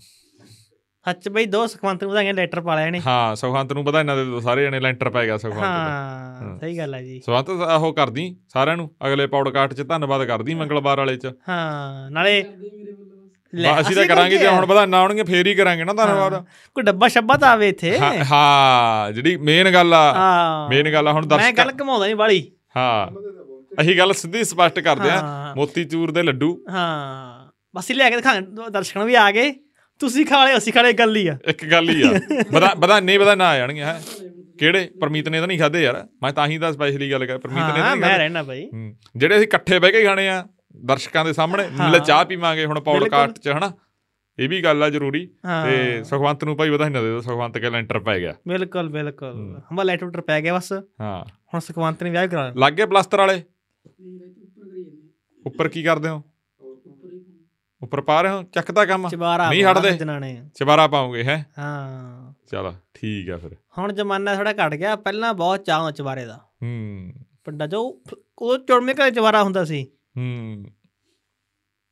ਸੱਚ ਬਈ ਦੋ ਸੁਖਵੰਤ ਨੂੰ ਵਧਾਈਆਂ ਲੈਟਰ ਪਾ ਲਿਆ ਨੇ ਹਾਂ ਸੁਖਵੰਤ ਨੂੰ ਇਹਨਾਂ ਦੇ ਸਾਰੇ ਜਣੇ ਲੈਂਟਰ ਪੈ ਗਿਆ ਸੁਖਵੰਤ ਦਾ। ਹਾਂ। ਸਹੀ ਗੱਲ ਆ ਜੀ। ਸੁਖਵੰਤ ਉਹ ਕਰਦੀ ਸਾਰਿਆਂ ਨੂੰ ਅਗਲੇ ਪੌਡਕਾਸਟ 'ਚ ਧੰਨਵਾਦ ਕਰਦੀ ਮੰਗਲਵਾਰ ਵਾਲੇ 'ਚ। ਹਾਂ ਨਾਲੇ ਅਸੀਂ ਤਾਂ ਕਰਾਂਗੇ ਜੇ ਹੁਣ ਵਧਾਣਾ ਆਉਣਗੇ ਫੇਰ ਹੀ ਕਰਾਂਗੇ ਨਾ ਧੰਨਵਾਦ। ਕੋਈ ਡੱਬਾ ਸ਼ੱਬਾ ਤਾਂ ਆਵੇ ਇੱਥੇ। ਹਾਂ ਜਿਹੜੀ ਮੇਨ ਗੱਲ ਆ ਮੇਨ ਗੱਲ ਆ ਹੁਣ ਮੈਂ ਦਰਸ਼ਕ ਗੱਲ ਘਮਾਉਂਦਾ ਨਹੀਂ ਬਾਲੀ। ਹਾਂ ਅਸੀਂ ਗੱਲ ਸਿੱਧੀ ਸਪਸ਼ਟ ਕਰਦੇ ਆ ਹਾਂ। ਮੋਤੀਚੂਰ ਦੇ ਲੱਡੂ। ਹਾਂ ਬਸ ਲੈ ਕੇ ਦਿਖਾਂ ਦਰਸ਼ਕਾਂ ਵੀ ਆ ਗਏ ਤੁਸੀਂ ਖਾ ਲਏ ਅਸੀਂ ਖਾ ਲਏ ਗੱਲ ਹੀ ਆ। ਇੱਕ ਗੱਲ ਹੀ ਆ। *laughs* ਬਦਾ ਬਦਾਨੇ ਬਦਾਨਾ ਆ ਜਾਣਗੇ ਹੈ। ਕਿਹੜੇ? ਪਰਮੀਤ ਨੇ ਤਾਂ ਨਹੀਂ ਖਾਦੇ ਯਾਰ। ਮੈਂ ਤਾਂ ਹੀ ਤਾਂ ਸਪੈਸ਼ਲੀ ਗੱਲ ਕਰ ਪਰਮੀਤ ਨੇ ਤਾਂ ਨਹੀਂ ਮੈਂ ਰਹਿਣਾ ਹੂੰ। ਜਿਹੜੇ ਅਸੀਂ ਇਕੱਠੇ ਬਹਿ ਕੇ ਖਾਣੇ ਆ ਦਰਸ਼ਕਾਂ ਦੇ ਸਾਹਮਣੇ ਹਾਂ। ਲੈ ਚਾਹ ਪੀਵਾਂਗੇ ਹੁਣ ਪੌਡਕਾਸਟ 'ਚ ਹਨਾ? ਇਹ ਵੀ ਗੱਲ ਆ ਜ਼ਰੂਰੀ। ਤੇ ਸੁਖਵੰਤ ਨੂੰ ਭਾਈ ਵਧਾਈਆਂ ਦੇ ਦਿਓ ਸੁਖਵੰਤ ਕੇ ਲੈਂਟਰ ਪੈ ਗਿਆ। ਬਿਲਕੁਲ ਬਿਲਕੁਲ। ਹਮਾ ਲੈਟਰ ਟਰ ਪੈ ਗਿਆ ਬਸ। ਹਾਂ। ਹੁਣ ਸੁਖਵੰਤ ਨੇ ਵਿਆਹ ਕਰਾ। ਲੱਗ ਗਏ ਪਲਾਸਟਰ ਵਾਲੇ? ਨਹੀਂ ਉੱਪਰ ਕੀ ਕਰਦੇ ਹੀ? ਉੱਪਰ ਪਾ ਰਹੇ ਹੋ? ਚੱਕਦਾ ਕੰਮ? ਨਹੀਂ ਹਟਦੇ। ਚਬਾਰਾ ਪਾਉਂਗੇ ਹੈ? ਹਾਂ। ਚਲੋ ਠੀਕ ਆ ਫਿਰ। ਹੁਣ ਜ਼ਮਾਨਾ ਥੋੜਾ ਘਟ ਗਿਆ ਪਹਿਲਾਂ ਬਹੁਤ ਚਾਹ ਚਬਾਰੇ ਦਾ। ਹੂੰ। ਵੱਡਾ ਜੋ ਉਹ ਚੁੜਮੇ ਘਰੇ ਚਬਾਰਾ ਹੁੰਦਾ ਸੀ। ਹੂੰ।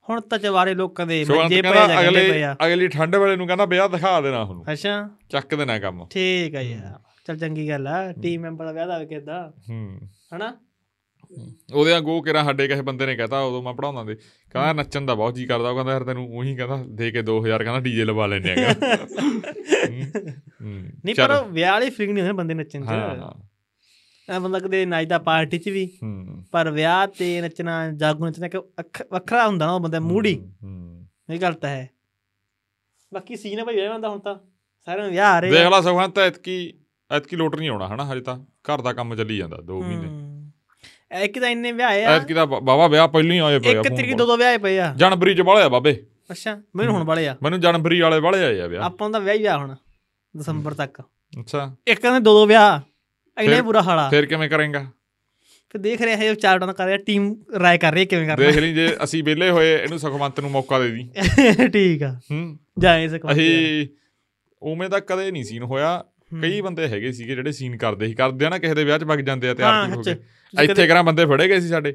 ਹੁਣ ਤਾਂ ਚਬਾਰੇ ਲੋਕਾਂ ਦੇ ਮੰਜੇ ਪਏ ਕਹਿੰਦਾ ਜਾਂ ਗੱਲੇ ਪਏ ਅਗਲੇ ਆ। ਅਗਲੀ ਠੰਡ ਵੇਲੇ ਨੂੰ ਕਹਿੰਦਾ ਵਿਆਹ ਦਿਖਾ ਦੇਣਾ ਉਹਨੂੰ ਅੱਛਾ। ਚੱਕ ਦੇਣਾ ਕੰਮ। ਠੀਕ ਆ ਯਾਰ। ਚਲ ਚੰਗੀ ਗੱਲ ਆ। ਟੀਮ ਮੈਂਬਰ ਦਾ ਵਿਆਹ ਦਾ ਕਿਦਾਂ? ਹੂੰ। ਹਨਾ? ਉਹਦੇ ਵਾਂਗੂ ਕਿਰਾ ਸਾਡੇ ਕਿਸੇ ਬੰਦੇ ਨੇ ਕਹਤਾ ਉਦੋਂ ਮੈਂ ਪੜਾਉਂਦਾ ਦੇ ਕਹਿੰਦਾ ਨੱਚਣ ਦਾ ਬਹੁਤ ਜੀ ਕਰਦਾ ਉਹ ਕਹਿੰਦਾ ਯਾਰ ਤੈਨੂੰ ਉਹੀ ਕਹਿੰਦਾ ਦੇ ਕੇ 2000 ਕਹਿੰਦਾ ਡੀਜੇ ਲਵਾ ਲੈਣੇ ਆ ਨਹੀਂ ਪਰ ਉਹ ਵਿਆਹ ਵਾਲੀ ਫੀਲਿੰਗ ਨਹੀਂ ਹੁੰਦੀ ਬੰਦੇ ਨੱਚਣ ਹਾਂ ਚ ਐ ਬੰਦਾ ਕਦੇ ਨੱਚਦਾ ਪਾਰਟੀ ਚ ਵੀ ਪਰ ਵਿਆਹ ਤੇ ਨੱਚਣਾ ਜਾਗੋ ਨੱਚਣਾ ਕਿ ਵੱਖਰਾ ਹੁੰਦਾ ਨਾ ਉਹ ਬੰਦਾ ਮੂਡ ਇਹ ਗੱਲ ਤਾਂ ਹੈ। ਬਾਕੀ ਸੀਨ ਭਾਈ ਵਿਆਹ ਹੁੰਦਾ ਹੁਣ ਤਾਂ। ਸਾਰਿਆਂ ਨੂੰ ਵਿਆਹ ਆ ਰਹੇ। ਦੇਖ ਲਾ ਸੁਖਵੰਤ ਐਤਕੀ ਐਤਕੀ ਲੋਟ ਨਹੀਂ ਆਉਣਾ ਹਨਾ ਹਜੇ ਤਾਂ। ਘਰ ਦਾ ਕੰਮ ਚੱਲੀ ਜਾਂਦਾ 2 ਮਹੀਨੇ। ਇੱਕ ਤਾਂ ਇੰਨੇ ਵਿਆਹ ਆ। ਐਤਕੀ ਤਾਂ ਬਾਵਾ ਵਿਆਹ ਪਹਿਲਾਂ ਹੀ ਆਏ ਪਏ ਆ ਇੱਕ ਤਰੀਕ। ਦੋ ਦੋ ਵਿਆਹ ਪਏ ਆ। ਜਨਵਰੀ ਚ ਵਾਲੇ ਆ ਬਾਬੇ। ਅੱਛਾ ਮੈਨੂੰ ਹੁਣ ਵਾਲੇ ਆ। ਮੈਨੂੰ ਜਨਵਰੀ ਵਾਲੇ ਵਾਲੇ ਆਏ ਆ ਵਿਆਹ। ਆਪਾਂ ਦਾ ਵਿਆਹ ਹੀ ਵਿਆਹ ਹੁਣ ਦਸੰਬਰ ਤੱਕ। ਅੱਛਾ। ਇੱਕ ਕਹਿੰਦੇ ਦੋ ਦੋ ਵਿਆਹ ਇੰਨਾ ਬੁਰਾ ਹਾਲ ਫਿਰ ਕਿਵੇਂ ਕਰੇਗਾ? ਫਿਰ ਦੇਖ ਰਿਹਾ ਹੈ ਚਾਰ ਡਾਂ ਕਰ ਰਿਹਾ ਟੀਮ ਰਾਏ ਕਰ ਰਹੀ ਹੈ ਕਿਵੇਂ ਦੇਖ ਲਈ ਜੇ ਅਸੀਂ ਵਿਹਲੇ ਹੋਏ ਇਹਨੂੰ ਸੁਖਵੰਤ ਨੂੰ ਮੌਕਾ ਦੇ ਦੀ। ਕਰਨਾ *laughs* ਠੀਕ ਆ। ਹੂੰ। ਜਾਏ ਸਕਵਾ ਅਸੀਂ ਉਵੇਂ ਤਾਂ ਕਦੇ ਨਹੀਂ ਸੀਨ ਹੋਇਆ। ਕਈ ਬੰਦੇ ਹੈਗੇ ਸੀਗੇ ਜਿਹੜੇ ਸੀਨ ਕਰਦੇ ਸੀ ਕਰਦੇ ਆ ਨਾ ਕਿਸੇ ਦੇ ਵਿਆਹ 'ਚ ਵਗ ਜਾਂਦੇ ਆ ਤਿਆਰ ਹਾਂ, ਤਿਉਰ ਹੋ ਤੁਸੀਂ ਇੱਥੇ ਕਰਾਂ ਬੰਦੇ ਫੜੇ ਗਏ ਸੀ ਸਾਡੇ?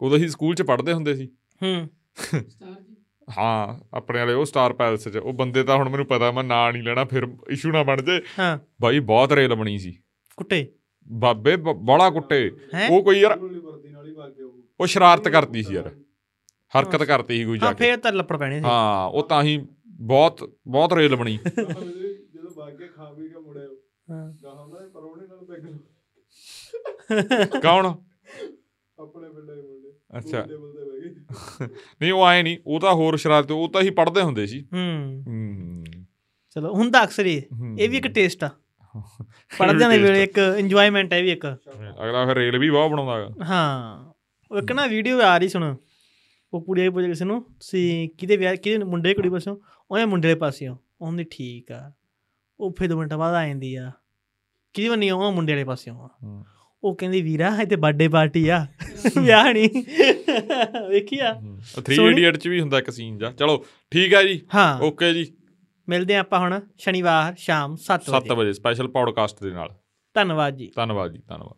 ਉਦੋਂ ਅਸੀਂ ਸਕੂਲ 'ਚ ਪੜ੍ਹਦੇ ਹੁੰਦੇ ਸੀ। ਹੂੰ। ਸਟਾਰ ਜੀ? ਹਾਂ ਆਪਣੇ ਵਾਲੇ ਉਹ ਸਟਾਰ ਪੈਲਸ 'ਚ। ਉਹ ਬੰਦੇ ਤਾਂ ਹੁਣ ਮੈਨੂੰ ਪਤਾ ਮੈਂ ਨਾਂ ਨਹੀਂ ਲੈਣਾ ਫਿਰ ਇਸ਼ੂ ਨਾ ਬਣ ਜੇ। ਹਾਂ। ਬਾਈ ਬਹੁਤ ਰੇਲ ਬਣੀ ਸੀ। ਕੁੱਟੇ? ਬਾਬੇ ਬੜਾ ਕੁੱਟੇ। ਹੈਂ? ਉਹ ਕੋਈ ਯਾਰ ਵਰਦੀ ਨਾਲ ਹੀ ਵਗ ਗਿਆ ਉਹ। ਸ਼ਰਾਰਤ ਕਰਤੀ ਸੀ ਯਾਰ। ਹਰਕਤ ਕਰਤੀ ਸੀ ਕੋਈ ਜਾ ਹਾਂ ਕੇ। ਫੇਰ ਤਾਂ ਲੱਪੜ ਪੈਣੇ ਸੀ। ਹਾਂ ਉਹ ਤਾਂ ਹੀ ਬਹੁਤ ਬਹੁਤ ਰੇਲ ਬਣੀ। ਜਦੋਂ ਵਗ ਗਿਆ ਖਾ ਪੀ ਕੇ *laughs* ਕੌਣ? ਆਪਣੇ ਪਿੰਡੇ ਦੇ ਮੁੰਡੇ। ਅੱਛਾ। ਨਹੀਂ ਉਹ ਆਏ ਨਹੀਂ ਉਹ ਤਾਂ ਹੋਰ ਸ਼ਰਾਰਤ ਉਹ ਤਾਂ ਹੀ ਪੜ੍ਹਦੇ ਹੁੰਦੇ ਸੀ। ਹੂੰ। ਹੂੰ। ਚਲੋ ਹੁੰਦਾ ਅਕਸਰ ਹੀ ਹੂੰ। ਇਹ ਵੀ ਇੱਕ ਟੇਸਟ ਆ। ਪੜ੍ਹਦਿਆਂ ਦੇ ਵੇਲੇ ਇੱਕ ਇੰਜੋਇਮੈਂਟ ਹੈ ਇਹ ਵੀ ਇੱਕ। ਅਗਲਾ ਫਿਰ ਰੇਲ ਵੀ ਬਹੁਤ ਬਣਾਉਂਦਾ ਹੈਗਾ। ਹਾਂ। ਉਹ ਇੱਕ ਨਾ ਵੀਡੀਓ ਆ ਰਹੀ ਸੁਣ। ਉਹ ਕੁੜੀ ਪੁੱਛ ਕਿਸੇ ਨੂੰ ਤੁਸੀਂ ਕਿਹਦੇ ਵਿਆਹ ਕਿਹਦੇ ਮੁੰਡੇ ਕੁੜੀ ਪਾਸਿਓਂ ਉਹਨੇ ਮੁੰਡੇ ਦੇ ਪਾਸਿਓਂ। ਉਹਨੇ ਠੀਕ ਆ। ਉਹ ਫਿਰ ਦੋ ਮਿੰਟ ਬਾਅਦ ਆ ਜਾਂਦੀ ਆ। ਕਿਹਦੀ ਬੰਨੀ ਉਹ ਮੁੰਡੇ ਵਾਲੇ ਪਾਸਿਓਂ ਆ ਹੂੰ। ਉਹ ਕਹਿੰਦੀ ਵੀਰਾ ਇਹ ਤੇ ਬਰਥਡੇ ਪਾਰਟੀ ਆ ਵਿਆਹ ਨਹੀਂ ਵੇਖਿਆ 3 ਸੋਹਣੀ- ਇਡੀਅਟ ਚ ਵੀ ਹੁੰਦਾ ਇੱਕ ਸੀਨ ਜਾ। ਚਲੋ ਠੀਕ ਹੈ ਜੀ। ਹਾਂ। ਓਕੇ ਜੀ। ਮਿਲਦੇ ਆਪਾਂ ਹੁਣ ਸ਼ਨੀਵਾਰ ਸ਼ਾਮ 7 7 ਵਜੇ ਵਜੇ ਸਪੈਸ਼ਲ ਪੌਡਕਾਸਟ ਦੇ ਨਾਲ। ਧੰਨਵਾਦ ਜੀ। ਧੰਨਵਾਦ ਜੀ ਧੰਨਵਾਦ।